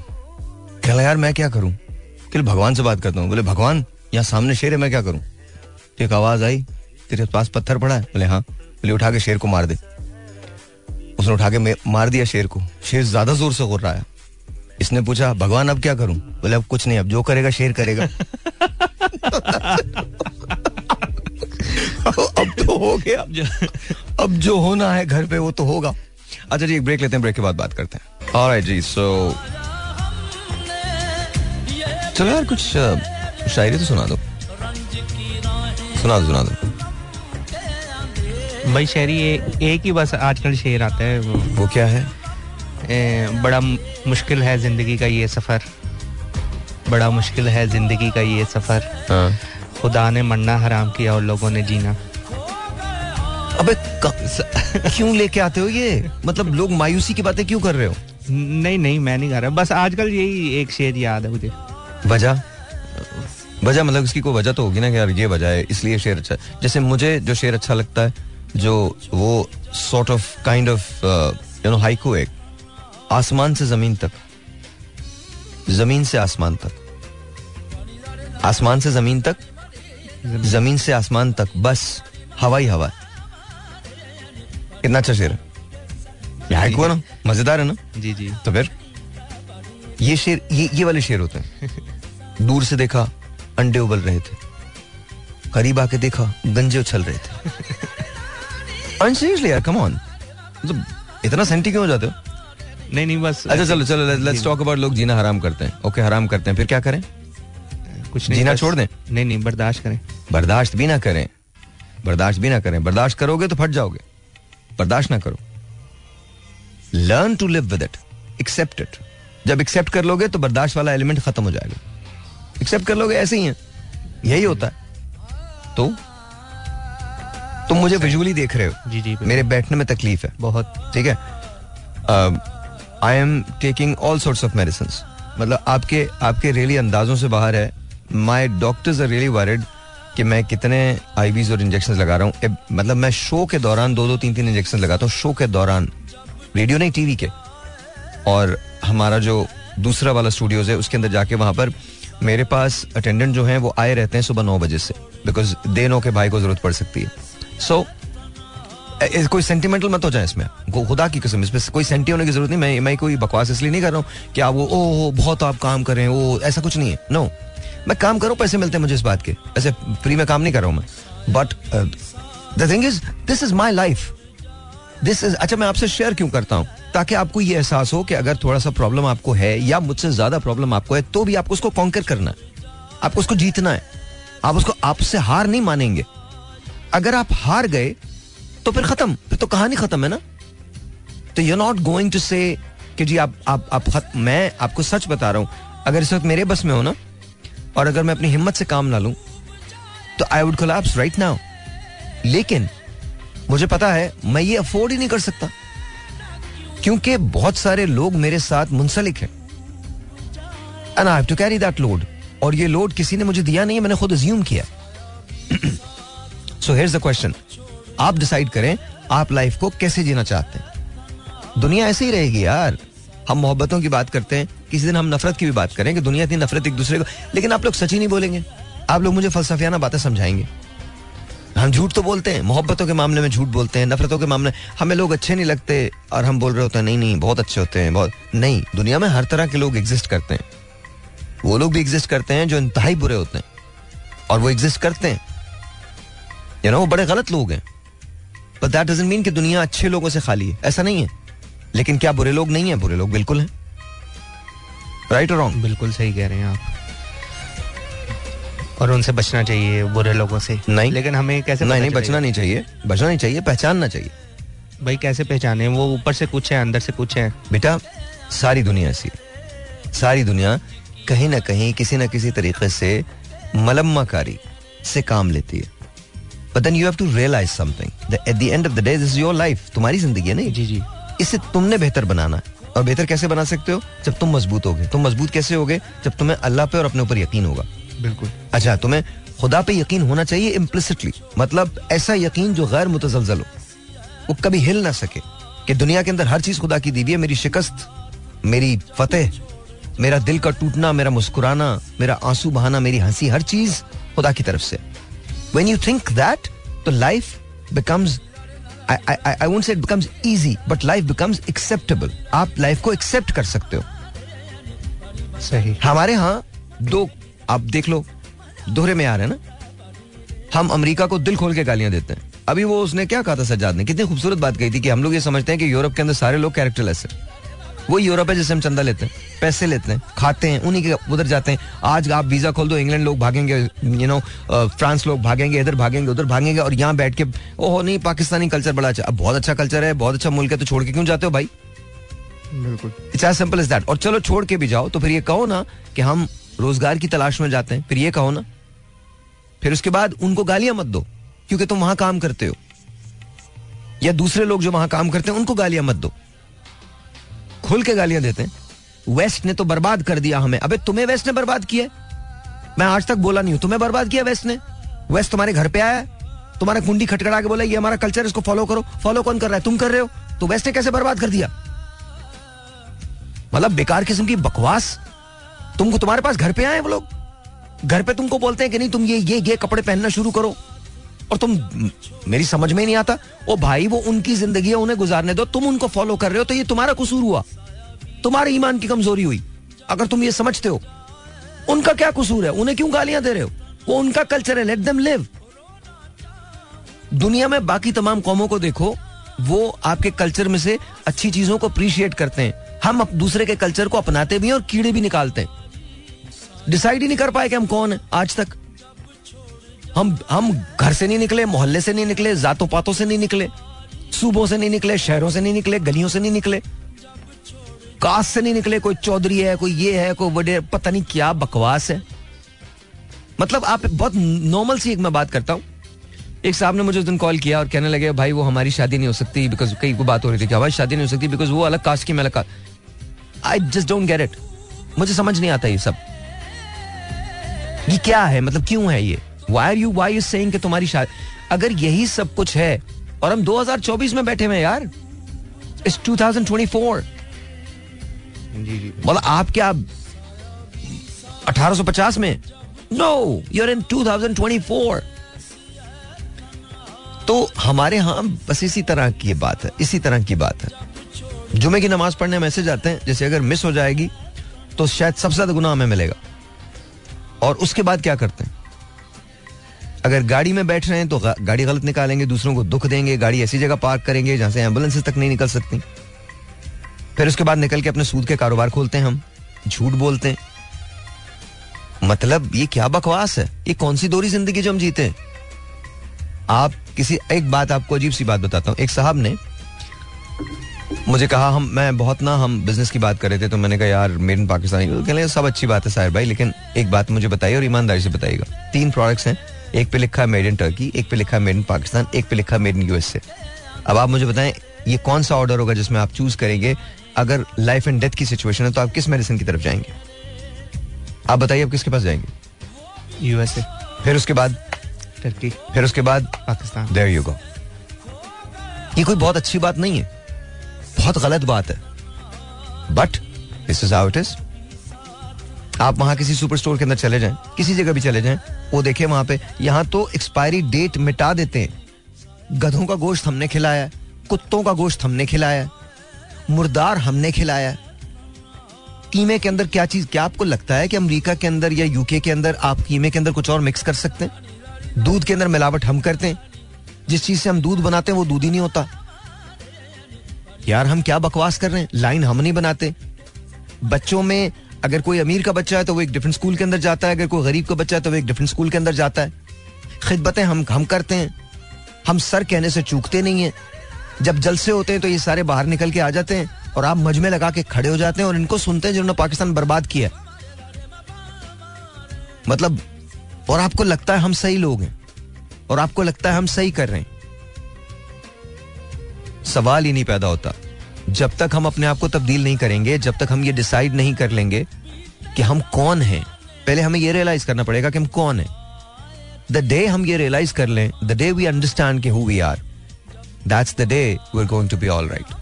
Speaker 1: कहला यार मैं क्या करूँ? कि भगवान से बात करता हूँ। बोले भगवान यहाँ सामने शेर है मैं क्या करूँ? तो एक आवाज़ आई तेरे पास पत्थर पड़ा है? बोले हाँ। बोले, उठा के शेर को मार दे। उसने उठा के मार दिया शेर को। शेर ज़्यादा ज़ोर से गुर रहा है। इसने पूछा, भगवान, अब क्या करूँ? बोले, अब कुछ नहीं, अब जो करेगा, शेर करेगा। अब तो हो गया। अब जो होना है घर पे, वो तो होगा। अच्छा जी, एक ब्रेक लेते हैं ब्रेक के बाद बात करते हैं। ऑलराइट जी सो चलो यार, कुछ शायरी तो सुना दो। सुना दो सुना दो।
Speaker 6: भाई शहरी एक ही बस आजकल शेर आता है वो,
Speaker 1: वो क्या है?
Speaker 6: ए, बड़ा मुश्किल है ज़िंदगी का ये सफ़र। बड़ा मुश्किल है ज़िंदगी का ये सफ़र। हाँ। खुदा ने मरना हराम किया और लोगों ने जीना।
Speaker 1: अबे क्यों लेके आते हो ये? मतलब लोग मायूसी की बातें क्यों कर रहे हो?
Speaker 6: नहीं नहीं मैं नहीं कर रहा। बस आजकल यही एक शेर याद है मुझे।
Speaker 1: वजह? वजह मतलब इसकी कोई वजह तो होगी ना कि यार ये वजह है इसलिए शेर अच्छा जैसे मुझे जो शेर अच्छा लगता है जो वो sort of kind of you know haiku एक आसमान से ज़मीन तक ज़मीन से आसमान तक आसमान से ज़मीन तक ज़मीन। से आसमान तक बस हवा ही हवा। कितना अच्छा शेर है। हाइको ना? मज़ेदार है ना?
Speaker 6: जी जी।
Speaker 1: तो फिर ये शेर ये ये वाले शेर होते हैं। दूर से देखा अंडे उबल रहे थे। करीब आके देखा गंजे उछल रहे थे। सीरियसली यार कम ऑन मतलब इतना सेंटी क्यों हो जाते हो?
Speaker 6: नहीं नहीं बस
Speaker 1: अच्छा चलो चलो लेट्स टॉक अबाउट लोग जीना हराम करते हैं। ओके हराम करते हैं। फिर क्या करें? कुछ नहीं जीना छोड़ दें?
Speaker 6: नहीं नहीं बर्दाश्त करें।
Speaker 1: बर्दाश्त भी ना करें। बर्दाश्त भी ना करें। बर्दाश्त करोगे तो फट जाओगे। बर्दाश्त ना करो। Learn to live with it accept it जब एक्सेप्ट कर लोगे तो बर्दाश्त वाला एलिमेंट खत्म हो जाएगा। एक्सेप्ट कर लोगे ऐसे ही है। यही होता है। तो तुम मुझे विजुअली देख रहे हो।
Speaker 6: जी जी
Speaker 1: मेरे बैठने में तकलीफ़ है।
Speaker 6: बहुत।
Speaker 1: ठीक है? I am taking all sorts of medicine मतलब आपके आपके रियली अंदाजों से बाहर है। My doctors are really worried कि मैं कितने आईवीज और इंजेक्शन लगा रहा हूँ। मतलब मैं शो के दौरान दो दो तीन तीन इंजेक्शन लगाता हूँ। शो के दौरान। रेडियो नहीं टीवी के। और हमारा जो दूसरा वाला स्टूडियोज है उसके अंदर जाके वहाँ पर मेरे पास अटेंडेंट जो हैं वो आए रहते हैं सुबह नौ बजे से। बिकॉज़ दे नो के भाई को ज़रूरत पड़ सकती है। सो so, कोई सेंटिमेंटल मत हो जाए इसमें। खुदा की कसम इसमें कोई सेंटी होने की ज़रूरत नहीं। मैं मैं कोई बकवास इसलिए नहीं कर रहा हूँ कि आप वो ओ बहुत आप काम करें वो ऐसा कुछ नहीं है। नो मैं काम करूँ पैसे मिलते हैं मुझे इस बात के। ऐसे फ्री में काम नहीं कर रहा हूँ मैं। But the thing is this is my life this is अच्छा मैं आपसे शेयर क्यों करता हूँ? ताकि आपको ये एहसास हो कि अगर थोड़ा सा प्रॉब्लम आपको है या मुझसे ज़्यादा प्रॉब्लम आपको है तो भी आपको उसको कॉन्कर करना है। आपको उसको जीतना है। आप उसको आपसे हार नहीं मानेंगे। अगर आप हार गए तो फिर खत्म। फिर तो कहानी खत्म है ना? तो यू नॉट गोइंग टू से कि जी, आप आप आप मैं आपको सच बता रहा हूँ। अगर इस वक्त मेरे बस में हो ना, और अगर मैं अपनी हिम्मत से काम ला लूँ तो I would collapse right now लेकिन, मुझे पता है, मैं ये अफोर्ड ही नहीं कर सकता। क्योंकि बहुत सारे लोग मेरे साथ मुंसलिक हैं। And I have to carry that load और ये लोड किसी ने मुझे दिया नहीं है, मैंने खुद अज्यूम किया। सो हेयर्स द क्वेश्चन आप डिसाइड करें, आप लाइफ को कैसे जीना चाहते हैं? दुनिया ऐसे ही रहेगी यार। हम मोहब्बतों की बात करते हैं, किसी दिन हम नफरत की भी बात करें कि दुनिया इतनी नफरत एक दूसरे को, लेकिन आप लोग सच ही नहीं बोलेंगे। आप लोग मुझे फलसफियाना बातें समझाएँगे। हम झूठ तो बोलते हैं, मोहब्बतों के मामले में झूठ बोलते हैं, नफरतों के मामले, हमें लोग अच्छे नहीं लगते और हम बोल रहे होते हैं, नहीं नहीं, बहुत अच्छे होते हैं, बहुत नहीं, दुनिया में हर तरह के लोग एग्जिस्ट करते हैं। वो लोग भी एग्जिस्ट करते हैं जो इंतहाई बुरे होते हैं। और वो एग्जिस्ट करते हैं। यू नो वो बड़े गलत लोग हैं। बट दैट डजंट मीन कि दुनिया अच्छे लोगों से खाली है। ऐसा नहीं है। लेकिन क्या बुरे लोग नहीं है? बुरे लोग बिल्कुल हैं। राइट और रॉन्ग
Speaker 6: बिल्कुल सही कह रहे हैं आप। और उनसे बचना चाहिए बुरे लोगों से।
Speaker 1: नहीं।
Speaker 6: लेकिन हमें कैसे
Speaker 1: नहीं नहीं बचना नहीं चाहिए। बचना नहीं चाहिए पहचानना चाहिए।
Speaker 6: भाई कैसे पहचाने? वो ऊपर से कुछ है अंदर से कुछ है।
Speaker 1: बेटा सारी दुनिया ऐसी सारी दुनिया कहीं ना कहीं किसी ना किसी तरीके से मलम्माकारी से काम लेती है। But then you have to realise something at the end of the day this is your life तुम्हारी ज़िंदगी है नहीं
Speaker 6: जी जी।
Speaker 1: इसे तुमने बेहतर बनाना है। और बेहतर कैसे बना सकते हो? जब तुम मज़बूत होगे। तुम मज़बूत कैसे होगे? जब तुम्हें अल्लाह पे और अपने ऊपर यकीन होगा।
Speaker 6: बिल्कुल।
Speaker 1: अच्छा तुम्हें खुदा पे यकीन होना चाहिए इम्प्लिसिटली मतलब ऐसा यकीन जो गैर मुतजलजल हो। वो कभी हिल ना सके कि दुनिया के अंदर हर चीज़ खुदा की दीवी है। मेरी शिकस्त मेरी फतेह मेरा दिल का टूटना मेरा मुस्कुराना मेरा आँसू बहाना मेरी हँसी हर चीज़ खुदा की तरफ़ से। वेन यू थिंक दैट तो life becomes I won't say it becomes easy but life becomes acceptable आप लाइफ को एक्सेप्ट कर सकते हो।
Speaker 6: सही।
Speaker 1: हमारे यहाँ दो आप देख लो दोहरे में आ रहे हैं ना? हम अमेरिका को दिल खोल के गालियाँ देते हैं। अभी वो उसने क्या कहा था सज्जाद ने? कितनी खूबसूरत बात कही थी कि हम लोग ये समझते हैं कि यूरोप के अंदर सारे लोग कैरेक्टरलेस है। वो यूरोप है जिससे हम चंदा लेते हैं पैसे लेते हैं खाते हैं उन्हीं के उधर जाते हैं। आज आप वीज़ा खोल दो इंग्लैंड लोग भागेंगे यू नो फ्रांस लोग भागेंगे इधर भागेंगे उधर भागेंगे और यहाँ बैठ के ओहो नहीं पाकिस्तानी कल्चर बड़ा अच्छा अब बहुत अच्छा कल्चर है बहुत अच्छा मुल्क है तो छोड़ के क्यों जाते हो भाई?
Speaker 6: बिल्कुल।
Speaker 1: It's as simple as that और चलो छोड़ के भी जाओ तो फिर ये कहो ना कि हम रोज़गार की तलाश में जाते हैं फिर ये कहो ना। फिर उसके बाद उनको गालियाँ मत दो क्योंकि तुम वहाँ काम करते हो। या दूसरे लोग जो वहाँ काम करते हैं उनको गालियाँ मत दो। खुल के गालियाँ देते हैं। वेस्ट ने तो बर्बाद कर दिया हमें। अबे तुम्हें वेस्ट ने बर्बाद किया मैं आज तक बोला नहीं हूँ। तुम्हें बर्बाद किया वेस्ट ने? वेस्ट तुम्हारे घर पे आया तुम्हारा कुंडी खटखड़ा के बोला, ये हमारा कल्चर इसको फॉलो करो। फॉलो कौन कर रहा है? तुम कर रहे हो। तो वेस्ट ने कैसे बर्बाद कर दिया? मतलब बेकार किस्म की बकवास। तुमको तुम्हारे पास घर पे आए वो लोग? घर पे तुमको बोलते हैं कि नहीं, तुम ये ये ये कपड़े पहनना शुरू करो। और तुम मेरी समझ में नहीं आता? ओ भाई, वो उनकी ज़िंदगी उन्हें गुजारने दो। तुम उनको फॉलो कर रहे हो तो ये तुम्हारा कसूर हुआ। तुम्हारे ईमान की कमज़ोरी हुई। अगर तुम ये समझते हो, उनका क्या कसूर है? उन्हें क्यों गालियाँ दे रहे हो? वो उनका कल्चर है लेट देम लिव दुनिया में बाकी तमाम कौमों को देखो, वो आपके कल्चर में से अच्छी चीज़ों को अप्रिशिएट करते हैं। हम दूसरे के कल्चर को अपनाते भी हैं और कीड़े भी निकालते हैं। डिसाइड ही नहीं कर पाए कि हम कौन है आज तक। हम हम घर से नहीं निकले, मोहल्ले से नहीं निकले जातों पातों से नहीं निकले, सूबों से नहीं निकले, शहरों से नहीं निकले, गलियों से नहीं निकले। कास्ट से नहीं निकले, कोई चौधरी है, कोई ये है, कोई बड़े, पता नहीं क्या बकवास है। मतलब आप बहुत नॉर्मल सी एक मैं बात करता हूँ। एक साहब ने मुझे उस दिन कॉल किया और कहने लगे, भाई, वो हमारी शादी नहीं हो सकती बिकॉज़ कई को बात हो रही थी कि हमारी शादी नहीं हो सकती बिकॉज़ वो अलग कास्ट की मैं अलग I just don't get it मुझे समझ नहीं आता ये सब। ये क्या है? मतलब क्यों है ये? Why are you why you saying कि तुम्हारी शादी? अगर यही सब कुछ है और हम 2024 में बैठे हुए यार इस 2024
Speaker 6: जी जी।
Speaker 1: मतलब आप क्या 1850 में? नो यूर इन 2024 तो हमारे यहाँ बस इसी तरह की बात है इसी तरह की बात है। जुमे की नमाज़ पढ़ने मैसेज आते हैं जैसे अगर मिस हो जाएगी तो शायद सबसे ज़्यादा गुना हमें मिलेगा। और उसके बाद क्या करते हैं? अगर गाड़ी में बैठ रहे हैं तो गाड़ी गलत निकालेंगे, दूसरों को दुख देंगे, गाड़ी ऐसी जगह पार्क करेंगे जहाँ से एंबुलेंस तक नहीं निकल सकती। फिर उसके बाद निकल के अपने सूद के कारोबार खोलते हैं हम, झूठ बोलते हैं। मतलब ये क्या बकवास है? ये कौन सी दोरी ज़िंदगी जो हम जीते हैं? आप किसी, एक बात आपको अजीब सी बात बताता हूँ। एक साहब ने मुझे कहा, हम, मैं बहुत ना, हम बिज़नेस की बात कर रहे थे तो मैंने कहा, यार मेड इन पाकिस्तानी. सब अच्छी बात है साहिर भाई, लेकिन एक बात मुझे बताइए और ईमानदारी से बताइएगा। तीन प्रोडक्ट्स हैं। एक पे लिखा है मेड इन टर्की एक पे लिखा है मेड इन पाकिस्तान एक पे लिखा है मेड इन यूएसए अब आप मुझे बताएँ ये कौन सा ऑर्डर होगा जिसमें आप चूज़ करेंगे? अगर लाइफ एंड डेथ की सिचुएशन है तो आप किस मेडिसिन की तरफ़ जाएँगे? आप बताइए आप किसके पास जाएँगे?
Speaker 6: यूएसए
Speaker 1: फिर उसके बाद?
Speaker 6: टर्की
Speaker 1: फिर उसके बाद?
Speaker 6: पाकिस्तान
Speaker 1: देयर यू गो ये कोई बहुत अच्छी बात नहीं है। बहुत गलत बात है। But this is how it is आप वहाँ किसी सुपर स्टोर के अंदर चले जाएँ, किसी जगह भी चले जाएँ, वो देखें वहाँ पे, यहाँ तो एक्सपायरी डेट मिटा देते हैं। गधों का गोश्त हमने खिलाया, कुत्तों का गोश्त हमने खिलाया, मुर्दार हमने खिलाया। कीमे के अंदर क्या चीज़, क्या आपको लगता है कि अमेरिका के अंदर या यूके के अंदर आप कीमे के अंदर कुछ और मिक्स कर सकते हैं? दूध के अंदर मिलावट हम करते हैं। जिस चीज़ से हम दूध बनाते हैं, वो दूध ही नहीं होता। यार, हम क्या बकवास कर रहे हैं? लाइन हम नहीं बनाते। बच्चों में अगर कोई अमीर का बच्चा है तो वो एक डिफरेंट स्कूल के अंदर जाता है। अगर कोई गरीब का बच्चा है तो वो एक डिफरेंट स्कूल के अंदर जाता है। खिदबतें हम हम करते हैं। हम सर कहने से चूकते नहीं हैं। जब जलसे होते हैं तो ये सारे बाहर निकल के आ जाते हैं और आप मजमे लगा के खड़े हो जाते हैं और इनको सुनते हैं जिन्होंने पाकिस्तान बर्बाद किया मतलब और आपको लगता है हम सही लोग हैं और आपको लगता है हम सही कर रहे हैं। सवाल ही नहीं पैदा होता। जब तक हम अपने आप को तब्दील नहीं करेंगे जब तक हम ये डिसाइड नहीं कर लेंगे कि हम कौन हैं पहले हमें ये रियलाइज़ करना पड़ेगा कि हम कौन हैं। द डे हम ये रियलाइज़ कर लें द डे वी अंडरस्टैंड कि who we are that's the day we are going to be all right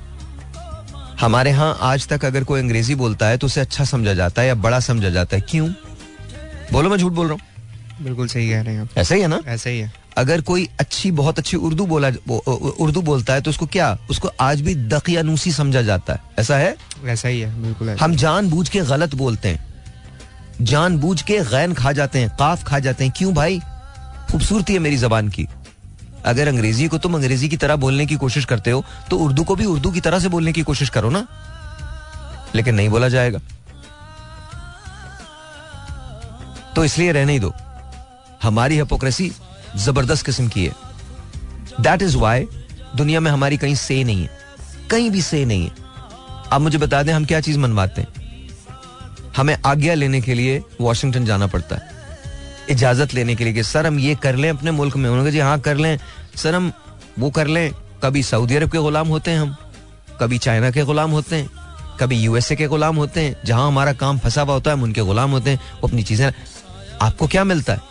Speaker 1: हमारे यहाँ आज तक अगर कोई अंग्रेज़ी बोलता है तो उसे अच्छा समझा जाता है या बड़ा समझा जाता है। क्यों? बोलो मैं झूठ बोल रहा हूँ।
Speaker 6: बिल्कुल सही कह रहे हैं
Speaker 1: ऐसा ही है ना?
Speaker 6: ऐसा ही है।
Speaker 1: अगर कोई अच्छी बहुत अच्छी उर्दू बोला उर्दू बोलता है तो उसको क्या? उसको आज भी दकियानूसी समझा जाता है। ऐसा है?
Speaker 6: ऐसा ही है बिल्कुल
Speaker 1: हम जानबूझ के गलत बोलते हैं। जानबूझ के गैन खा जाते हैं काफ खा जाते हैं। क्यों भाई? खूबसूरती है मेरी जबान की। अगर अंग्रेज़ी को तुम अंग्रेज़ी की तरह बोलने की कोशिश करते हो तो उर्दू को भी उर्दू की तरह से बोलने की कोशिश करो ना। लेकिन नहीं बोला जाएगा। तो इसलिए रहने ही दो। हमारी हिपोक्रेसी ज़बरदस्त किस्म की है। दैट इज़ वाई दुनिया में हमारी कहीं से नहीं है। कहीं भी से नहीं है। आप मुझे बता दें, हम क्या चीज़ मनवाते हैं? हमें आज्ञा लेने के लिए वॉशिंगटन जाना पड़ता है। इजाज़त लेने के लिए कि, सर, हम ये कर लें अपने मुल्क में। उन्होंने जी हाँ कर लें। सर, हम वो कर लें। कभी सऊदी अरब के गुलाम होते हैं हम। कभी चाइना के गुलाम होते हैं। कभी यूएसए के गुलाम होते हैं। जहाँ हमारा काम फंसा हुआ होता है, हम उनके गुलाम होते हैं। वो अपनी चीज़ें आपको क्या मिलता है?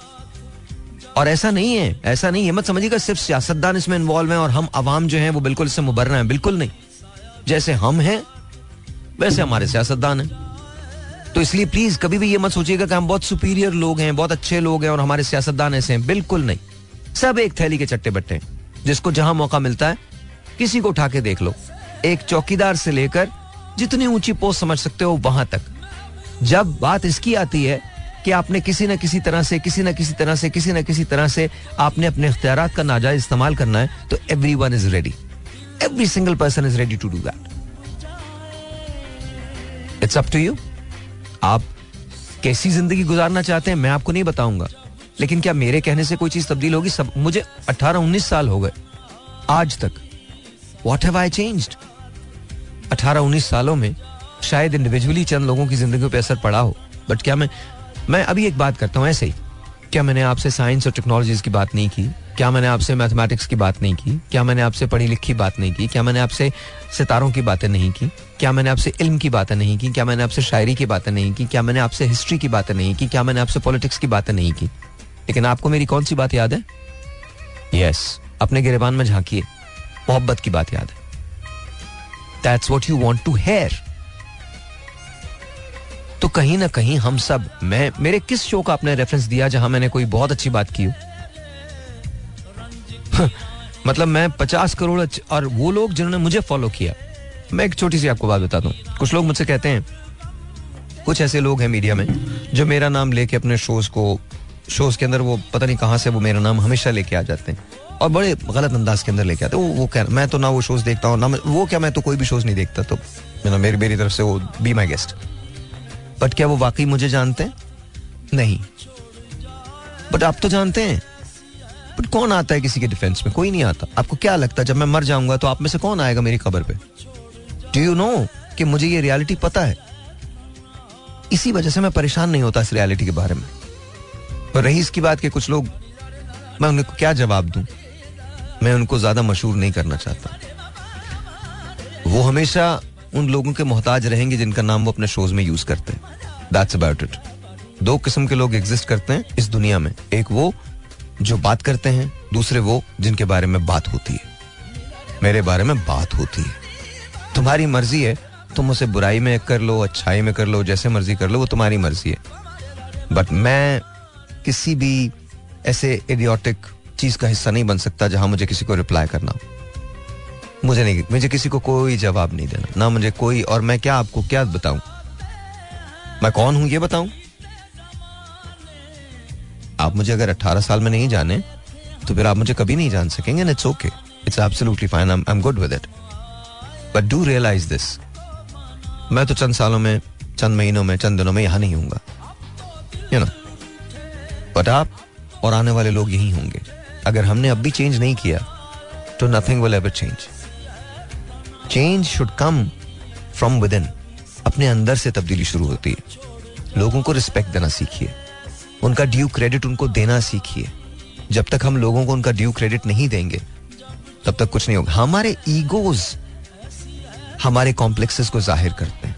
Speaker 1: और ऐसा नहीं है, ऐसा नहीं है। मत समझिएगा, सिर्फ़ सियासतदान इसमें इन्वॉल्व हैं और हम आवाम जो है वो बिल्कुल इससे मुबर्रा है। बिल्कुल नहीं। जैसे हम हैं, वैसे हमारे सियासतदान हैं। तो इसलिए प्लीज़ कभी भी ये मत सोचिएगा कि हम बहुत सुपीरियर लोग हैं, बहुत अच्छे लोग हैं और हमारे सियासतदान ऐसे हैं। बिल्कुल नहीं। सब एक थैली के चट्टे बट्टे हैं, जिसको जहाँ मौका मिलता है, किसी को उठा के देख लो। एक चौकीदार से लेकर जितनी ऊँची पोस्ट समझ सकते हो वहाँ तक। जब बात इसकी आती है कि आपने किसी न किसी तरह से, किसी न किसी तरह से, किसी न किसी तरह से आपने अपने इख्तियार का नाजायज इस्तेमाल करना है तो everyone is ready every single person is ready to do that it's up to you आप कैसी ज़िंदगी गुजारना चाहते हैं, मैं आपको नहीं बताऊँगा। लेकिन क्या मेरे कहने से कोई चीज़ तब्दील होगी? सब, मुझे 18-19 साल हो गए। आज तक। वॉट हैव आई चेंज्ड 18-19 सालों में शायद इंडिविजुअली चंद लोगों की ज़िंदगी पे असर पड़ा हो बट क्या मैं मैं अभी एक बात करता हूँ ऐसे ही। क्या मैंने आपसे साइंस और टेक्नोलॉजीज़ की बात नहीं की? क्या मैंने आपसे मैथमेटिक्स की बात नहीं की? क्या मैंने आपसे पढ़ी लिखी बात नहीं की? क्या मैंने आपसे सितारों की बातें नहीं की? क्या मैंने आपसे इल्म की बातें नहीं की? क्या मैंने आपसे शायरी की बातें नहीं की? क्या मैंने आपसे हिस्ट्री की बातें नहीं की? क्या मैंने आपसे पॉलिटिक्स की बातें नहीं की? लेकिन आपको मेरी कौन सी बात याद है? यस अपने गिरबान में झांकिए मोहब्बत की बात याद है। That's what you want to hear तो कहीं ना कहीं हम सब, मैं, मेरे किस शो का आपने रेफरेंस दिया जहाँ मैंने कोई बहुत अच्छी बात की हो? मतलब मैं पचास करोड़ और वो लोग जिन्होंने मुझे फॉलो किया। मैं एक छोटी सी आपको बात बता दूँ। कुछ लोग मुझसे कहते हैं, कुछ ऐसे लोग हैं मीडिया में, जो मेरा नाम लेके अपने शोज़ को शोज़ के अंदर वो पता नहीं कहाँ से वो मेरा नाम हमेशा लेके आ जाते हैं और बड़े गलत अंदाज के अंदर लेके आते वो वो क्या मैं तो ना वो शोज़ देखता हूँ, ना वो क्या मैं तो कोई भी शोज़ नहीं देखता तो मेरी मेरी तरफ़ से वो बी माई गेस्ट बट क्या वो वाकई मुझे जानते हैं? नहीं। बट आप तो जानते हैं। बट कौन आता है किसी के डिफेंस में? कोई नहीं आता। आपको क्या लगता है? जब मैं मर जाऊँगा तो आप में से कौन आएगा मेरी खबर पे? डू यू नो कि मुझे ये रियलिटी पता है? इसी वजह से मैं परेशान नहीं होता इस रियलिटी के बारे में। और रही इसकी बात कि कुछ लोग, मैं उनको क्या जवाब दूँ? मैं उनको ज़्यादा मशहूर नहीं करना चाहता। वो हमेशा उन लोगों के मोहताज रहेंगे जिनका नाम वो अपने शोज़ में यूज़ करते हैं। दैट्स अबाउट इट दो किस्म के लोग एग्जिस्ट करते हैं इस दुनिया में। एक वो जो बात करते हैं, दूसरे वो जिनके बारे में बात होती है। मेरे बारे में बात होती है। तुम्हारी मर्ज़ी है, तुम उसे बुराई में कर लो, अच्छाई में कर लो, जैसे मर्ज़ी कर लो, वो तुम्हारी मर्ज़ी है। बट मैं किसी भी ऐसे एडियोटिक चीज़ का हिस्सा नहीं बन सकता जहाँ मुझे किसी को रिप्लाई करना मुझे नहीं, मुझे किसी को कोई जवाब नहीं देना, ना मुझे कोई और मैं क्या आपको क्या बताऊँ? मैं कौन हूँ ये बताऊँ? आप मुझे अगर 18 साल में नहीं जाने तो फिर आप मुझे कभी नहीं जान सकेंगे it's okay it's absolutely fine I am good with it but do realise this मैं तो चंद सालों में, चंद महीनों में, चंद दिनों में यहाँ नहीं हूँगा यू नो बट आप और आने वाले लोग यही होंगे. अगर हमने अब भी चेंज नहीं किया तो nothing will ever change change should come from within अपने अंदर से तब्दीली शुरू होती है। लोगों को रिस्पेक्ट देना सीखिए। उनका ड्यू क्रेडिट उनको देना सीखिए। जब तक हम लोगों को उनका ड्यू क्रेडिट नहीं देंगे, तब तक कुछ नहीं होगा। हमारे ईगोज हमारे कॉम्प्लेक्सेस को ज़ाहिर करते हैं।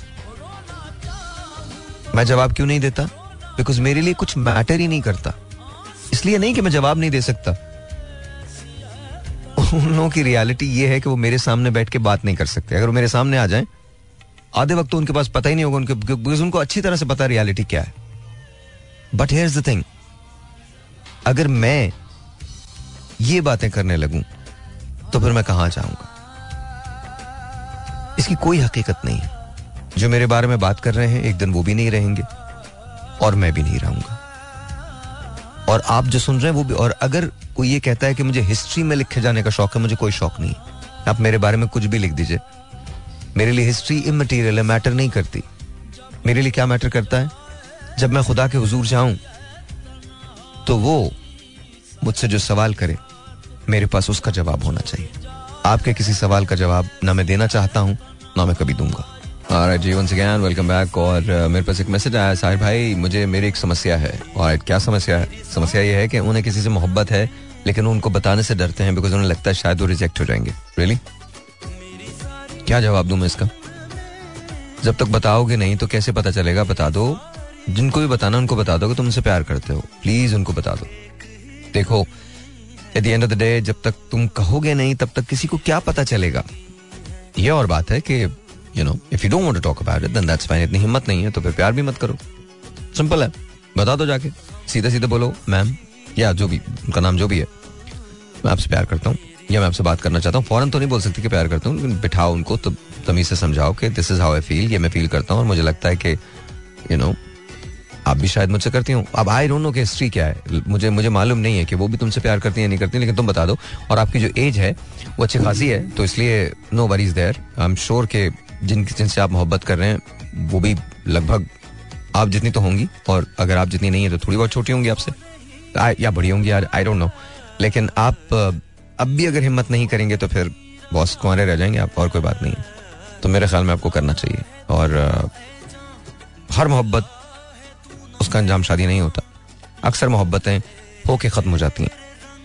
Speaker 1: मैं जवाब क्यों नहीं देता? बिकॉज़ मेरे लिए कुछ मैटर ही नहीं करता। इसलिए नहीं कि मैं जवाब नहीं दे सकता। उन लोगों की रियलिटी ये है कि वो मेरे सामने बैठ के बात नहीं कर सकते। अगर वो मेरे सामने आ जाए, आधे वक्त तो उनके पास पता ही नहीं होगा उनके बिकॉज़ उनको अच्छी तरह से पता रियलिटी क्या है। बट हेयर द थिंग अगर मैं ये बातें करने लगूं तो फिर मैं कहाँ जाऊँगा? इसकी कोई हकीकत नहीं है। जो मेरे बारे में बात कर रहे हैं, एक दिन वो भी नहीं रहेंगे, और मैं भी नहीं रहूँगा। और आप जो सुन रहे हैं वो भी, और अगर कोई ये कहता है कि मुझे हिस्ट्री में लिखे जाने का शौक है, मुझे कोई शौक नहीं आप मेरे बारे में कुछ भी लिख दीजिए। मेरे लिए हिस्ट्री इमटीरियल है मैटर नहीं करती। मेरे लिए क्या मैटर करता है? जब मैं खुदा के हजूर जाऊँ तो वो मुझसे जो सवाल करे, मेरे पास उसका जवाब होना चाहिए। आपके किसी सवाल का जवाब ना मैं देना चाहता हूँ, ना मैं कभी दूँगा। और जीवन से ज्ञान वेलकम बैक और uh, मेरे पास एक मैसेज आया साहिर भाई मुझे मेरी एक समस्या है। और क्या समस्या है? समस्या ये है कि उन्हें किसी से मोहब्बत है लेकिन उनको बताने से डरते हैं बिकॉज़ उन्हें लगता है शायद वो रिजेक्ट हो जाएँगे। रियली क्या जवाब दूँ मैं इसका? जब तक बताओगे नहीं तो कैसे पता चलेगा? बता दो। जिनको भी बताना उनको बता दो कि तुम उनसे प्यार करते हो। प्लीज़ उनको बता दो। देखो at the end of the day जब तक तुम कहोगे नहीं तब तक किसी को क्या पता चलेगा? ये और बात है कि you know if you don't want to talk about it then that's fine इतनी हिम्मत नहीं है तो फिर प्यार भी मत करो। सिंपल है। बता दो जाके। सीधे सीधे बोलो मैम या जो भी, उनका नाम जो भी है, मैं आपसे प्यार करता हूँ, या मैं आपसे बात करना चाहता हूँ। फ़ौरन तो नहीं बोल सकती कि प्यार करता हूँ, लेकिन बिठाओ उनको तो तमीज से समझाओ कि this is how I feel ये मैं फील करता हूँ, और मुझे लगता है कि यू नो आप भी शायद मुझसे करती हूँ। अब आई डोंट नो कि हिस्ट्री क्या है। मुझे मुझे मालूम नहीं है कि वो भी तुमसे प्यार करती है नहीं करती लेकिन तुम बता दो। और आपकी जो एज है, वो अच्छी खासी है तो इसलिए no worries there I am sure के जिन, जिनसे आप मोहब्बत कर रहे हैं, वो भी लगभग आप जितनी तो होंगी, और अगर आप जितनी नहीं है तो थोड़ी बहुत छोटी होंगी आपसे। या बड़ी होंगी, यार आई डोंट नो लेकिन आप, अब भी अगर हिम्मत नहीं करेंगे तो फिर बॉस कुंवरे रह जाएँगे आप, और कोई बात नहीं तो मेरे ख्याल में आपको करना चाहिए। और हर मोहब्बत, उसका अंजाम शादी नहीं होता। अक्सर मोहब्बतें होके खत्म हो जाती हैं।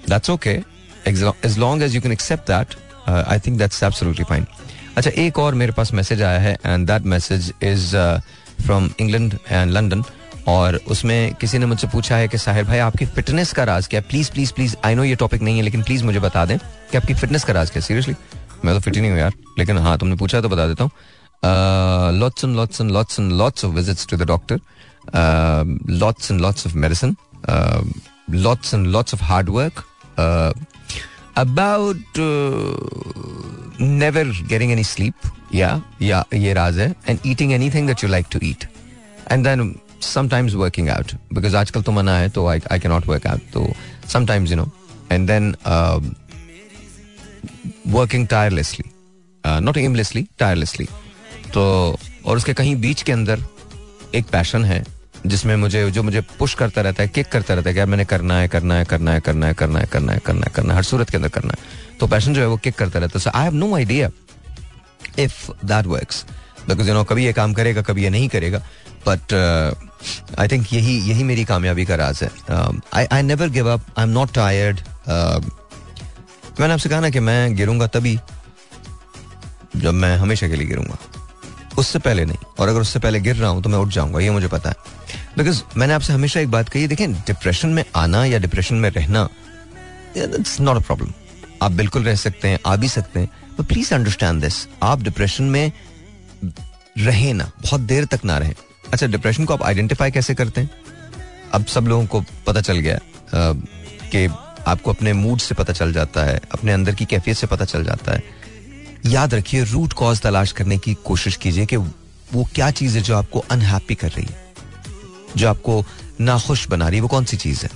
Speaker 1: That's okay as long as you can accept that I think that's absolutely fine अच्छा एक और मेरे पास मैसेज आया है and that message is from England and London और उसमें किसी ने मुझसे पूछा है कि साहिर भाई, आपकी फिटनेस का राज क्या? Please please please I know ये टॉपिक नहीं है, लेकिन प्लीज़ मुझे बता दें कि आपकी फिटनेस का राज क्या? सीरियसली मैं तो फिट ही नहीं हूँ यार, लेकिन हाँ तुमने पूछा तो बता देता हूँ। Lots and lots and lots and lots of visits to the doctor lots and lots of medicine lots and lots of hard work about never getting any sleep या ये राज है and eating anything that you like to eat and then sometimes working out because आजकल तो मना है तो आई आई के नॉट वर्क आउट तो sometimes you know and then working tirelessly not aimlessly tirelessly तो और उसके कहीं बीच के अंदर एक पैशन है जिसमें मुझे, जो मुझे पुश करता रहता है किक करता रहता है कि मैंने करना है करना है करना है करना है करना है करना है करना है करना है, हर सूरत के अंदर करना है। तो पैशन जो है वो किक करता रहता है। So I have no idea if that works because you know कभी ये काम करेगा, कभी ये नहीं करेगा बट आई थिंक यही यही मेरी कामयाबी का राज है। I I never give up I am not tired मैंने आपसे कहा ना कि मैं गिरूँगा तभी जब मैं हमेशा के लिए गिरूँगा। उससे पहले नहीं। और अगर उससे पहले गिर रहा हूँ तो मैं उठ जाऊँगा, ये मुझे पता है। बिकॉज़ मैंने आपसे हमेशा एक बात कही देखें डिप्रेशन में आना या डिप्रेशन में रहना इट्स नॉट अ प्रॉब्लम आप बिल्कुल रह सकते हैं, आ भी सकते हैं बट प्लीज़ अंडरस्टैंड दिस आप डिप्रेशन में रहे ना, बहुत देर तक ना रहे। अच्छा डिप्रेशन को आप आइडेंटिफाई कैसे करते हैं? अब सब लोगों को पता चल गया कि आपको अपने मूड से पता चल जाता है, अपने अंदर की कैफियत से पता चल जाता है। याद रखिए रूट कॉज तलाश करने की कोशिश कीजिए कि वो क्या चीज़ है जो आपको अनहैप्पी कर रही है, जो आपको नाखुश बना रही है, वो कौन सी चीज़ है?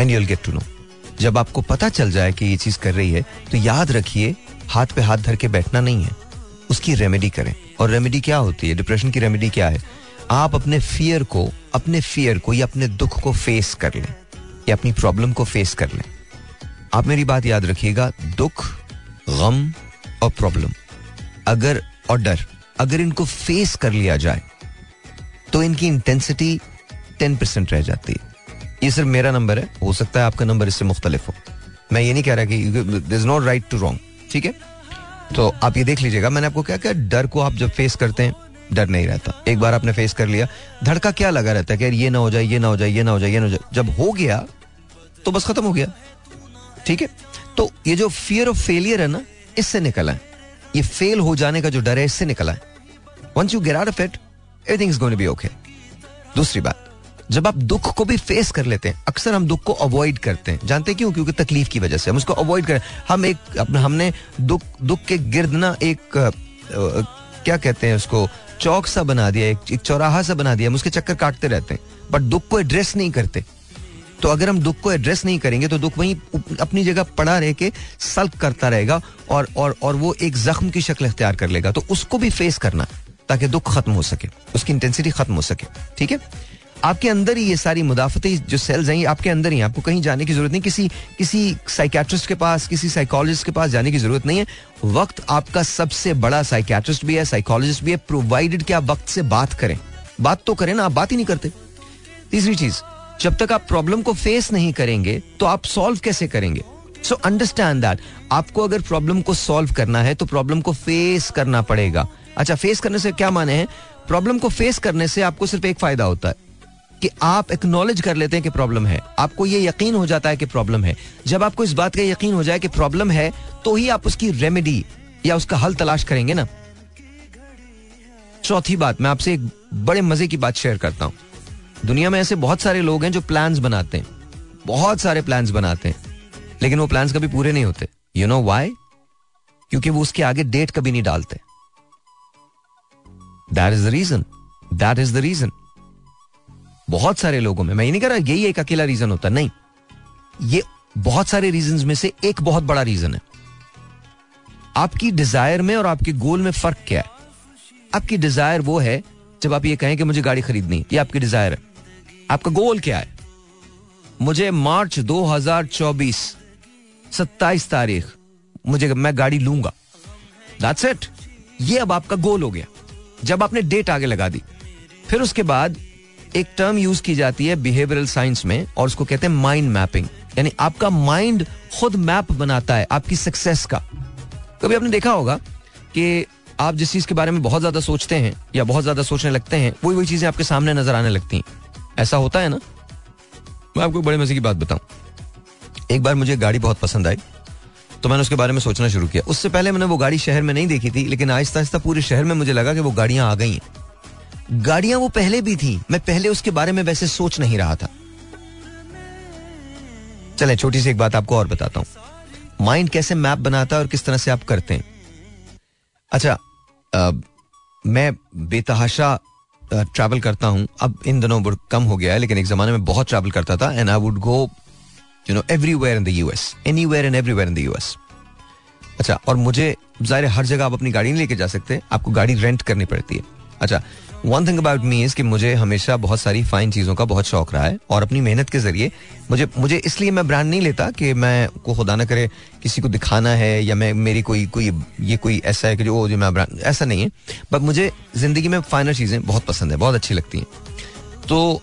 Speaker 1: And you'll get to know जब आपको पता चल जाए कि ये चीज़ कर रही है तो याद रखिए, हाथ पे हाथ धर के बैठना नहीं है। उसकी रेमेडी करें। और रेमेडी क्या होती है? डिप्रेशन की रेमेडी क्या है? आप अपने फियर को, अपने फियर को या अपने दुख को फेस कर लें। या अपनी प्रॉब्लम को फेस कर लें। आप मेरी बात याद रखिएगा, दुख, गम और प्रॉब्लम अगर, और डर. अगर इनको फेस कर लिया जाए तो इनकी इंटेंसिटी टेन परसेंट रह जाती है. ये सिर्फ़ मेरा नंबर है. हो सकता है आपका नंबर इससे मुख्तलिफ़ हो. मैं ये नहीं कह रहा कि is not right to wrong ठीक है? तो आप ये देख लीजिएगा, मैंने आपको क्या कहा? डर को आप जब फेस करते हैं, डर नहीं रहता. एक बार आपने फेस कर लिया, धड़का क्या लगा रहता है कि ये ना हो जाए, ये ना हो जाए, ये ना हो जाए, ये ना हो जाए. जब हो गया तो बस खत्म हो गया. ठीक है? तो ये जो फियर ऑफ़ फेलियर है ना इससे निकला है। ये फेल हो जाने का जो डर है इससे निकला है। Once you get out of it everything is going be okay दूसरी बात जब आप दुख को भी फेस कर लेते हैं अक्सर हम दुख को अवॉइड करते हैं। जानते हैं क्यों? क्योंकि तकलीफ़ की वजह से। हम उसको अवॉइड करें। हम एक हमने दुख दुख के गिर्द ना एक आ, क्या कहते हैं उसको चौक सा बना दिया एक, एक चौराहा सा बना दिया। हम उसके चक्कर काटते रहते हैं। बट दुख को एड्रेस नहीं करते। तो अगर हम दुख को एड्रेस नहीं करेंगे तो दुख वहीं अपनी जगह पड़ा रह के सल्क करता रहेगा और और और वो एक जख्म की शक्ल अख्तियार कर लेगा। तो उसको भी फेस करना, ताकि दुख खत्म हो सके, उसकी इंटेंसिटी खत्म हो सके, ठीक है? आपके अंदर ही ये सारी मुदाफती जो सेल्स हैं आपके अंदर ही आपको कहीं जाने की ज़रूरत नहीं, किसी किसी साइकेट्रिस्ट के पास, किसी साइकोलॉजिस्ट के पास जाने की ज़रूरत नहीं है। वक्त आपका सबसे बड़ा साइकेट्रिस्ट भी है साइकोलॉजिस्ट भी है प्रोवाइडेड कि आप वक्त से बात करें। बात तो करें ना, आप बात ही नहीं करते। तीसरी चीज़ जब तक आप प्रॉब्लम को फेस नहीं करेंगे तो आप सॉल्व कैसे करेंगे? सो अंडरस्टैंड दैट आपको अगर प्रॉब्लम को सॉल्व करना है तो प्रॉब्लम को फेस करना पड़ेगा। अच्छा फेस करने से क्या माने हैं? प्रॉब्लम को फेस करने से आपको सिर्फ़ एक फ़ायदा होता है कि आप एक्नॉलेज कर लेते हैं कि प्रॉब्लम है। आपको ये यकीन हो जाता है कि प्रॉब्लम है। जब आपको इस बात का यकीन हो जाए कि प्रॉब्लम है तो ही आप उसकी रेमेडी या उसका हल तलाश करेंगे ना। चौथी बात, मैं आपसे एक बड़े मज़े की बात शेयर करता हूँ। दुनिया में ऐसे बहुत सारे लोग हैं जो प्लान्स बनाते हैं। बहुत सारे प्लान्स बनाते हैं। लेकिन वो प्लान्स कभी पूरे नहीं होते। यू नो वाई क्योंकि वो उसके आगे डेट कभी नहीं डालते। That is the reason that is the reason बहुत सारे लोगों में, मैं ये नहीं कह रहा यही एक अकेला रीजन होता, नहीं। ये बहुत सारे रीजन में से एक बहुत बड़ा रीजन है। आपकी डिज़ायर में और आपके गोल में फ़र्क क्या है? आपकी डिज़ायर वो है, जब आप ये कहें कि मुझे गाड़ी खरीदनी ये आपकी डिज़ायर है। आपका गोल क्या है? मुझे मार्च 2024 27 तारीख, मुझे मैं गाड़ी लूँगा। दैट्स इट ये अब आपका गोल हो गया। जब आपने डेट आगे लगा दी। फिर उसके बाद एक टर्म यूज़ की जाती है बिहेवियरल साइंस में, और उसको कहते हैं माइंड मैपिंग यानी आपका माइंड खुद मैप बनाता है आपकी सक्सेस का। कभी आपने देखा होगा कि आप जिस चीज़ के बारे में बहुत ज़्यादा सोचते हैं या बहुत ज़्यादा सोचने लगते हैं वही वही चीज़ें आपके सामने नज़र आने लगती हैं। ऐसा होता है ना? मैं आपको बड़े मज़े की बात बताऊँ। एक बार मुझे गाड़ी बहुत पसंद आई तो मैंने उसके बारे में सोचना शुरू किया। उससे पहले मैंने वो गाड़ी शहर में नहीं देखी थी लेकिन आहिस्ता आहिस्ता पूरे शहर में मुझे लगा कि वो गाड़ियाँ आ गई हैं। गाड़ियाँ वो पहले भी थी। मैं पहले उसके बारे में वैसे सोच नहीं रहा था। चले छोटी सी एक बात आपको और बताता हूँ। माइंड कैसे मैप बनाता है और किस तरह से आप करते हैं? अच्छा आ, मैं बेतहाशा ट्रैवल करता हूँ। अब इन दिनों कम हो गया है, लेकिन एक जमाने में बहुत ट्रैवल करता था and I would go you know everywhere in the anywhere and everywhere in the US अच्छा और मुझे, ज़ाहिर हर जगह आप अपनी गाड़ी नहीं लेके जा सकते, आपको गाड़ी रेंट करनी पड़ती है। अच्छा one thing about me is कि मुझे हमेशा बहुत सारी फाइन चीज़ों का बहुत शौक रहा है और अपनी मेहनत के ज़रिए मुझे मुझे इसलिए मैं ब्रांड नहीं लेता कि मैं को खुदा ना करे किसी को दिखाना है या मैं मेरी कोई कोई ये कोई ऐसा है कि जो जो मैं ब्रांड ऐसा नहीं है। बट मुझे ज़िंदगी में फाइनल चीज़ें बहुत पसंद है बहुत अच्छी लगती हैं। तो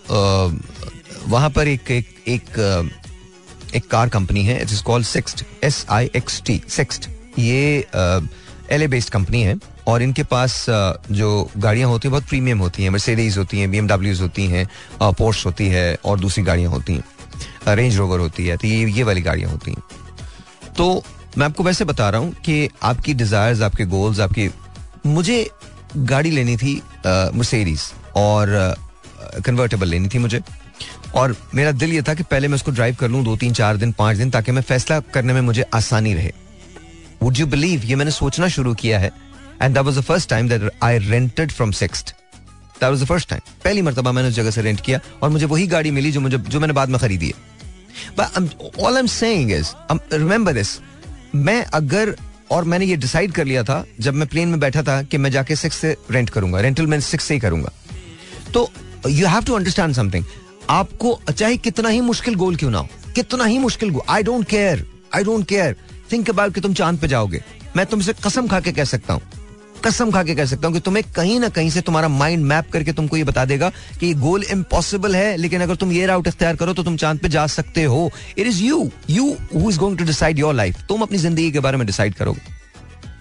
Speaker 1: वहाँ पर एक एक, एक एक कार कंपनी है it is called Sixt S I X T Sixt ये एल ए बेस्ड कंपनी है। और इनके पास जो गाड़ियाँ होती हैं, बहुत प्रीमियम होती हैं। मर्सिडीज होती हैं बी होती हैं पोर्स होती है और दूसरी गाड़ियाँ होती हैं। रेंज रोवर होती है तो ये ये वाली गाड़ियाँ होती हैं। तो मैं आपको वैसे बता रहा हूँ कि आपकी डिजायर्स आपके गोल्स आपकी, मुझे गाड़ी लेनी थी मर्सिडीज और कन्वर्टेबल लेनी थी मुझे। और मेरा दिल ये था कि पहले मैं उसको ड्राइव कर लूँ दो तीन चार दिन, पाँच दिन, ताकि मैं फैसला करने में मुझे आसानी रहे। वुड यू बिलीव ये मैंने सोचना शुरू किया है। And that was the first time that I rented from Sixt that was the first time पहली मर्तबा मैंने उस जगह से रेंट किया और मुझे वही गाड़ी मिली जो मुझे, जो मैंने बाद में खरीदी है। But all I am saying is remember this मैं अगर, और मैंने ये डिसाइड कर लिया था, जब मैं प्लेन में बैठा था कि मैं जाके सिक्स से रेंट करूँगा। रेंटल मैं सिक्स से ही करूँगा। तो you have to understand something आपको, चाहे कितना ही मुश्किल गोल क्यों ना हो, कितना ही मुश्किल goal I don't care I don't care think about कि तुम चाँद पे जाओगे। मैं तुमसे कसम खा के कह सकता हूँ। कसम खा के कह सकता हूँ कि तुम्हें कहीं ना कहीं से तुम्हारा माइंड मैप करके तुमको ये बता देगा कि ये गोल इम्पॉसिबल है, लेकिन अगर तुम ये राउट इख्तियार करो तो तुम चाँद पे जा सकते हो। It is you you who is going to decide your life तुम अपनी ज़िंदगी के बारे में डिसाइड करोगे।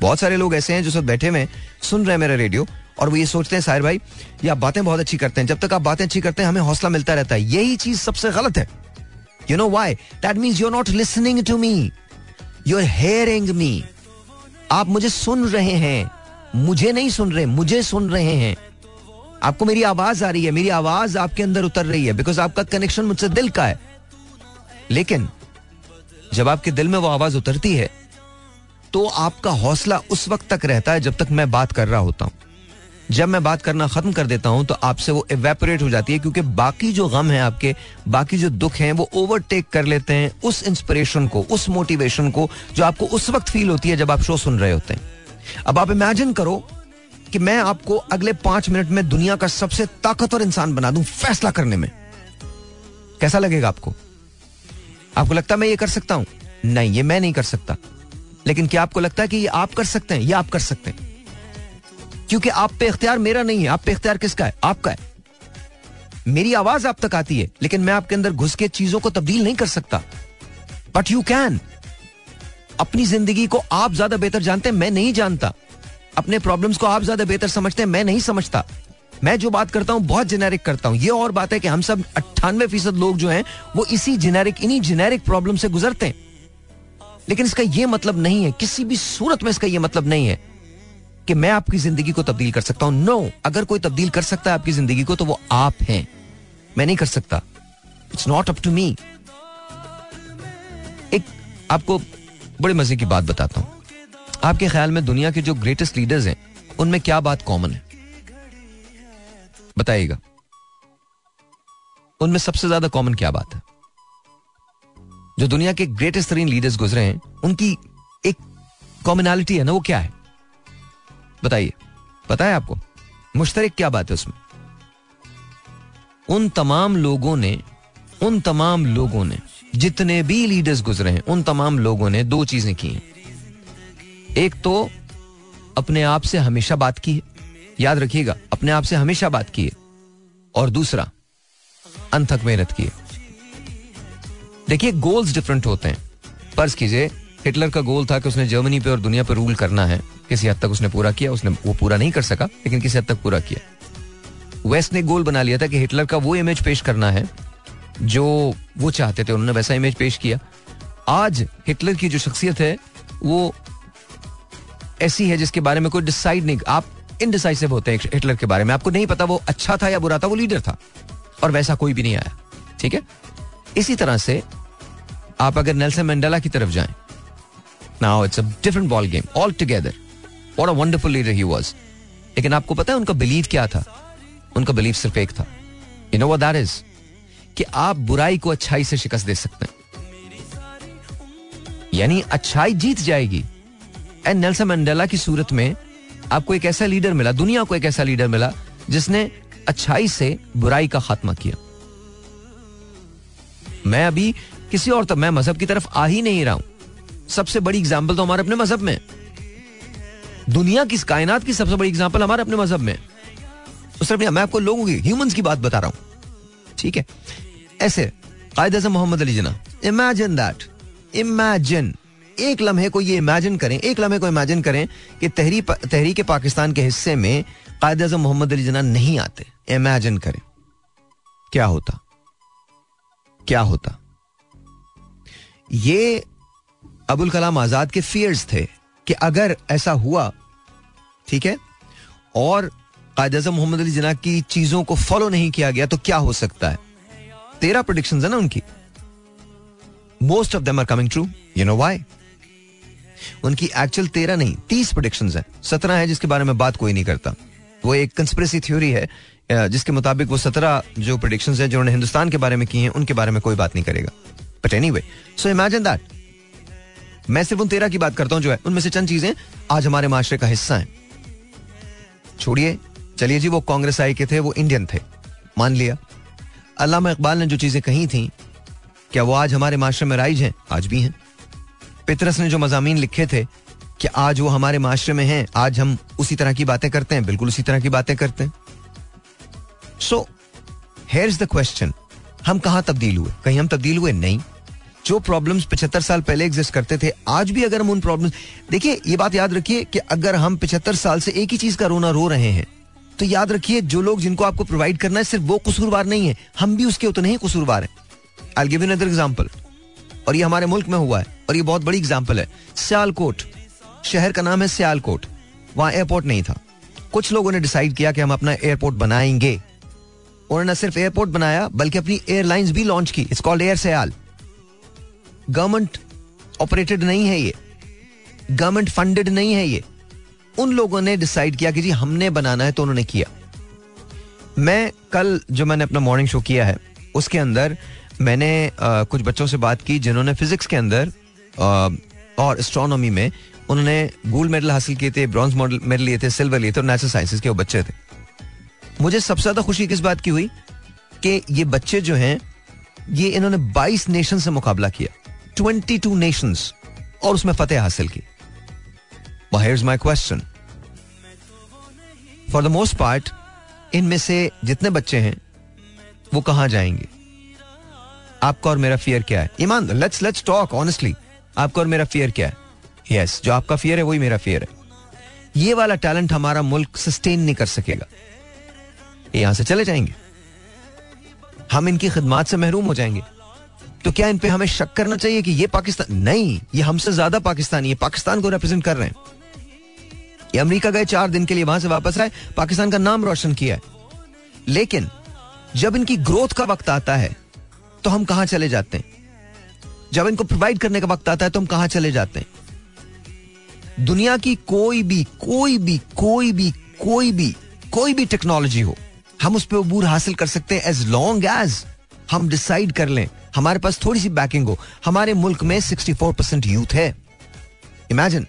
Speaker 1: बहुत सारे लोग ऐसे हैं जो सब बैठे में सुन रहे हैं मेरा रेडियो और वो ये सोचते हैं, साहिर भाई, ये आप बातें बहुत अच्छी करते हैं। जब तक आप बातें अच्छी करते हैं, हमें हौसला मिलता रहता है। यही चीज़ सबसे गलत है। You know why that means you're not listening to me you are hearing me आप मुझे सुन रहे हैं। मुझे नहीं सुन रहे, मुझे सुन रहे हैं। आपको मेरी आवाज़ आ रही है, मेरी आवाज़ आपके अंदर उतर रही है बिकॉज़ आपका कनेक्शन मुझसे दिल का है। लेकिन, जब आपके दिल में वो आवाज़ उतरती है तो आपका हौसला उस वक्त तक रहता है जब तक मैं बात कर रहा होता हूँ। जब मैं बात करना खत्म कर देता हूँ तो आपसे वो इवेपोरेट हो जाती है, क्योंकि बाकी जो गम है आपके, बाकी जो दुख हैं, वो ओवरटेक कर लेते हैं उस इंस्पिरेशन को, उस मोटिवेशन को, जो आपको उस वक्त फील होती है जब आप शो सुन रहे होते हैं। अब आप इमेजिन करो कि मैं आपको अगले पाँच मिनट में दुनिया का सबसे ताकतवर इंसान बना दूँ फैसला करने में। कैसा लगेगा आपको? आपको लगता है मैं ये कर सकता हूँ? नहीं, ये मैं नहीं कर सकता। लेकिन क्या आपको लगता है कि ये आप कर सकते हैं? ये आप कर सकते हैं? क्योंकि आप पे इख्तियार मेरा नहीं है। आप पे इख्तियार किसका है? आपका है। मेरी आवाज़ आप तक आती है, लेकिन मैं आपके अंदर घुस के चीज़ों को तब्दील नहीं कर सकता। बट यू कैन अपनी ज़िंदगी को आप ज़्यादा बेहतर जानते हैं मैं नहीं जानता। अपने प्रॉब्लम्स को आप ज़्यादा बेहतर समझते हैं मैं नहीं समझता। मैं जो बात करता हूँ बहुत जेनेरिक करता हूँ। ये और बात है कि हम सब अट्ठानवे फ़ीसद लोग जो हैं वो इसी जेनेरिक इन्हीं जेनेरिक प्रॉब्लम से गुजरते हैं। लेकिन इसका यह मतलब नहीं है किसी भी सूरत में इसका यह मतलब नहीं है कि मैं आपकी ज़िंदगी को तब्दील कर सकता हूँ। नो no, अगर कोई तब्दील कर सकता है आपकी ज़िंदगी को तो वो आप हैं। मैं नहीं कर सकता। It's not up to me एक आपको बड़े मज़े की बात बताता हूँ। आपके ख्याल में दुनिया के जो ग्रेटेस्ट लीडर्स हैं, उनमें क्या बात कॉमन है? बताइएगा। उनमें सबसे ज़्यादा कॉमन क्या बात है? जो दुनिया के ग्रेटेस्ट तरीन लीडर्स गुजरे हैं, उनकी एक कॉमनैलिटी है ना, वो क्या है? बताइए। पता है आपको? मुश्तरक क्या बात है उसमें? उन तमाम लोगों ने, उन तमाम लोगों ने जितने भी लीडर्स गुजरे हैं, उन तमाम लोगों ने दो चीज़ें की। एक तो अपने आप से हमेशा बात की है। याद रखिएगा, अपने आप से हमेशा बात की है। और दूसरा अनथक मेहनत की है। देखिए गोल्स डिफरेंट होते हैं। फ़र्ज़ कीजिए, हिटलर का गोल था कि उसने जर्मनी पे और दुनिया पे रूल करना है। किसी हद तक उसने पूरा किया, उसने वो पूरा नहीं कर सका, लेकिन किसी हद तक पूरा किया। वेस्ट ने गोल बना लिया था कि हिटलर का वो इमेज पेश करना है जो वो चाहते थे, उन्होंने वैसा इमेज पेश किया। आज हिटलर की जो शख्सियत है, वो ऐसी है जिसके बारे में कोई डिसाइड नहीं। आप इनडिसाइसिव होते हैं हिटलर के बारे में। आपको नहीं पता वो अच्छा था या बुरा था, वो लीडर था। और वैसा कोई भी नहीं आया। ठीक है? इसी तरह से आप अगर नेल्सन मंडेला की तरफ़ जाएँ now it's a different ball game altogether what a wonderful leader he was लेकिन आपको पता है उनका बिलीव क्या था? उनका बिलीव सिर्फ़ एक था। You know what that is कि आप बुराई को अच्छाई से शिकस्त दे सकते हैं। यानी अच्छाई जीत जाएगी। एंड नेल्सन मंडेला की सूरत में आपको एक ऐसा लीडर मिला, दुनिया को एक ऐसा लीडर मिला, जिसने अच्छाई से बुराई का खात्मा किया। मैं अभी किसी और तब मैं मज़हब की तरफ़ आ ही नहीं रहा हूँ। सबसे बड़ी एग्ज़ाम्पल तो हमारे अपने मज़हब में। दुनिया की कायनात की सबसे बड़ी एग्ज़ाम्पल हमारे अपने मज़हब में। उस मैं आपको लोगों की ह्यूमंस की बात बता रहा हूँ। ठीक है? ऐसे, कायद अजम मोहम्मद अली जना इमेजिन दैट इमेजिन एक लम्हे को ये इमेजिन करें, एक लम्हे को इमेजिन करें कि तहरी तहरीक पाकिस्तान के हिस्से में कायद अजम मोहम्मद अली जना नहीं आते। इमेजिन करें। क्या होता? क्या होता? ये अबुल कलाम आज़ाद के फियर्स थे कि अगर ऐसा हुआ, ठीक है? और कायद अजम मोहम्मद अली जना की चीज़ों को फॉलो नहीं किया गया तो क्या हो सकता है? तेरह प्रोडिक्शन है ना उनकी। Most of them are coming true you know why उनकी एक्चुअल तेरह नहीं, तीस प्रोडिक्शन है। सत्रह है जिसके बारे में बात कोई नहीं करता। वो एक कंस्पिरेसी थ्योरी है जिसके मुताबिक वो सत्रह जो प्रोडिक्शन है जो उन्होंने हिंदुस्तान के बारे में की हैं, उनके बारे में कोई बात नहीं करेगा। But anyway so imagine that मैं सिर्फ़ उन तेरह की बात करता हूँ जो है, उनमें से चंद चीज़ें आज हमारे माशरे का हिस्सा है। छोड़िए चलिए जी, वो कांग्रेस आई के थे, वो इंडियन थे। मान लिया। अल्लाह इकबाल ने जो चीज़ें कही थी, क्या वो आज हमारे माशरे में राइज हैं? आज भी हैं। पितरस ने जो मजामी लिखे थे, कि आज वो हमारे माशरे में हैं, आज हम उसी तरह की बातें करते हैं, बिल्कुल उसी तरह की बातें करते हैं। So here is the question हम कहाँ तब्दील हुए? कहीं हम तब्दील हुए? नहीं। जो प्रॉब्लम्स पिछहत्तर साल पहले एग्जिस्ट करते थे, आज भी अगर हम उन प्रॉब्लम्स देखिए, ये बात याद रखिए कि अगर हम पिछहत्तर साल से एक ही चीज़ का रोना रो रहे हैं तो याद रखिए, जो लोग जिनको आपको प्रोवाइड करना है, सिर्फ़ वो कसूरवार नहीं है। हम भी उसके उतने ही कसूरवार हैं। I give you other example और ये हमारे मुल्क में हुआ है, और ये बहुत बड़ी एग्जांपल है। सियालकोट, शहर का नाम है सियालकोट। वहाँ एयरपोर्ट नहीं था। कुछ लोगों ने डिसाइड किया कि हम अपना एयरपोर्ट बनाएँगे। उन्होंने सिर्फ़ एयरपोर्ट बनाया, बल्कि अपनी एयरलाइंस भी लॉन्च की। It's called Air Sial government operated नहीं है ये। गवर्नमेंट फंडेड नहीं है ये। उन लोगों ने डिसाइड किया कि जी हमने बनाना है तो उन्होंने किया। मैं कल जो मैंने अपना मॉर्निंग शो किया है उसके अंदर मैंने आ, कुछ बच्चों से बात की जिन्होंने फिजिक्स के अंदर आ, और एस्ट्रोनॉमी में उन्होंने गोल्ड मेडल हासिल किए थे ब्रॉन्ज मेडल लिए थे सिल्वर लिए थे और नेचुरल साइंसेज के वो बच्चे थे। मुझे सबसे ज़्यादा खुशी किस बात की हुई कि ये बच्चे जो हैं ये इन्होंने 22 नेशन से मुकाबला किया। 22 नेशंस और उसमें फतेह हासिल की। Here's my question for the most part इनमें से जितने बच्चे हैं वो कहाँ जाएँगे? आपका और मेरा फियर क्या है? ईमान लेट्स लेट्स टॉक ऑनेस्टली आपका और मेरा फियर क्या है? यस yes, जो आपका फियर है वही मेरा फियर है. ये वाला टैलेंट हमारा मुल्क सस्टेन नहीं कर सकेगा. यहाँ से चले जाएँगे. हम इनकी खिदमात से महरूम हो जाएँगे. तो क्या इन पे हमें शक करना चाहिए कि ये पाकिस्तान नहीं ये हमसे ज़्यादा पाकिस्तानी है पाकिस्तान को रिप्रेजेंट कर रहे हैं. ये अमेरिका गए चार दिन के लिए, वहाँ से वापस आए, पाकिस्तान का नाम रोशन किया है। लेकिन, जब इनकी ग्रोथ का वक्त आता है तो हम कहाँ चले जाते हैं? जब इनको प्रोवाइड करने का वक्त आता है तो हम कहाँ चले जाते हैं? दुनिया की कोई भी कोई भी कोई भी कोई भी कोई भी टेक्नोलॉजी हो, हम उस पर अबूर हासिल कर सकते हैं एज लॉन्ग एज हम डिसाइड कर लें। हमारे पास थोड़ी सी बैकिंग हो। हमारे मुल्क में 64 परसेंट यूथ है। इमेजिन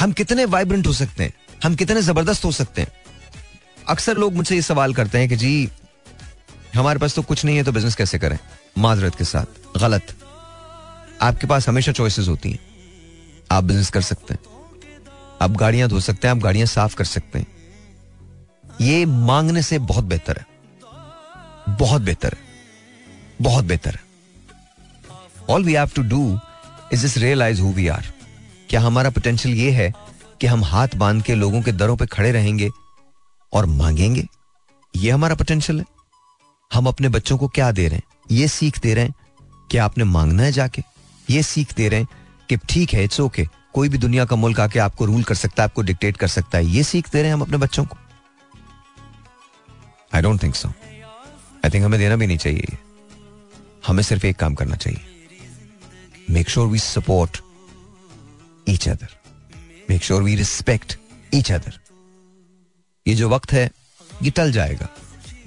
Speaker 1: हम कितने वाइब्रेंट हो सकते हैं? हम कितने ज़बरदस्त हो सकते हैं? अक्सर लोग मुझसे ये सवाल करते हैं कि जी, हमारे पास तो कुछ नहीं है तो बिज़नेस कैसे करें? माजरत के साथ। गलत। आपके पास हमेशा चॉइसेस होती हैं। आप बिज़नेस कर सकते हैं। आप गाड़ियाँ धो सकते हैं, आप गाड़ियाँ साफ़ कर सकते हैं। ये मांगने से बहुत बेहतर है। बहुत बेहतर है। बहुत बेहतर all we have to do is this realize who we are क्या हमारा पोटेंशियल ये है कि हम हाथ बाँध के लोगों के दरों पे खड़े रहेंगे और मांगेंगे? ये हमारा पोटेंशियल है। हम अपने बच्चों को क्या दे रहे हैं? ये सीख दे रहे हैं कि आपने मांगना है जाके। ये सीख दे रहे हैं कि ठीक है इट्स ओके कोई भी दुनिया का मुल्क आके आपको रूल कर सकता है, आपको डिक्टेट कर सकता है। ये सीख दे रहे हैं हम अपने बच्चों को। I don't think so I think हमें देना भी नहीं चाहिए। हमें सिर्फ़ एक काम करना चाहिए। Make sure we support each other make sure we respect each other ये जो वक्त है, ये टल जाएगा।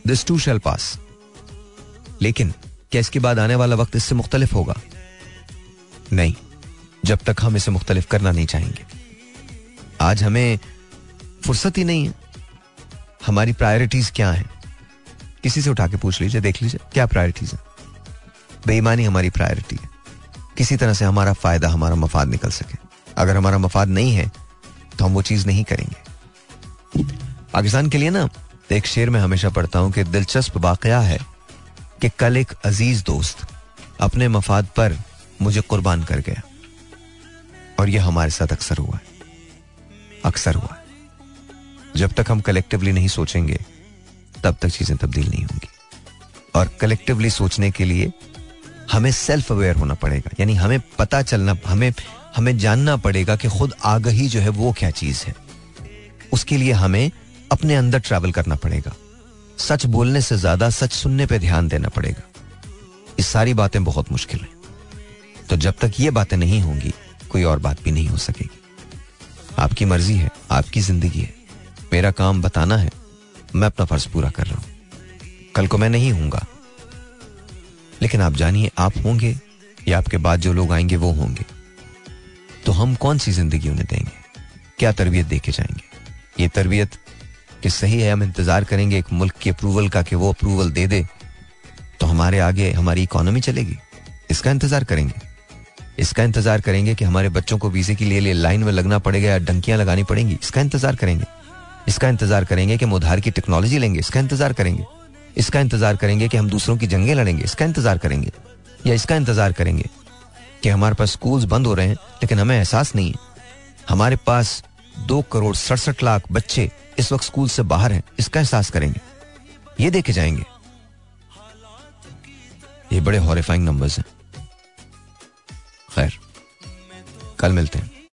Speaker 1: दिस टू शेल पास लेकिन, क्या इसके बाद आने वाला वक्त इससे मुख्तलिफ़ होगा? नहीं। जब तक हम इसे मुख्तलिफ़ करना नहीं चाहेंगे। आज हमें फुर्सत ही नहीं है। हमारी प्रायोरिटीज क्या हैं? किसी से उठा के पूछ लीजिए, देख लीजिए, क्या प्रायोरिटीज है? बेईमानी हमारी प्रायोरिटी है। किसी तरह से हमारा फ़ायदा, हमारा मफाद निकल सके। अगर हमारा मफाद नहीं है तो हम वो चीज़ नहीं करेंगे। पाकिस्तान के लिए ना, एक शेर में हमेशा पढ़ता हूँ कि दिलचस्प वाकया है कि कल एक अज़ीज़ दोस्त अपने मफाद पर मुझे कुर्बान कर गया। और यह हमारे साथ अक्सर हुआ है। अक्सर हुआ है। जब तक हम कलेक्टिवली नहीं सोचेंगे, तब तक चीज़ें तब्दील नहीं होंगी। और कलेक्टिवली सोचने के लिए हमें सेल्फ अवेयर होना पड़ेगा। यानी हमें पता चलना, हमें हमें जानना पड़ेगा कि खुद आगही जो है वो क्या चीज़ है। उसके लिए हमें अपने अंदर ट्रैवल करना पड़ेगा। सच बोलने से ज़्यादा सच सुनने पे ध्यान देना पड़ेगा। ये सारी बातें बहुत मुश्किल है। तो जब तक ये बातें नहीं होंगी, कोई और बात भी नहीं हो सकेगी। आपकी मर्ज़ी है, आपकी ज़िंदगी है। मेरा काम बताना है। मैं अपना फ़र्ज़ पूरा कर रहा हूँ। कल को मैं नहीं हूँगा लेकिन आप जानिए, आप होंगे या आपके बाद जो लोग आएँगे वो होंगे। तो हम कौन सी ज़िंदगी उन्हें देंगे? क्या तरबियत दे के जाएँगे? ये तरबियत कि सही है, हम इंतज़ार करेंगे एक मुल्क की अप्रूवल का कि वो अप्रूवल दे दे तो हमारे आगे हमारी इकोनॉमी चलेगी। इसका इंतज़ार करेंगे। इसका इंतज़ार करेंगे कि हमारे बच्चों को वीजे के लिए लाइन में लगना पड़ेगा या डंकियाँ लगानी पड़ेंगी। इसका इंतज़ार करेंगे। इसका इंतज़ार करेंगे कि हम उधार की टेक्नोलॉजी लेंगे। इसका इंतज़ार करेंगे। इसका इंतज़ार करेंगे कि हम दूसरों की जंगें लड़ेंगे। इसका इंतज़ार करेंगे। या इसका इंतज़ार करेंगे। कि हमारे पास स्कूल्स बंद हो रहे हैं, लेकिन हमें एहसास नहीं है। हमारे पास दो करोड़ सड़सठ लाख बच्चे इस वक्त स्कूल से बाहर हैं, इसका एहसास करेंगे। ये देखे जाएँगे। ये बड़े हॉरिफाइंग नंबर्स हैं। खैर, कल मिलते हैं।